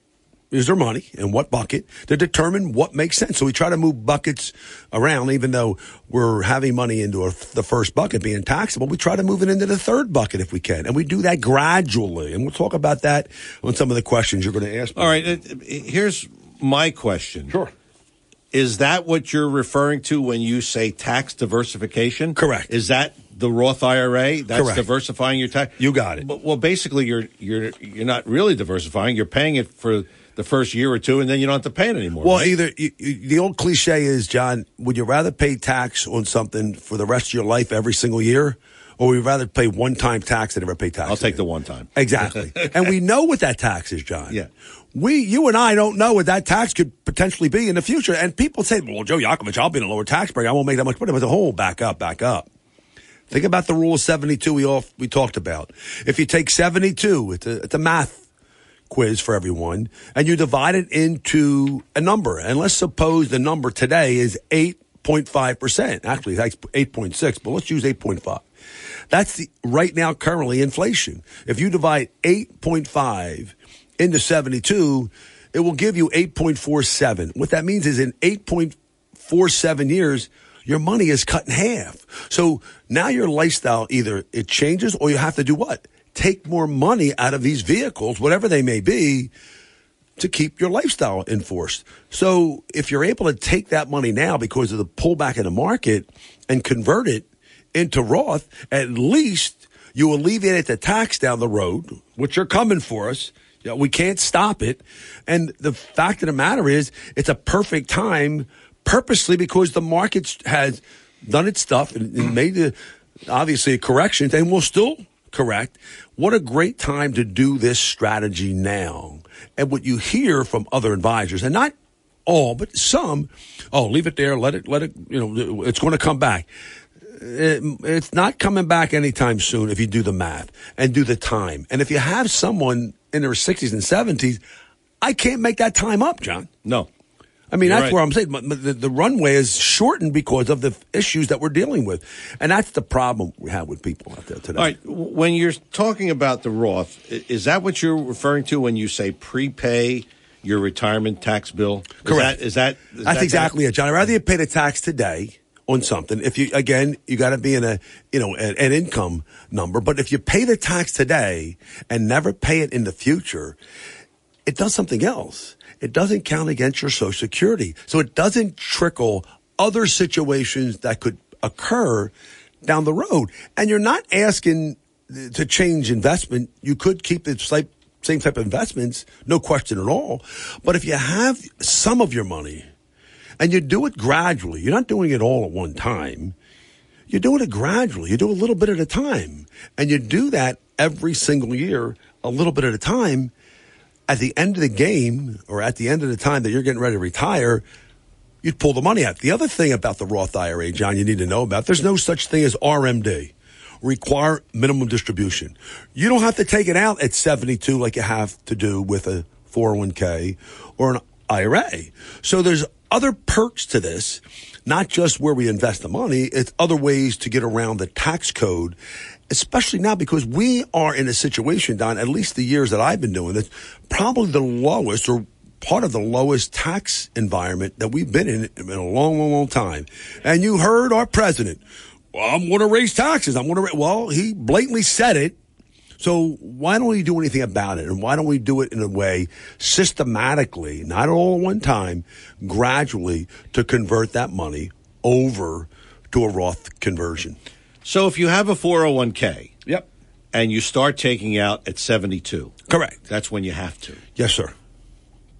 is their money and what bucket to determine what makes sense. So we try to move buckets around, even though we're having money into a, the first bucket being taxable. We try to move it into the third bucket if we can. And we do that gradually. And we'll talk about that on some of the questions you're going to ask. Me. All right. uh, Here's my question. Sure. Is that what you're referring to when you say tax diversification? Correct. Is that the Roth IRA? That's Correct. diversifying your tax. You got it. Well, basically, you're you're you're not really diversifying. You're paying it for the first year or two, and then you don't have to pay it anymore. Well, right? either you, you, the old cliche is, John, would you rather pay tax on something for the rest of your life every single year, or would you rather pay one time tax than never pay tax? I'll take the one time. Exactly. [laughs] and we know what that tax is, John. Yeah. We, you and I don't know what that tax could potentially be in the future. And people say, well, Joe Yakovich, I'll be in a lower tax bracket. I won't make that much money. But the whole back up, back up. Think about the rule of 72 we all, we talked about. If you take 72, it's a, it's a math quiz for everyone, and you divide it into a number. And let's suppose the number today is 8.5%. Actually, that's 8.6, but let's use 8.5. That's the right now currently inflation. If you divide 8.5 into 72, it will give you 8.47. What that means is in 8.47 years, your money is cut in half. So now your lifestyle either it changes or you have to do what? Take more money out of these vehicles, whatever they may be, to keep your lifestyle enforced. So if you're able to take that money now because of the pullback in the market and convert it into Roth, at least you alleviate the tax down the road, which are coming for us. You know, we can't stop it. And the fact of the matter is, it's a perfect time purposely because the market has done its stuff and, and made the, obviously a correction and will still correct. What a great time to do this strategy now. And what you hear from other advisors, and not all, but some, oh, leave it there, let it, let it, you know, it's going to come back. It, it's not coming back anytime soon if you do the math and do the time. And if you have someone in their 60s and 70s, I can't make that time up, John. No. I mean, You're that's right. where I'm saying the, the runway is shortened because of the issues that we're dealing with. And that's the problem we have with people out there today. All right. When you're talking about the Roth, is that what you're referring to when you say prepay your retirement tax bill? Is Correct. That, is that is That's that- exactly it, John. I'd rather you pay the tax today on something. If you again, you got to be in a you know an, an income number. But if you pay the tax today and never pay it in the future, it does something else. It doesn't count against your Social Security, so it doesn't trickle other situations that could occur down the road. And you're not asking to change investment. You could keep the same type of investments, no question at all. But if you have some of your money and you do it gradually, you're not doing it all at one time. You're doing it gradually. You do a little bit at a time. And you do that every single year, a little bit at a time. At the end of the game, or at the end of the time that you're getting ready to retire, you'd pull the money out. The other thing about the Roth IRA, John, you need to know about, there's no such thing as RMD. Require minimum distribution. You don't have to take it out at 72 like you have to do with a 401k or an IRA. So there's other perks to this, not just where we invest the money, it's other ways to get around the tax code, especially now because we are in a situation, Don, at least the years that I've been doing this, probably the lowest or part of the lowest tax environment that we've been in in a long, long, long time. And you heard our president, well, I'm going to raise taxes. I'm going to, ra-. well, he blatantly said it. So why don't we do anything about it? And why don't we do it in a way systematically, not all at one time, gradually to convert that money over to a Roth conversion? So if you have a 401k, yep, and you start taking out at 72, correct. That's when you have to. Yes, sir.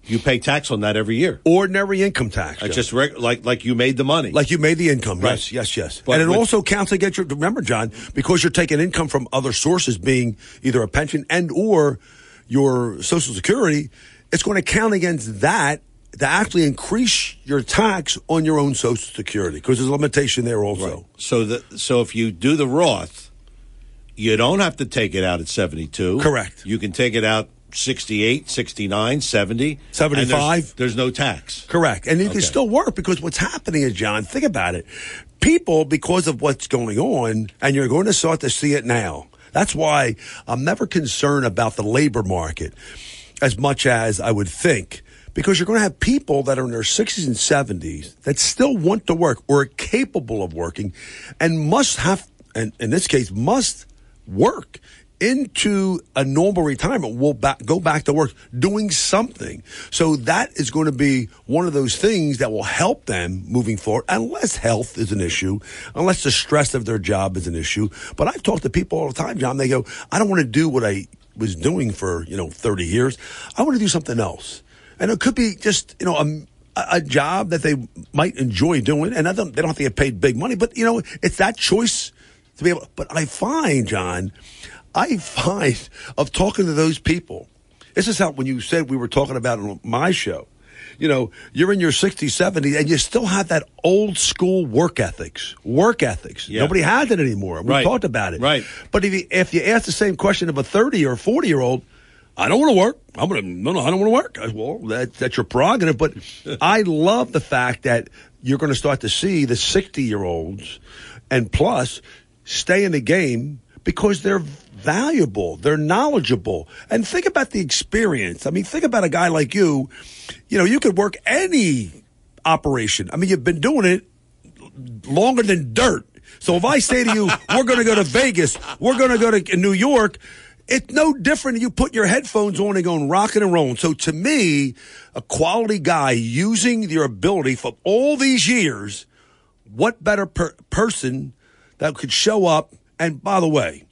You pay tax on that every year. Ordinary income tax. Uh, Joe. just reg- like like you made the money. Like you made the income. Right. Yes, yes, yes. But and it with- also counts against your, remember, John, because you're taking income from other sources being either a pension and or your social security, it's going to count against that to actually increase your tax on your own social security because there's a limitation there also. So the so if you do the Roth, You don't have to take it out at 72. Correct. You can take it out 68, 69, 70. 75. There's, there's no tax. Correct. And it Okay. can still work because what's happening is, John, think about it. People, because of what's going on, and you're going to start to see it now. That's why I'm never concerned about the labor market as much as I would think. Because you're going to have people that are in their 60s and 70s that still want to work or are capable of working and must have, and in this case, must work into a normal retirement will back, go back to work doing something. So that is going to be one of those things that will help them moving forward, unless health is an issue, unless the stress of their job is an issue. But I've talked to people all the time, John. They go, I don't want to do what I was doing for, you know, 30 years. I want to do something else. And it could be just, you know, a, a job that they might enjoy doing, and they don't have to get paid big money, but you know, it's that choice to be able. But I find, John, I find of talking to those people. This is how when you said we were talking about on my show. You know, you're in your 60s, 70s, and you still have that old school work ethics. Work ethics. Yeah. Nobody has it anymore. We Right. talked about it. Right. But if you, if you ask the same question of a 30 or 40 year old, I don't want to work. I'm gonna no no. I don't want to work. I, well, that, that's your prerogative. But [laughs] I love the fact that you're going to start to see the 60 year olds and plus stay in the game because they're valuable, they're knowledgeable, and think about the experience. I mean, think about a guy like you. You know, you could work any operation. I mean, you've been doing it longer than dirt. So if I say to you, [laughs] we're going to go to Vegas, we're going to go to New York, it's no different you put your headphones on and going rocking and rolling. So to me, a quality guy using your ability for all these years, what better per- person that could show up? And by the way,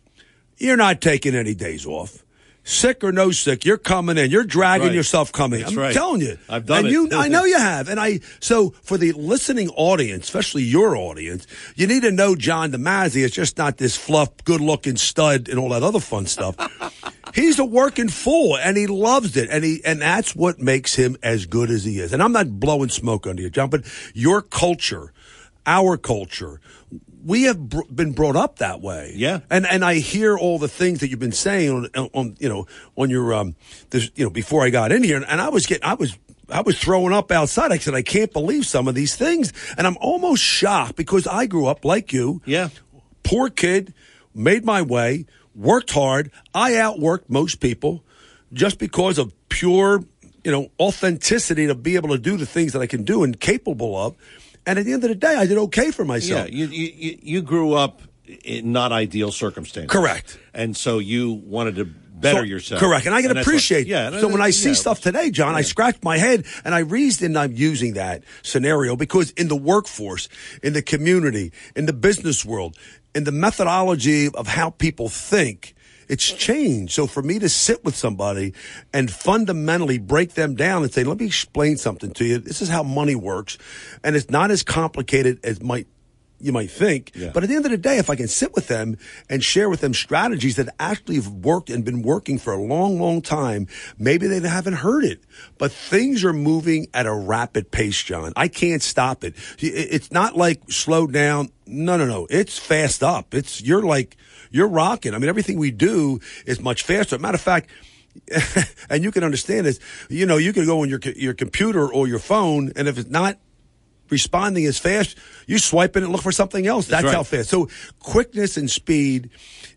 you're not taking any days off. Sick or no sick, you're coming in. You're dragging right. yourself coming. That's I'm right. telling you. I've done and it. You, I know you have. And I, so for the listening audience, especially your audience, you need to know John DeMasi is just not this fluff, good looking stud and all that other fun stuff. [laughs] He's a working fool and he loves it. And he, and that's what makes him as good as he is. And I'm not blowing smoke under you, John, but your culture, our culture, we have br- been brought up that way. Yeah. And and I hear all the things that you've been saying on, on you know on your um this you know before I got in here and I was getting I was I was throwing up outside. I said I can't believe some of these things and I'm almost shocked because I grew up like you. Yeah. Poor kid, made my way, worked hard. I outworked most people just because of pure, you know, authenticity to be able to do the things that I can do and capable of. And at the end of the day, I did okay for myself. Yeah, you, you you- grew up in not ideal circumstances. Correct. And so you wanted to better So- yourself. Correct. And I can what- appreciate yeah. So when I see yeah. stuff today, John, I scratch my head and I reason I'm using that scenario because in the workforce, in the community, in the business world, in the methodology of how people think, it's changed. So for me to sit with somebody and fundamentally break them down and say, let me explain something to you. This is how money works. And it's not as complicated as might you might think. But at the end of the day, if I can sit with them and share with them strategies that actually have worked and been working for a long, long time, maybe they haven't heard it. But things are moving at a rapid pace, John. I can't stop it. It- It's not like slow down. No, no, no. It's fast up. It's, you're like, you're rocking. I mean, everything we do is much faster. Matter of fact, [laughs] and you can understand this, you know, you can go on your, your computer or your phone, and if it's not responding as fast, you swipe it and look for something else. That's, That's right. how fast. So quickness and speed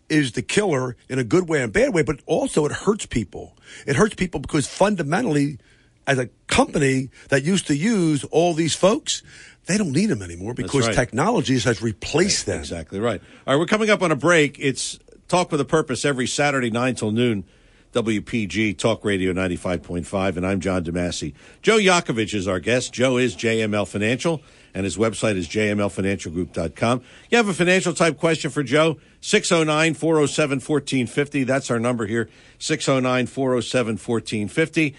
is the killer in a good way and bad way, but also it hurts people. It hurts people because fundamentally, as a company that used to use all these folks, they don't need them anymore because right. technology has replaced them. Exactly right. All right, we're coming up on a break. It's Talk with a Purpose every Saturday, 9 till noon. WPG Talk Radio 95.5, and I'm John DeMasi. Joe Yakovich is our guest. Joe is JML Financial, and his website is jmlfinancialgroup.com. You have a financial type question for Joe? 609 407 1450. That's our number here 609 407 1450.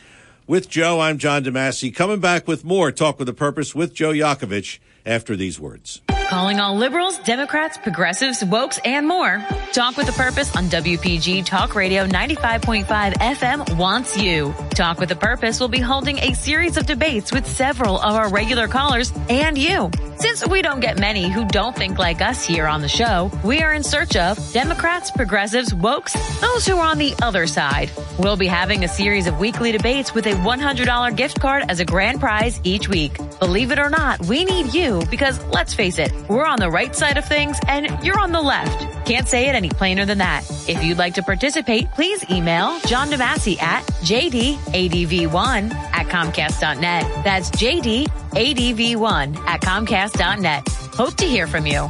With Joe, I'm John DeMasi. Coming back with more Talk with a Purpose with Joe Yakovich after these words. Calling all liberals, Democrats, progressives, wokes, and more. Talk with a purpose on WPG Talk Radio 95.5 FM wants you. Talk with a purpose will be holding a series of debates with several of our regular callers and you. Since we don't get many who don't think like us here on the show, we are in search of Democrats, progressives, wokes, those who are on the other side. We'll be having a series of weekly debates with a $100 gift card as a grand prize each week. Believe it or not, we need you because let's face it, we're on the right side of things and you're on the left. Can't say it any plainer than that. If you'd like to participate, please email John DeMasi at jdadv1 at comcast.net. That's jdadv1 at comcast.net. Hope to hear from you.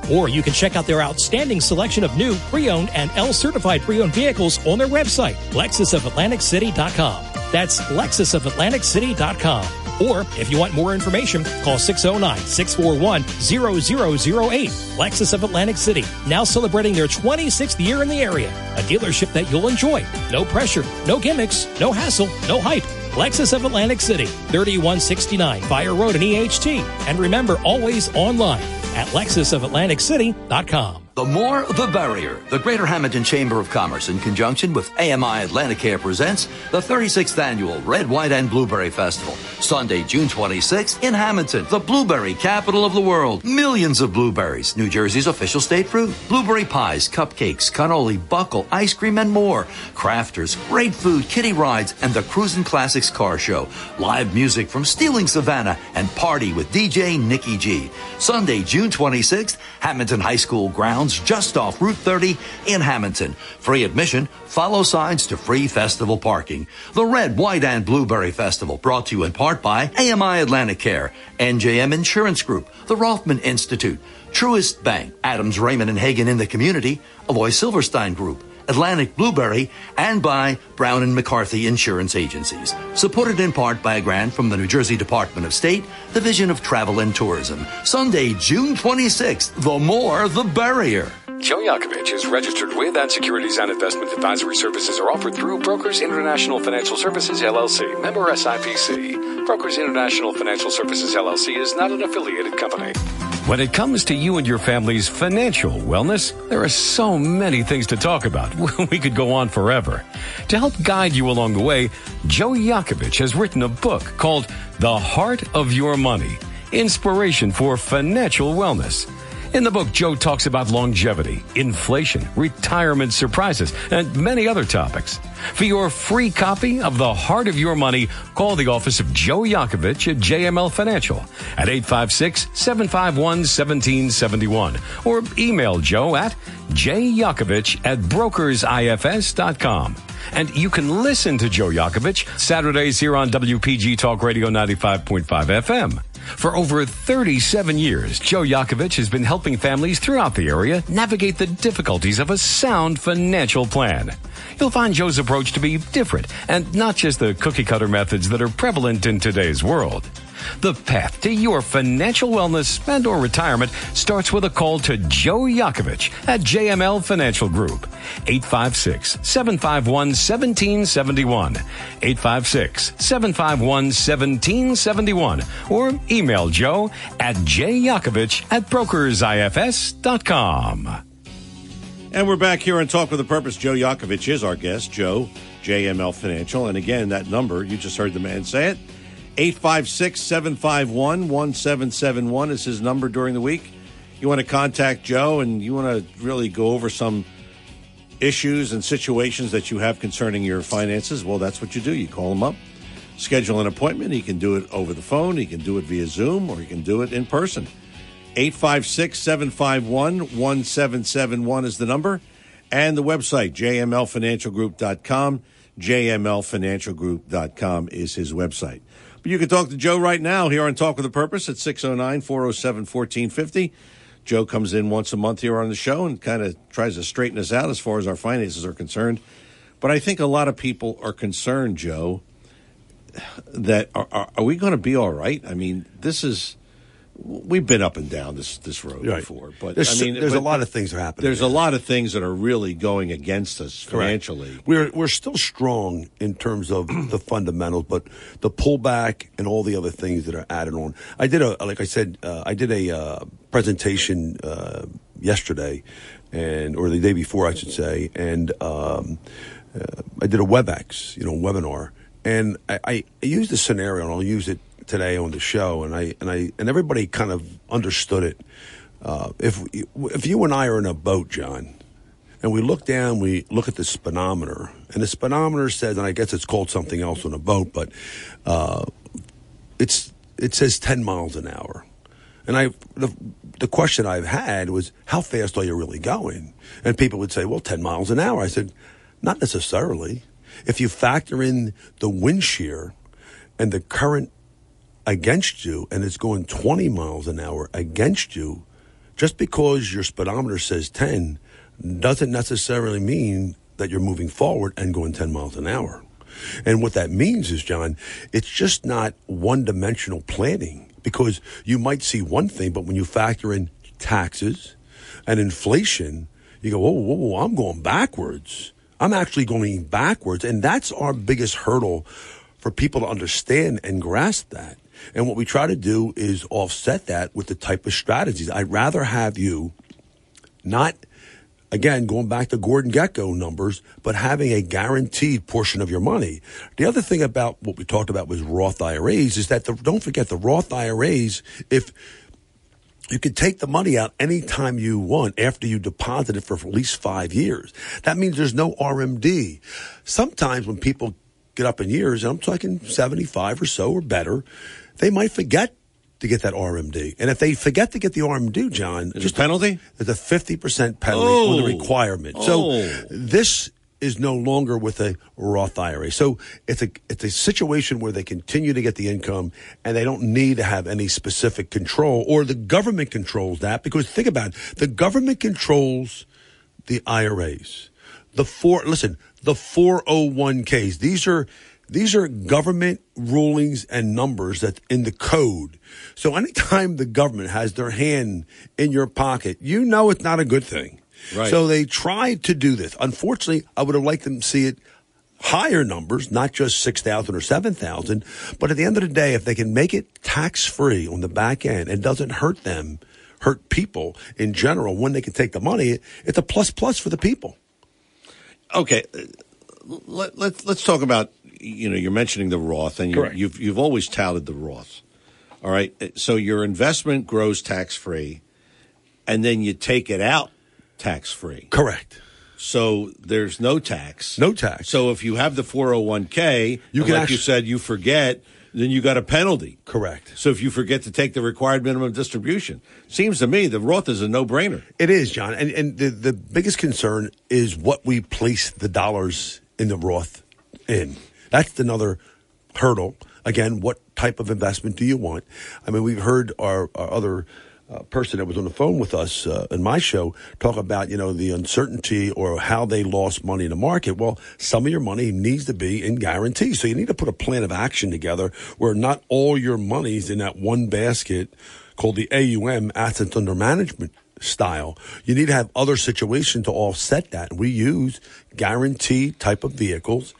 Or you can check out their outstanding selection of new, pre-owned, and L-certified pre-owned vehicles on their website, lexusofatlanticcity.com. That's lexusofatlanticcity.com. Or if you want more information, call 609-641-0008. Lexus of Atlantic City, now celebrating their 26th year in the area. A dealership that you'll enjoy. No pressure, no gimmicks, no hassle, no hype. Lexus of Atlantic City, 3169 Fire Road in EHT. And remember, always online at lexusofatlanticcity.com. The more, the barrier. The Greater Hamilton Chamber of Commerce, in conjunction with AMI Atlanticare, presents the 36th annual Red, White, and Blueberry Festival. Sunday, June 26th in Hamilton, the blueberry capital of the world. Millions of blueberries, New Jersey's official state fruit. Blueberry pies, cupcakes, cannoli, buckle, ice cream, and more. Crafters, great food, kiddie rides, and the Cruisin' Classics car show. Live music from Stealing Savannah and party with DJ Nikki G. Sunday, June 26th, Hamilton High School grounds just off Route 30 in Hamilton. Free admission, follow signs to free festival parking. The Red, White, and Blueberry Festival brought to you in part by AMI Atlanticare, NJM Insurance Group, the Rothman Institute, Truist Bank, Adams Rehmann and Heggan in the community, Alloy Silverstein Group, Atlantic Blueberry, and by Brown and McCarthy Insurance Agencies. Supported in part by a grant from the New Jersey Department of State, Division of Travel and Tourism. Sunday, June 26th. The more, the barrier. Joe Yakovich is registered with and securities and investment advisory services are offered through Brokers International Financial Services LLC, member SIPC. Brokers International Financial Services LLC is not an affiliated company. When it comes to you and your family's financial wellness, there are so many things to talk about. [laughs] We could go on forever. To help guide you along the way, Joe Yakovich has written a book called The Heart of Your Money Inspiration for Financial Wellness. In the book, Joe talks about longevity, inflation, retirement surprises, and many other topics. For your free copy of The Heart of Your Money, call the office of Joe Yakovich at JML Financial at 856-751-1771 or email Joe at jyakovich at brokersifs.com. And you can listen to Joe Yakovich Saturdays here on WPG Talk Radio 95.5 FM. For over 37 years, Joe Yakovich has been helping families throughout the area navigate the difficulties of a sound financial plan. You'll find Joe's approach to be different and not just the cookie cutter methods that are prevalent in today's world. The path to your financial wellness and or retirement starts with a call to Joe Yakovich at JML Financial Group. 856-751-1771. 856-751-1771. Or email Joe at jyakovich at brokersifs.com. And we're back here on Talk with a Purpose. Joe Yakovich is our guest. Joe, JML Financial. And again, that number, you just heard the man say it. 856 751 1771 is his number during the week. You want to contact Joe and you want to really go over some issues and situations that you have concerning your finances, well, that's what you do. You call him up, schedule an appointment. He can do it over the phone, he can do it via Zoom, or he can do it in person. 856 751 1771 is the number, and the website, jmlfinancialgroup.com. jmlfinancialgroup.com is his website. But you can talk to Joe right now here on Talk with a Purpose at 609 407 1450. Joe comes in once a month here on the show and kind of tries to straighten us out as far as our finances are concerned. But I think a lot of people are concerned, Joe, that are, are, are we going to be all right? I mean, this is we've been up and down this this road Right. before, but There's- I mean, there's a lot of things that are happening There's a lot of things that are really going against us Correct. financially. We're we're still strong in terms of [clears throat] the fundamentals, but the pullback and all the other things that are added on. I did a like I said, uh, I did a uh, presentation uh, yesterday, and or the day before, I should say, and um, uh, I did a WebEx, you know, webinar, and I, I used a scenario, and I'll use it today on the show, and I and I and everybody kind of understood it. Uh, if if you and I are in a boat, John, and we look down, we look at the speedometer, and the speedometer says, and I guess it's called something else on a boat, but uh, it's it says ten miles an hour. And I the the question I've had was, how fast are you really going? And people would say, well, ten miles an hour. I said, not necessarily. If you factor in the wind shear and the current against you, and it's going twenty miles an hour against you, just because your speedometer says 10 doesn't necessarily mean that you're moving forward and going 10 miles an hour. And what that means is, John, it's just not one dimensional planning because you might see one thing, but when you factor in taxes and inflation, you go, whoa, whoa, whoa, I'm going backwards. I'm actually going backwards. And that's our biggest hurdle for people to understand and grasp that. And what we try to do is offset that with the type of strategies. I'd rather have you not, again, going back to Gordon Gekko numbers, but having a guaranteed portion of your money. The other thing about what we talked about was Roth IRAs is that the, don't forget the Roth IRAs, if you can take the money out anytime you want after you deposit it for at least five years. That means there's no RMD. Sometimes when people get up in years, and I'm talking 75 or so or better, they might forget to get that RMD. And if they forget to get the RMD, John, Is it penalty? There's a 50% penalty on the Oh. requirement. Oh. So this is no longer with a Roth IRA. So it's a it's a situation where they continue to get the income and they don't need to have any specific control or the government controls that because think about it, the government controls the IRAs. The four listen, the 401ks. These are these are government rulings and numbers that in the code. So anytime the government has their hand in your pocket, you know it's not a good thing. Right. So they tried to do this. Unfortunately, I would have liked them to see it higher numbers, not just 6,000 or 7,000. But at the end of the day, if they can make it tax free on the back end, it doesn't hurt them, hurt people in general. When they can take the money, it's a plus plus for the people. Okay, let, let, let's talk about, you know, you're mentioning the Roth, and you you've, you've always touted the Roth. All right, so your investment grows tax free, and then you take it out tax free. Correct. So there's no tax. No tax. So if you have the 401k, You can like actu- you said, you forget, then you got a penalty. Correct. So if you forget to take the required minimum distribution, seems to me the Roth is a no brainer. It is, John. And, and the, the biggest concern is what we place the dollars in the Roth in. That's another hurdle. Again, what type of investment do you want? I mean, we've heard our, our other uh, person that was on the phone with us uh, in my show talk about, you know, the uncertainty or how they lost money in the market. Well, some of your money needs to be in guarantees. So you need to put a plan of action together where not all your money's in that one basket called the AUM, assets under management style. You need to have other situations to offset that. We use guarantee type of vehicles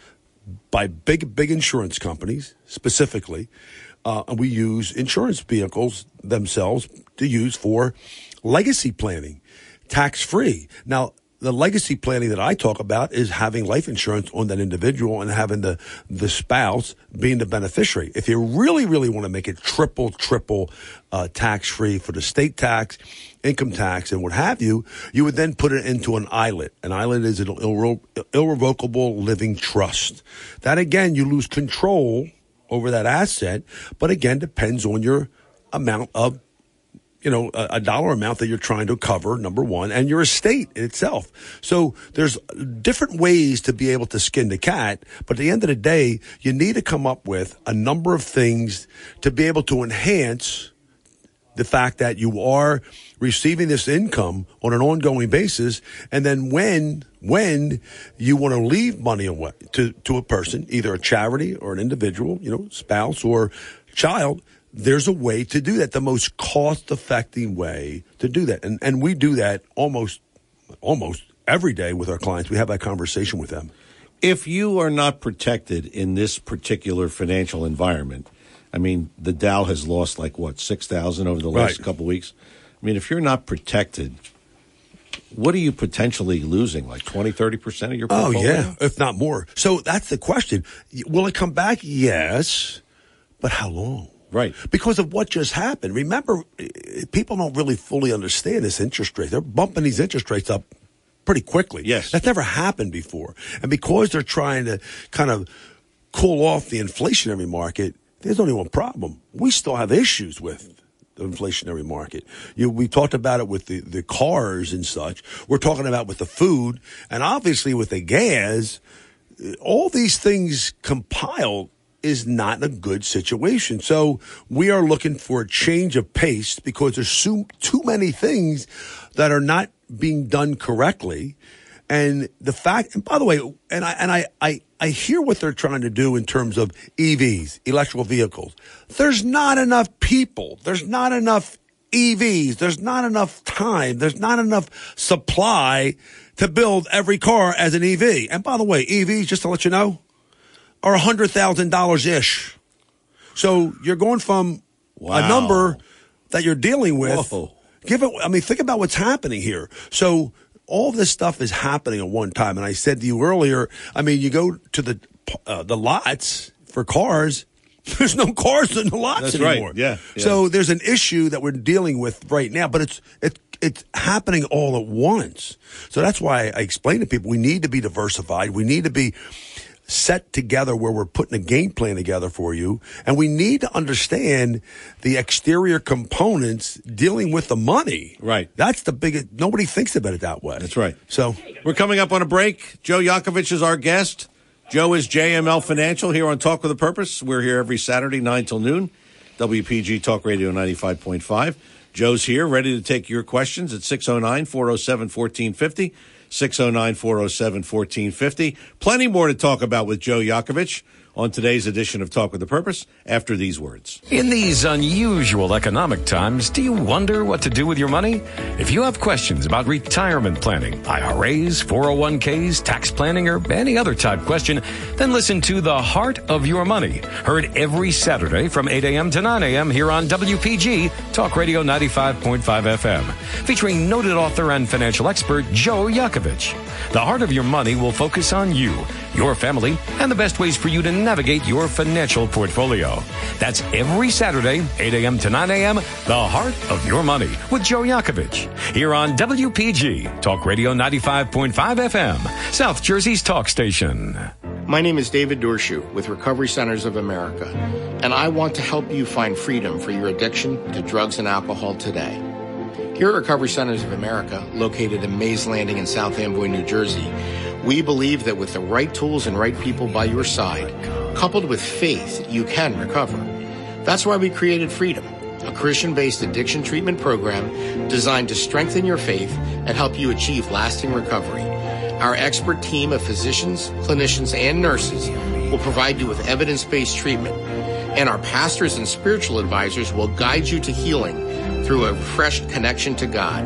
by big, big insurance companies specifically. Uh, we use insurance vehicles themselves to use for legacy planning, tax free. Now, the legacy planning that I talk about is having life insurance on that individual and having the, the spouse being the beneficiary. If you really, really want to make it triple, triple uh, tax free for the state tax, income tax, and what have you, you would then put it into an ILIT. An ILIT is an irre- irrevocable living trust. That again, you lose control over that asset, but again, depends on your amount of you know, a, a dollar amount that you're trying to cover, number one, and your estate itself. So there's different ways to be able to skin the cat, but at the end of the day, you need to come up with a number of things to be able to enhance the fact that you are receiving this income on an ongoing basis and then when when you want to leave money away to, to a person either a charity or an individual you know spouse or child there's a way to do that, the most cost effective way to do that. And, and we do that almost, almost every day with our clients. We have that conversation with them. If you are not protected in this particular financial environment, I mean, the Dow has lost like what, 6,000 over the last Right. couple weeks? I mean, if you're not protected, what are you potentially losing? Like 20, 30% of your portfolio? Oh, yeah, if not more. So that's the question. Will it come back? Yes. But how long? Right. Because of what just happened. Remember, people don't really fully understand this interest rate. They're bumping these interest rates up pretty quickly. Yes. That's never happened before. And because they're trying to kind of cool off the inflationary market, there's only one problem. We still have issues with the inflationary market. You, we talked about it with the, the cars and such. We're talking about with the food and obviously with the gas. All these things compiled is not a good situation. So we are looking for a change of pace because there's so, too many things that are not being done correctly. And the fact, and by the way, and I, and I, I, I hear what they're trying to do in terms of EVs, electrical vehicles. There's not enough people. There's not enough EVs. There's not enough time. There's not enough supply to build every car as an EV. And by the way, EVs, just to let you know, are $100,000 ish. So you're going from a number that you're dealing with. Whoa. Give it, I mean, think about what's happening here. So all this stuff is happening at one time. And I said to you earlier, I mean, you go to the, uh, the lots for cars. [laughs] There's no cars in the lots That's right. anymore. Yeah, yeah. So there's an issue that we're dealing with right now, but it's it's it's happening all at once. So that's why I explain to people we need to be diversified. We need to be set together where we're putting a game plan together for you, and we need to understand the exterior components dealing with the money. Right. That's the biggest. Nobody thinks about it that way. That's right. So We're coming up on a break. Joe Yakovich is our guest. Joe is JML Financial here on Talk with a Purpose. We're here every Saturday, 9 till noon. WPG Talk Radio 95.5. Joe's here, ready to take your questions at 609 407 1450. 609 407 1450. Plenty more to talk about with Joe Yakovich on today's edition of Talk with a Purpose after these words. In these unusual economic times, do you wonder what to do with your money? If you have questions about retirement planning, IRAs, 401ks, tax planning, or any other type question, then listen to The Heart of Your Money, heard every Saturday from 8 a.m. to 9 a.m. here on WPG Talk Radio 95.5 FM, featuring noted author and financial expert Joe Yakovich. The Heart of Your Money will focus on you, your family, and the best ways for you to navigate your financial portfolio. That's every Saturday, 8 a.m. to 9 a.m., The Heart of Your Money with Joe Yakovich. Here on WPG, Talk Radio 95.5 FM, South Jersey's talk station. My name is David Dorshu with Recovery Centers of America, and I want to help you find freedom for your addiction to drugs and alcohol today. Here at Recovery Centers of America, located in Mays Landing in South Amboy, New Jersey, we believe that with the right tools and right people by your side, coupled with faith, you can recover. That's why we created Freedom, a Christian based addiction treatment program designed to strengthen your faith and help you achieve lasting recovery. Our expert team of physicians, clinicians, and nurses will provide you with evidence based treatment, and our pastors and spiritual advisors will guide you to healing through a refreshed connection to God.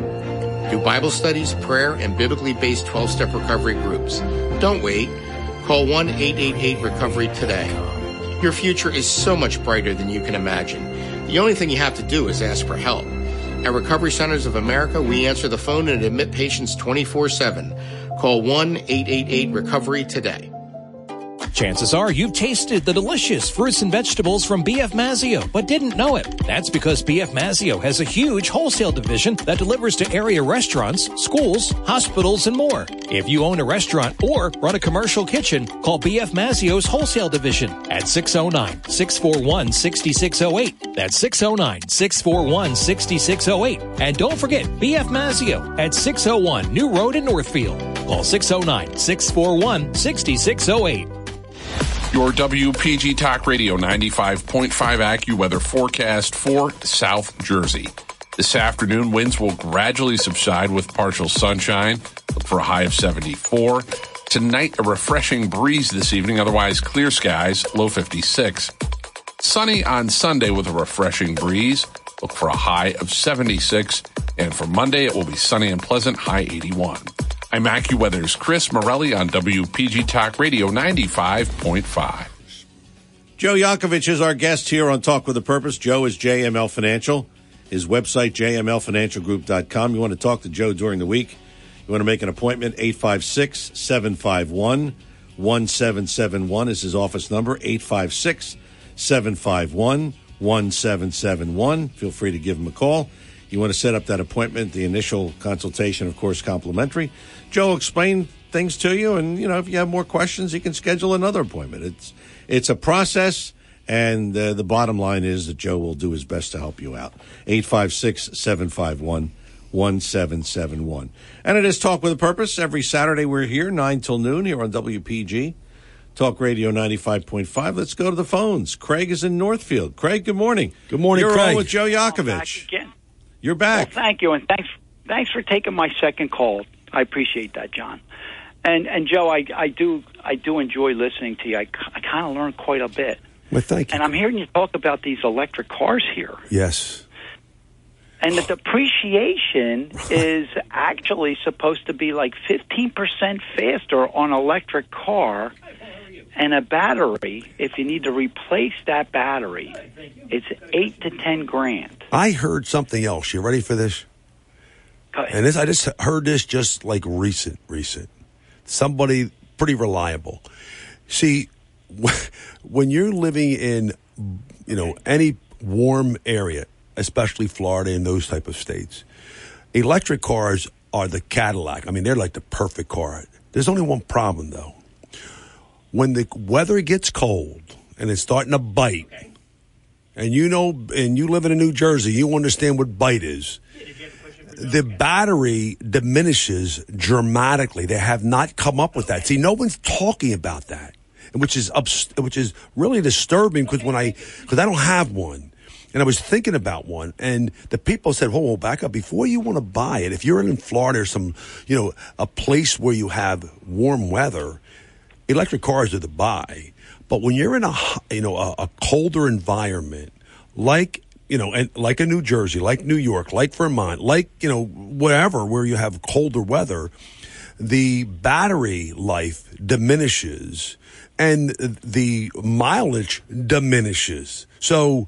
Through Bible studies, prayer, and biblically based 12 step recovery groups. Don't wait. Call 1 888 Recovery today. Your future is so much brighter than you can imagine. The only thing you have to do is ask for help. At Recovery Centers of America, we answer the phone and admit patients 24 7. Call 1 888 Recovery today. Chances are you've tasted the delicious fruits and vegetables from BF Mazzeo, but didn't know it. That's because BF Mazzeo has a huge wholesale division that delivers to area restaurants, schools, hospitals, and more. If you own a restaurant or run a commercial kitchen, call BF Mazzeo's wholesale division at 609-641-6608. That's 609-641-6608. And don't forget BF Mazzeo at 601 New Road in Northfield. Call 609-641-6608. Your WPG Talk Radio 95.5 AccuWeather forecast for South Jersey. This afternoon, winds will gradually subside with partial sunshine. Look for a high of 74. Tonight, a refreshing breeze this evening, otherwise clear skies, low 56. Sunny on Sunday with a refreshing breeze. Look for a high of 76. And for Monday, it will be sunny and pleasant, high 81. I'm AccuWeather's Chris Morelli on WPG Talk Radio 95.5. Joe Yakovich is our guest here on Talk with a Purpose. Joe is JML Financial. His website, jmlfinancialgroup.com. You want to talk to Joe during the week? You want to make an appointment? 856 751 1771 is his office number. 856 751 1771. Feel free to give him a call. You want to set up that appointment, the initial consultation, of course, complimentary. Joe will explain things to you, and you know if you have more questions, you can schedule another appointment. It's it's a process, and uh, the bottom line is that Joe will do his best to help you out. 856 751 1771. And it is Talk with a Purpose. Every Saturday we're here, 9 till noon, here on WPG. Talk Radio 95.5. Let's go to the phones. Craig is in Northfield. Craig, good morning. Good morning, You're Craig. on with Joe back Yakovich. You're back. Well, thank you, and thanks thanks for taking my second call. I appreciate that, John. And and Joe, I I do I do enjoy listening to you. I, I kind of learned quite a bit. Well, thank you. And I'm hearing you talk about these electric cars here. Yes. And the depreciation [sighs] is actually supposed to be like 15% faster on electric car and a battery. If you need to replace that battery, it's 8 to 10 grand. I heard something else. You ready for this? And this, I just heard this just like recent, recent. Somebody pretty reliable. See, [laughs] when you're living in, you know, any warm area, especially Florida and those type of states, electric cars are the Cadillac. I mean, they're like the perfect car. There's only one problem though. When the weather gets cold and it's starting to bite, and you know, and you live in New Jersey, you understand what bite is. The battery diminishes dramatically. They have not come up with that. See, no one's talking about that, which is ups, which is really disturbing because when I because I don't have one, and I was thinking about one, and the people said, "Hold on, back up before you want to buy it. If you're in Florida or some, you know, a place where you have warm weather, electric cars are the buy. But when you're in a you know a, a colder environment, like you know, and like a New Jersey, like New York, like Vermont, like you know whatever where you have colder weather, the battery life diminishes and the mileage diminishes. So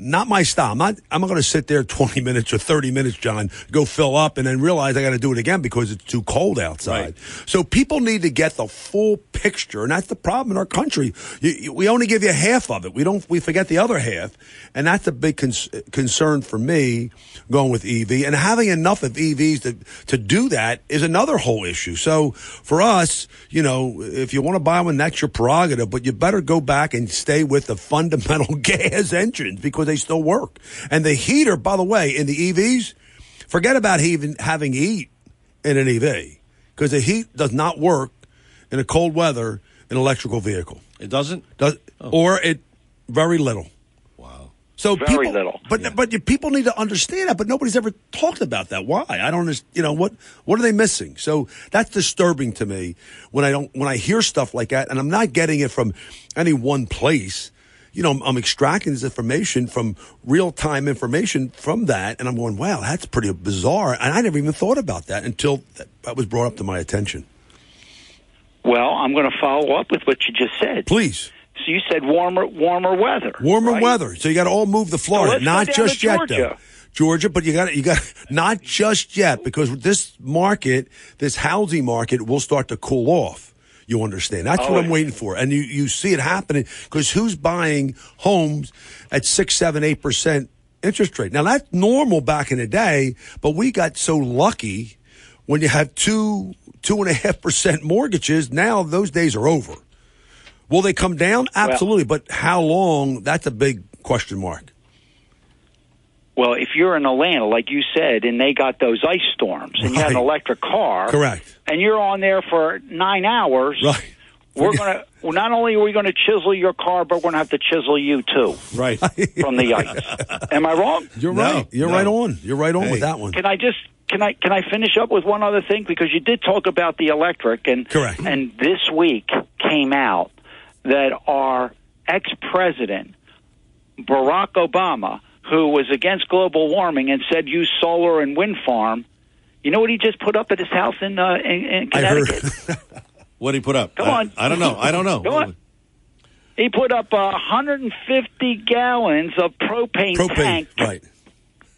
not my style. I'm not, I'm not going to sit there 20 [laughs] minutes or 30 minutes, John, go fill up and then realize I got to do it again because it's too cold outside. So people need to get the full picture. And that's the problem in our country. You, you- we only give you half of it. We don't, we forget the other half. And that's a big cons- concern for me going with EV and having enough of EVs to, to do that is another whole issue. So for us, you know, if you want to buy one, that's your prerogative, but you better go back and stay with the [laughs] fundamental [laughs] gas engines because they still work. And the heater, by the way, in the EVs, forget about even having heat in an EV because the heat does not work in a cold weather in an electrical vehicle. It doesn't? Does, oh. Or it very little. Wow. So Very people, little. But but people need to understand that. But nobody's ever talked about that. Why? I don't. underst- You know what? What are they missing? So that's disturbing to me when I don't when I hear stuff like that, and I'm not getting it from any one place. You know, I'm, I'm extracting this information from real time information from that, and I'm going, wow, that's pretty bizarre. And I never even thought about that until that, was brought up to my attention. Well, I'm going to follow up with what you just said. Please. So you said warmer warmer weather. Warmer right? weather. So you got to all move to Florida, let's not just yet, Georgia. though. Georgia, but you got you got [laughs] not just yet because this market, this housing market, will start to cool off. You understand? That's Oh, what I'm waiting for, and you you see it happening because who's buying homes at six, seven, eight percent interest rate? Now that's normal back in the day, but we got so lucky when you have two two and a half percent mortgages. Now those days are over. Will they come down? Absolutely, but how long? That's a big question mark. Well, if you're in Atlanta, like you said, and they got those ice storms, and you have an electric car, Correct. and you're on there for nine hours, right? We're gonna. Well, not only are we going to chisel your car, but we're going to have to chisel you too, right, [laughs] from the ice. Am I wrong? You're right. You're right on. You're right on with that one. Can I just can I can I finish up with one other thing because you did talk about the electric and Correct. and this week came out that our ex president Barack Obama, who was against global warming and said use solar and wind farm, you know what he just put up at his house in uh, in, in Connecticut? [laughs] What did he put up? Come I- on. I, don't know. I don't know. Come on. He put up uh, 150 gallons of propane, Propane, tank. right.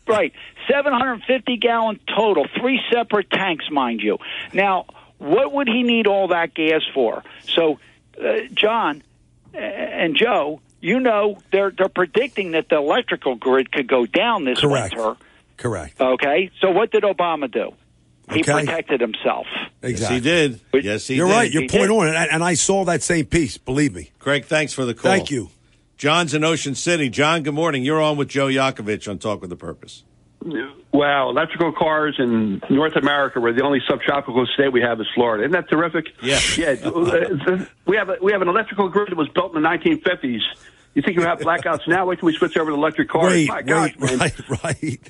Right. 750 gallon total, three separate tanks, mind you. Now, what would he need all that gas for? So, uh, John uh, and Joe, you know they're they're predicting that the electrical grid could go down this Correct. winter. Correct. Okay. So what did Obama do? He Okay. protected himself. Exactly. Yes, he did. Yes, he You're did. right. Your point on it, and and I saw that same piece. Believe me. Craig, thanks for the call. Thank you. John's in Ocean City. John, good morning. You're on with Joe Yakovich on Talk with a Purpose. Wow, electrical cars in North America, where the only subtropical state we have is Florida. Isn't that terrific? Yeah. Yeah. [laughs] we have a, we have an electrical grid that was built in the 1950s. You think you have blackouts now? Wait till we switch over to electric cars. Wait, My gosh, wait, man. right, right.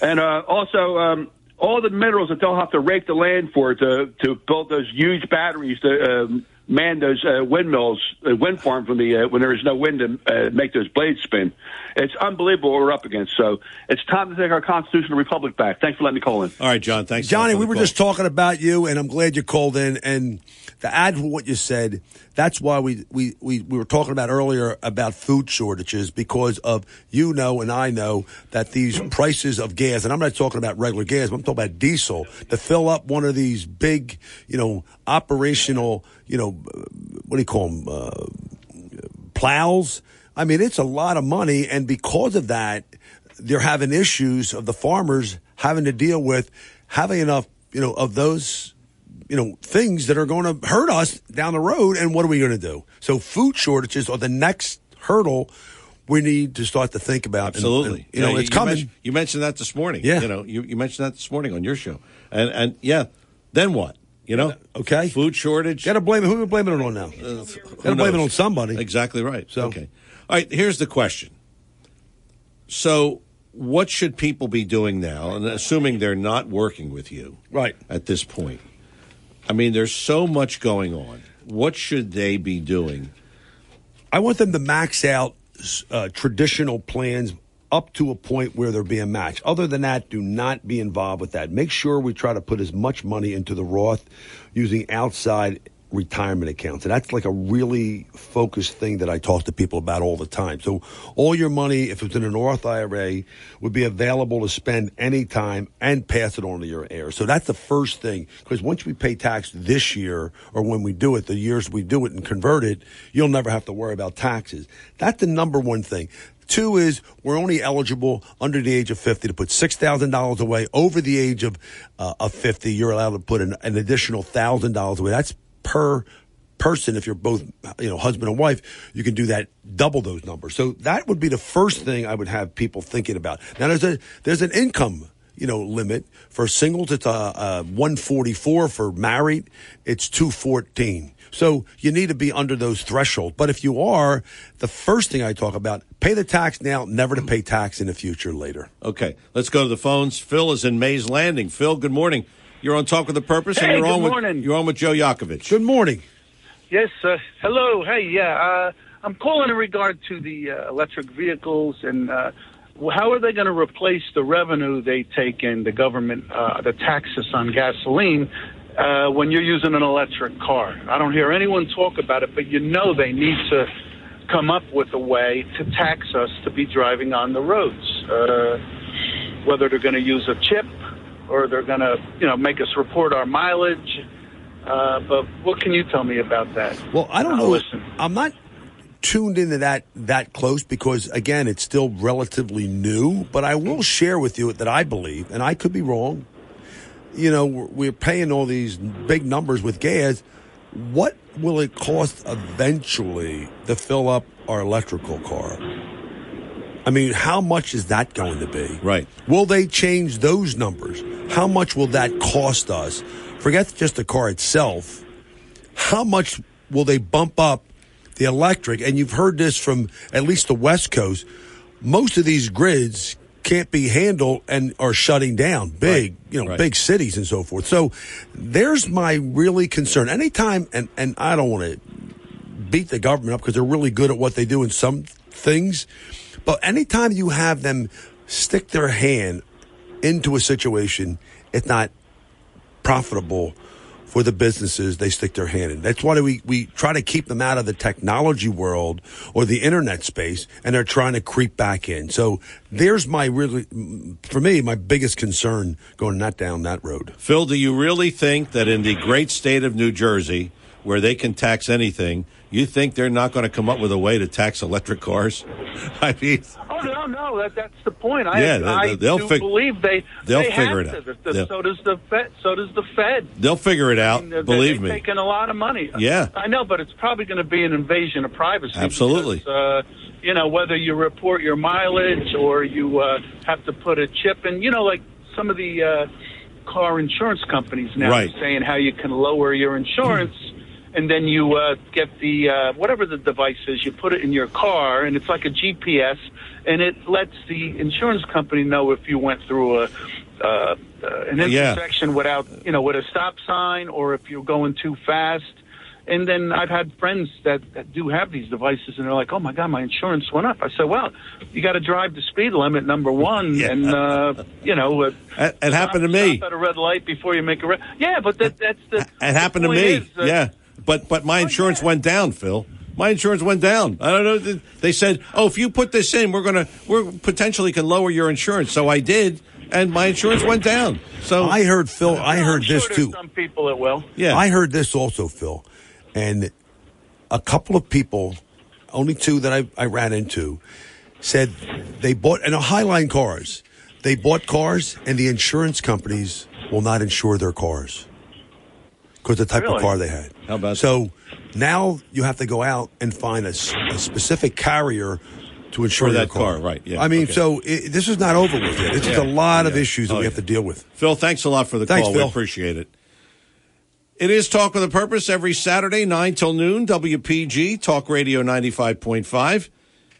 And uh, also, um, all the minerals that they'll have to rake the land for to to build those huge batteries to um, man those uh, windmills, uh, wind farms when the uh, when there is no wind to uh, make those blades spin. It's unbelievable what we're up against. So it's time to take our constitutional republic back. Thanks for letting me call in. All right, John. Thanks, Johnny. for We were call. just talking about you, and I'm glad you called in. And to add to what you said, that's why we we we, we were talking about earlier about food shortages because of you know and I know that these prices of gas, and I'm not talking about regular gas, but I'm talking about diesel to fill up one of these big, you know, operational, you know, what do you call them? Uh, plows. I mean, it's a lot of money, and because of that, they're having issues of the farmers having to deal with having enough, you know, of those, you know, things that are going to hurt us down the road. And what are we going to do? So, food shortages are the next hurdle we need to start to think about. Absolutely. and, you know, Yeah, it's coming. mentioned- you mentioned that this morning. Yeah. You know, you, you mentioned that this morning on your show. And and yeah, then what? You know? Okay. Food shortage. Got to blame it. Who are we blaming it on now? Uh, who Got to blame it on somebody. Exactly right. So- okay. All right, here's the question. So, what should people be doing now? And assuming they're not working with you right at this point. I mean, there's so much going on. What should they be doing? I want them to max out uh, traditional plans up to a point where they're being matched. Other than that, do not be involved with that. Make sure we try to put as much money into the Roth using outside retirement accounts. And that's like a really focused thing that I talk to people about all the time. So all your money, if it's in an Roth IRA, would be available to spend anytime and pass it on to your heirs. So that's the first thing. Because once we pay tax this year or when we do it, the years we do it and convert it, you'll never have to worry about taxes. That's the number one thing. Two is we're only eligible under the age of 50 to put $6,000 away. Over the age of, uh, of 50, you're allowed to put an, an additional $1,000 away. That's per person. If you're both, you know, husband and wife, you can do that, double those numbers. So that would be the first thing I would have people thinking about. Now there's a, there's an income you know, limit for singles. It's a, uh 144 for married. It's 214. So you need to be under those thresholds. But if you are, the first thing I talk about, pay the tax now, never to pay tax in the future later. Okay, let's go to the phones. Phil is in Mays Landing. Phil, good morning. You're on Talk with a Purpose, and you're good on with morning. you're on with Joe Yakovich. Good morning. Yes, uh, hello. Hey, yeah. Uh, I'm calling in regard to the uh, electric vehicles and uh, how are they going to replace the revenue they take in, the government, uh, the taxes on gasoline, uh, when you're using an electric car? I don't hear anyone talk about it, but you know they need to come up with a way to tax us to be driving on the roads. Uh, whether they're going to use a chip or they're going to, you know, make us report our mileage. Uh, but what can you tell me about that? Well, I don't I'll know. Listen. I'm not tuned into that that close because again, it's still relatively new. But I will share with you that I believe, and I could be wrong. You know, we're, we're paying all these big numbers with gas. What will it cost eventually to fill up our electrical car? I mean, how much is that going to be? Right. Will they change those numbers? How much will that cost us? Forget just the car itself. How much will they bump up the electric? And you've heard this from at least the West Coast. Most of these grids can't be handled and are shutting down big, you know, Right. big cities and so forth. So there's my really concern. Anytime, and, and I don't want to beat the government up because they're really good at what they do in some things. But anytime you have them stick their hand into a situation, it's not profitable for the businesses they stick their hand in. That's why we, we try to keep them out of the technology world or the internet space, and they're trying to creep back in. So there's my really, for me, my biggest concern going not down that road. Phil, do you really think that in the great state of New Jersey, where they can tax anything, you think they're not going to come up with a way to tax electric cars? [laughs] I mean, Oh no, no, that, that's the point. I, Yeah, they- I they'll do fig- believe they they'll they figure have it to. out. The- so does the Fed. So does the Fed. they'll figure it out. I mean, they're- believe me. taking a lot of money. Yeah. I know, but it's probably going to be an invasion of privacy. Absolutely. because, uh, you know, whether you report your mileage or you uh, have to put a chip in, you know, like some of the uh, car insurance companies now Right. are saying how you can lower your insurance. And then you uh, get the uh, whatever the device is, you put it in your car, and it's like a GPS, and it lets the insurance company know if you went through a uh, uh, an Yeah. intersection without, you know, with a stop sign, or if you're going too fast. And then I've had friends that, that do have these devices, and they're like, "Oh my God, my insurance went up." I said, "Well, you got to drive the speed limit, number one, and uh, you know, uh, It, it happened to me. at a red light before you make a red." Yeah, but that, that's the. It happened to me. is that- yeah, but but my oh, insurance went down, Phil. My insurance went down. I don't know. They said, "Oh, if you put this in, we're gonna we're potentially can lower your insurance." So I did, and my insurance went down. So I heard Phil. I heard I'm sure this there's too. Some people that will. Yeah. I heard this also, Phil, and a couple of people, only two that I, I ran into, said they bought and a Highline cars. They bought cars, and the insurance companies will not insure their cars because the type of car they had. How about so? Now you have to go out and find a specific carrier to insure that car, right, yeah, I mean, okay. so it, this is not over with yet. This is Yeah, a lot of yeah. issues that Oh, we have to deal with. Phil, thanks a lot for the Thanks, call. Phil. We appreciate it. It is Talk with a Purpose every Saturday, 9 till noon, WPG, Talk Radio 95.5.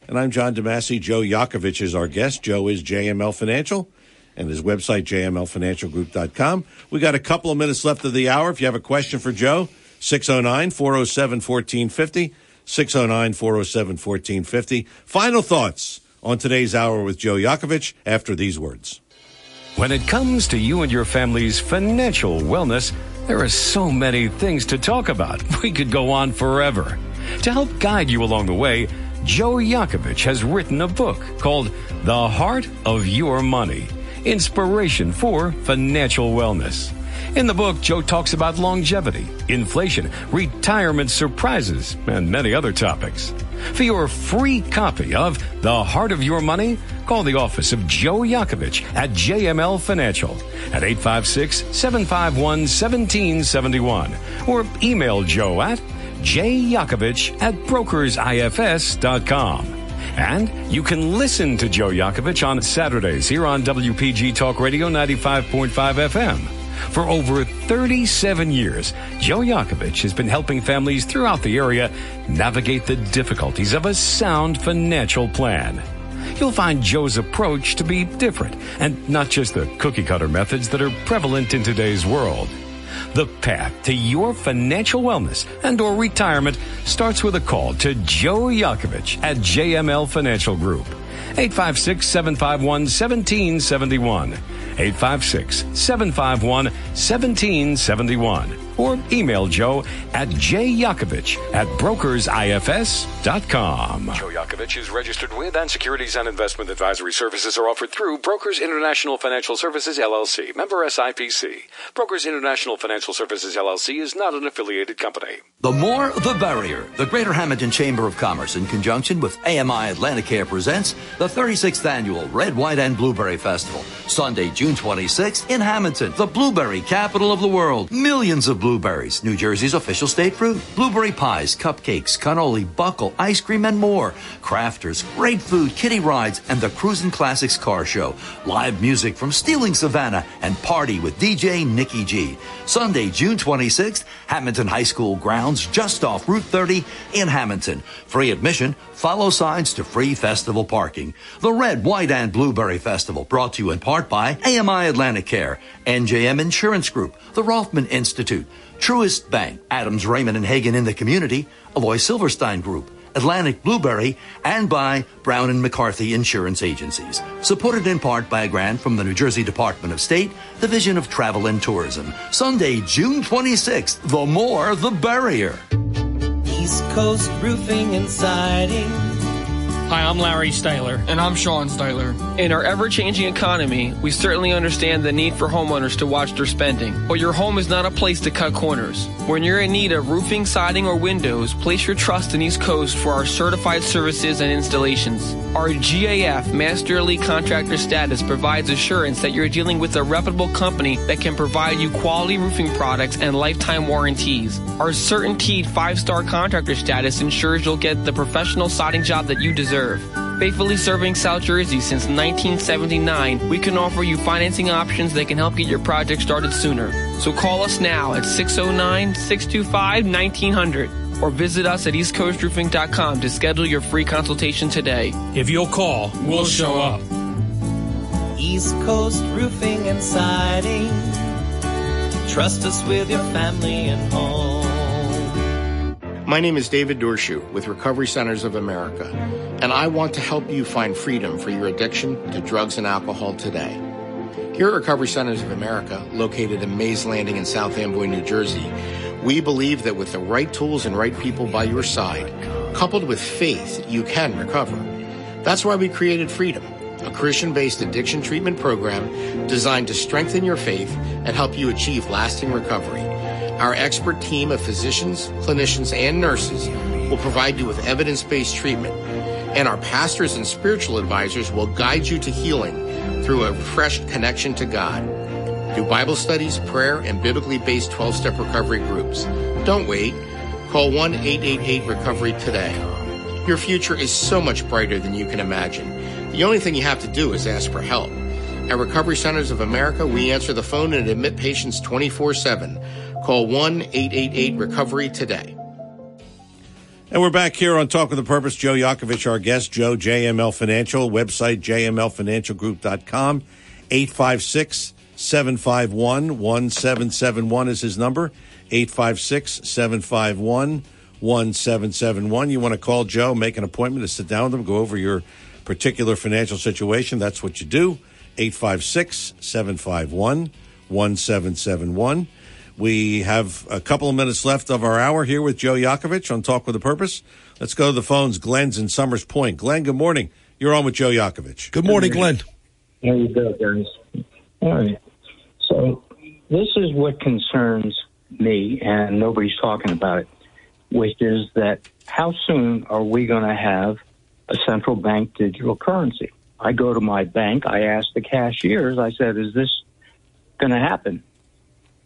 And I'm John DeMasi. Joe Yakovich is our guest. Joe is JML Financial and his website, jmlfinancialgroup.com. We got a couple of minutes left of the hour. If you have a question for Joe, 609 407 1450. 609 407 1450. Final thoughts on today's hour with Joe Yakovich after these words. When it comes to you and your family's financial wellness, there are so many things to talk about. [laughs] We could go on forever. To help guide you along the way, Joe Yakovich has written a book called The Heart of Your Money Inspiration for Financial Wellness. In the book, Joe talks about longevity, inflation, retirement surprises, and many other topics. For your free copy of The Heart of Your Money, call the office of Joe Yakovich at JML Financial at 856 751 1771 or email Joe at jyakovich at brokersifs.com. And you can listen to Joe Yakovich on Saturdays here on WPG Talk Radio 95.5 FM. For over 37 years, Joe Yakovich has been helping families throughout the area navigate the difficulties of a sound financial plan. You'll find Joe's approach to be different and not just the cookie cutter methods that are prevalent in today's world. The path to your financial wellness and or retirement starts with a call to Joe Yakovich at JML Financial Group. 856-751-1771. 856-751-1771. Or email Joe at jyakovich at brokersifs.com. Joe Yakovich is registered with and securities and investment advisory services are offered through Brokers International Financial Services LLC, member SIPC. Brokers International Financial Services LLC is not an affiliated company. The more, the barrier. The Greater Hamilton Chamber of Commerce, in conjunction with AMI Atlanticare, presents the 36th annual Red, White, and Blueberry Festival. Sunday, June 26th in Hamilton, the blueberry capital of the world. Millions of blueberries, New Jersey's official state fruit. Blueberry pies, cupcakes, cannoli, buckle, ice cream, and more. Crafters, great food, kiddie rides, and the Cruisin' Classics car show. Live music from Stealing Savannah and party with DJ Nikki G. Sunday, June 26th, Hamilton High School grounds just off Route 30 in Hamilton. Free admission, follow signs to free festival parking. The Red, White, and Blueberry Festival brought to you in part by AMI Atlanticare, NJM Insurance Group, the Rothman Institute, Truist Bank, Adams Rehmann and Heggan in the community, Alloy Silverstein Group, Atlantic Blueberry, and by Brown and McCarthy Insurance Agencies. Supported in part by a grant from the New Jersey Department of State, Division of Travel and Tourism. Sunday, June 26th. The more, the barrier. East Coast Roofing and Siding. Hi, I'm Larry Styler. And I'm Sean Styler. In our ever changing economy, we certainly understand the need for homeowners to watch their spending. But your home is not a place to cut corners. When you're in need of roofing, siding, or windows, place your trust in East Coast for our certified services and installations. Our GAF Master Elite Contractor status provides assurance that you're dealing with a reputable company that can provide you quality roofing products and lifetime warranties. Our CertainTeed five star contractor status ensures you'll get the professional siding job that you deserve. Faithfully serving South Jersey since 1979, we can offer you financing options that can help get your project started sooner. So call us now at 609 625 1900 or visit us at eastcoastroofing.com to schedule your free consultation today. If you'll call, we'll show up. East Coast Roofing and Siding. Trust us with your family and home. My name is David Dorshu with Recovery Centers of America, and I want to help you find freedom for your addiction to drugs and alcohol today. Here at Recovery Centers of America, located in Mays Landing in South Amboy, New Jersey, we believe that with the right tools and right people by your side, coupled with faith, you can recover. That's why we created Freedom, a Christian based addiction treatment program designed to strengthen your faith and help you achieve lasting recovery. Our expert team of physicians, clinicians, and nurses will provide you with evidence based treatment. And our pastors and spiritual advisors will guide you to healing through a refreshed connection to God. Through Bible studies, prayer, and biblically based 12 step recovery groups. Don't wait. Call 1 888 Recovery today. Your future is so much brighter than you can imagine. The only thing you have to do is ask for help. At Recovery Centers of America, we answer the phone and admit patients 24 7. Call 1 888 Recovery today. And we're back here on Talk with the Purpose. Joe Yakovich, our guest, Joe, JML Financial, website jmlfinancialgroup.com. 856 751 1771 is his number. 856 751 1771. You want to call Joe, make an appointment to sit down with him, go over your particular financial situation. That's what you do. 856 751 1771. We have a couple of minutes left of our hour here with Joe Yakovich on Talk with a Purpose. Let's go to the phones. Glenn's in Somers Point. Glenn, good morning. You're on with Joe Yakovich. Good morning, Glenn. There you go, guys. All right. So this is what concerns me, and nobody's talking about it, which is that how soon are we going to have a central bank digital currency? I go to my bank, I ask the cashiers, I said, is this going to happen?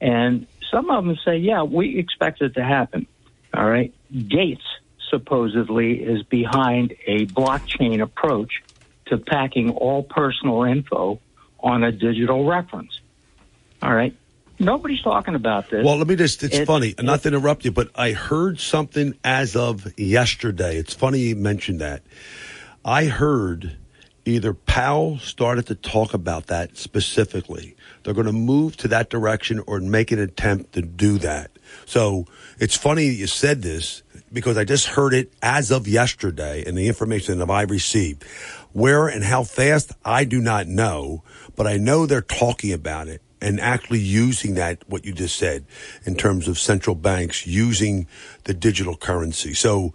And some of them say, yeah, we expect it to happen. All right. Gates supposedly is behind a blockchain approach to packing all personal info on a digital reference. All right. Nobody's talking about this. Well, let me just, it's It- funny, not to interrupt you, but I heard something as of yesterday. It's funny you mentioned that. I heard either Powell started to talk about that specifically. They're going to move to that direction or make an attempt to do that. So it's funny that you said this because I just heard it as of yesterday and the information that I received. Where and how fast, I do not know, but I know they're talking about it and actually using that, what you just said, in terms of central banks using the digital currency. So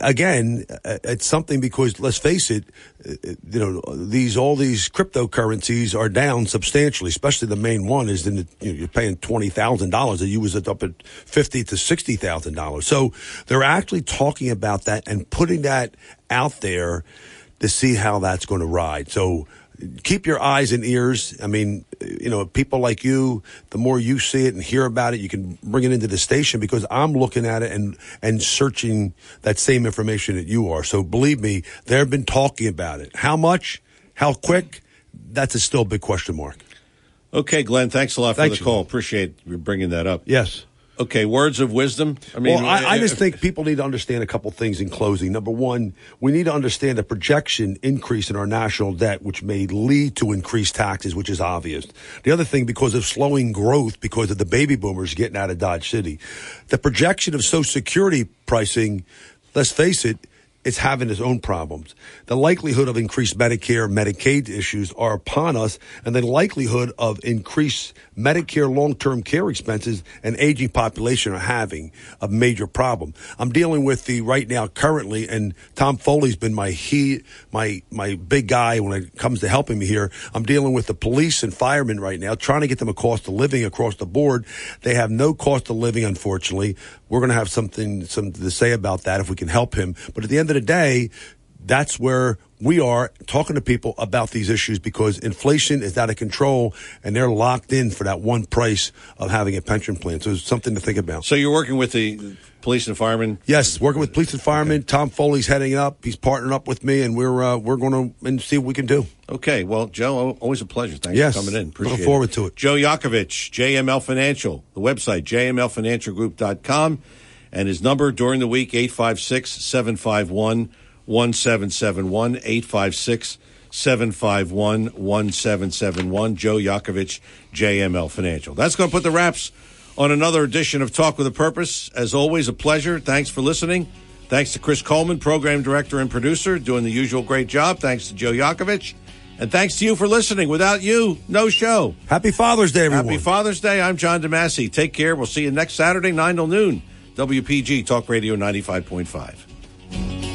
again, uh, it's something because let's face it, uh, you know, these, all these cryptocurrencies are down substantially, especially the main one is in the, you know, you're paying $20,000 and you was up at 50 to $60,000. So they're actually talking about that and putting that out there to see how that's going to ride. So keep your eyes and ears. I mean, you know, people like you, the more you see it and hear about it, you can bring it into the station because I'm looking at it and, and searching that same information that you are. So believe me, they've been talking about it. How much? How quick? That's a still big question mark. Okay, Glenn, thanks a lot for Thanks, the call. Appreciate you bringing that up. Yes. Okay, words of wisdom. I mean, well, I, I just think people need to understand a couple things in closing. Number one, we need to understand the projection increase in our national debt, which may lead to increased taxes, which is obvious. The other thing, because of slowing growth, because of the baby boomers getting out of Dodge City, the projection of Social Security pricing let's face it, it's having its own problems. The likelihood of increased Medicare, Medicaid issues are upon us, and the likelihood of increased Medicare long-term care expenses and aging population are having a major problem. I'm dealing with the right now currently, and Tom Foley's been my he, my my big guy when it comes to helping me here. I'm dealing with the police and firemen right now, trying to get them a cost of living across the board. They have no cost of living, unfortunately. We're going to have something something to say about that if we can help him. But at the end of the day, that's where we are talking to people about these issues because inflation is out of control and they're locked in for that one price of having a pension plan. So it's something to think about. So you're working with the police and firemen? Yes, working with police and firemen. Tom Foley's heading up. He's partnering up with me, and we're uh, we're going to and see what we can do. Okay. Well, Joe, always a pleasure. Thanks Yes. for coming in. Appreciate Looking forward to it. Joe Yakovich, JML Financial, the website, jmlfinancialgroup.com, and his number during the week, 856 751 1771, 856 751 1771. Joe Yakovich, JML Financial. That's going to put the wraps on another edition of Talk with a Purpose. As always, a pleasure. Thanks for listening. Thanks to Chris Coleman, program director and producer, doing the usual great job. Thanks to Joe Yakovich. And thanks to you for listening. Without you, no show. Happy Father's Day, everyone. Happy Father's Day. I'm John DeMasi. Take care. We'll see you next Saturday, 9 till noon. WPG Talk Radio 95.5.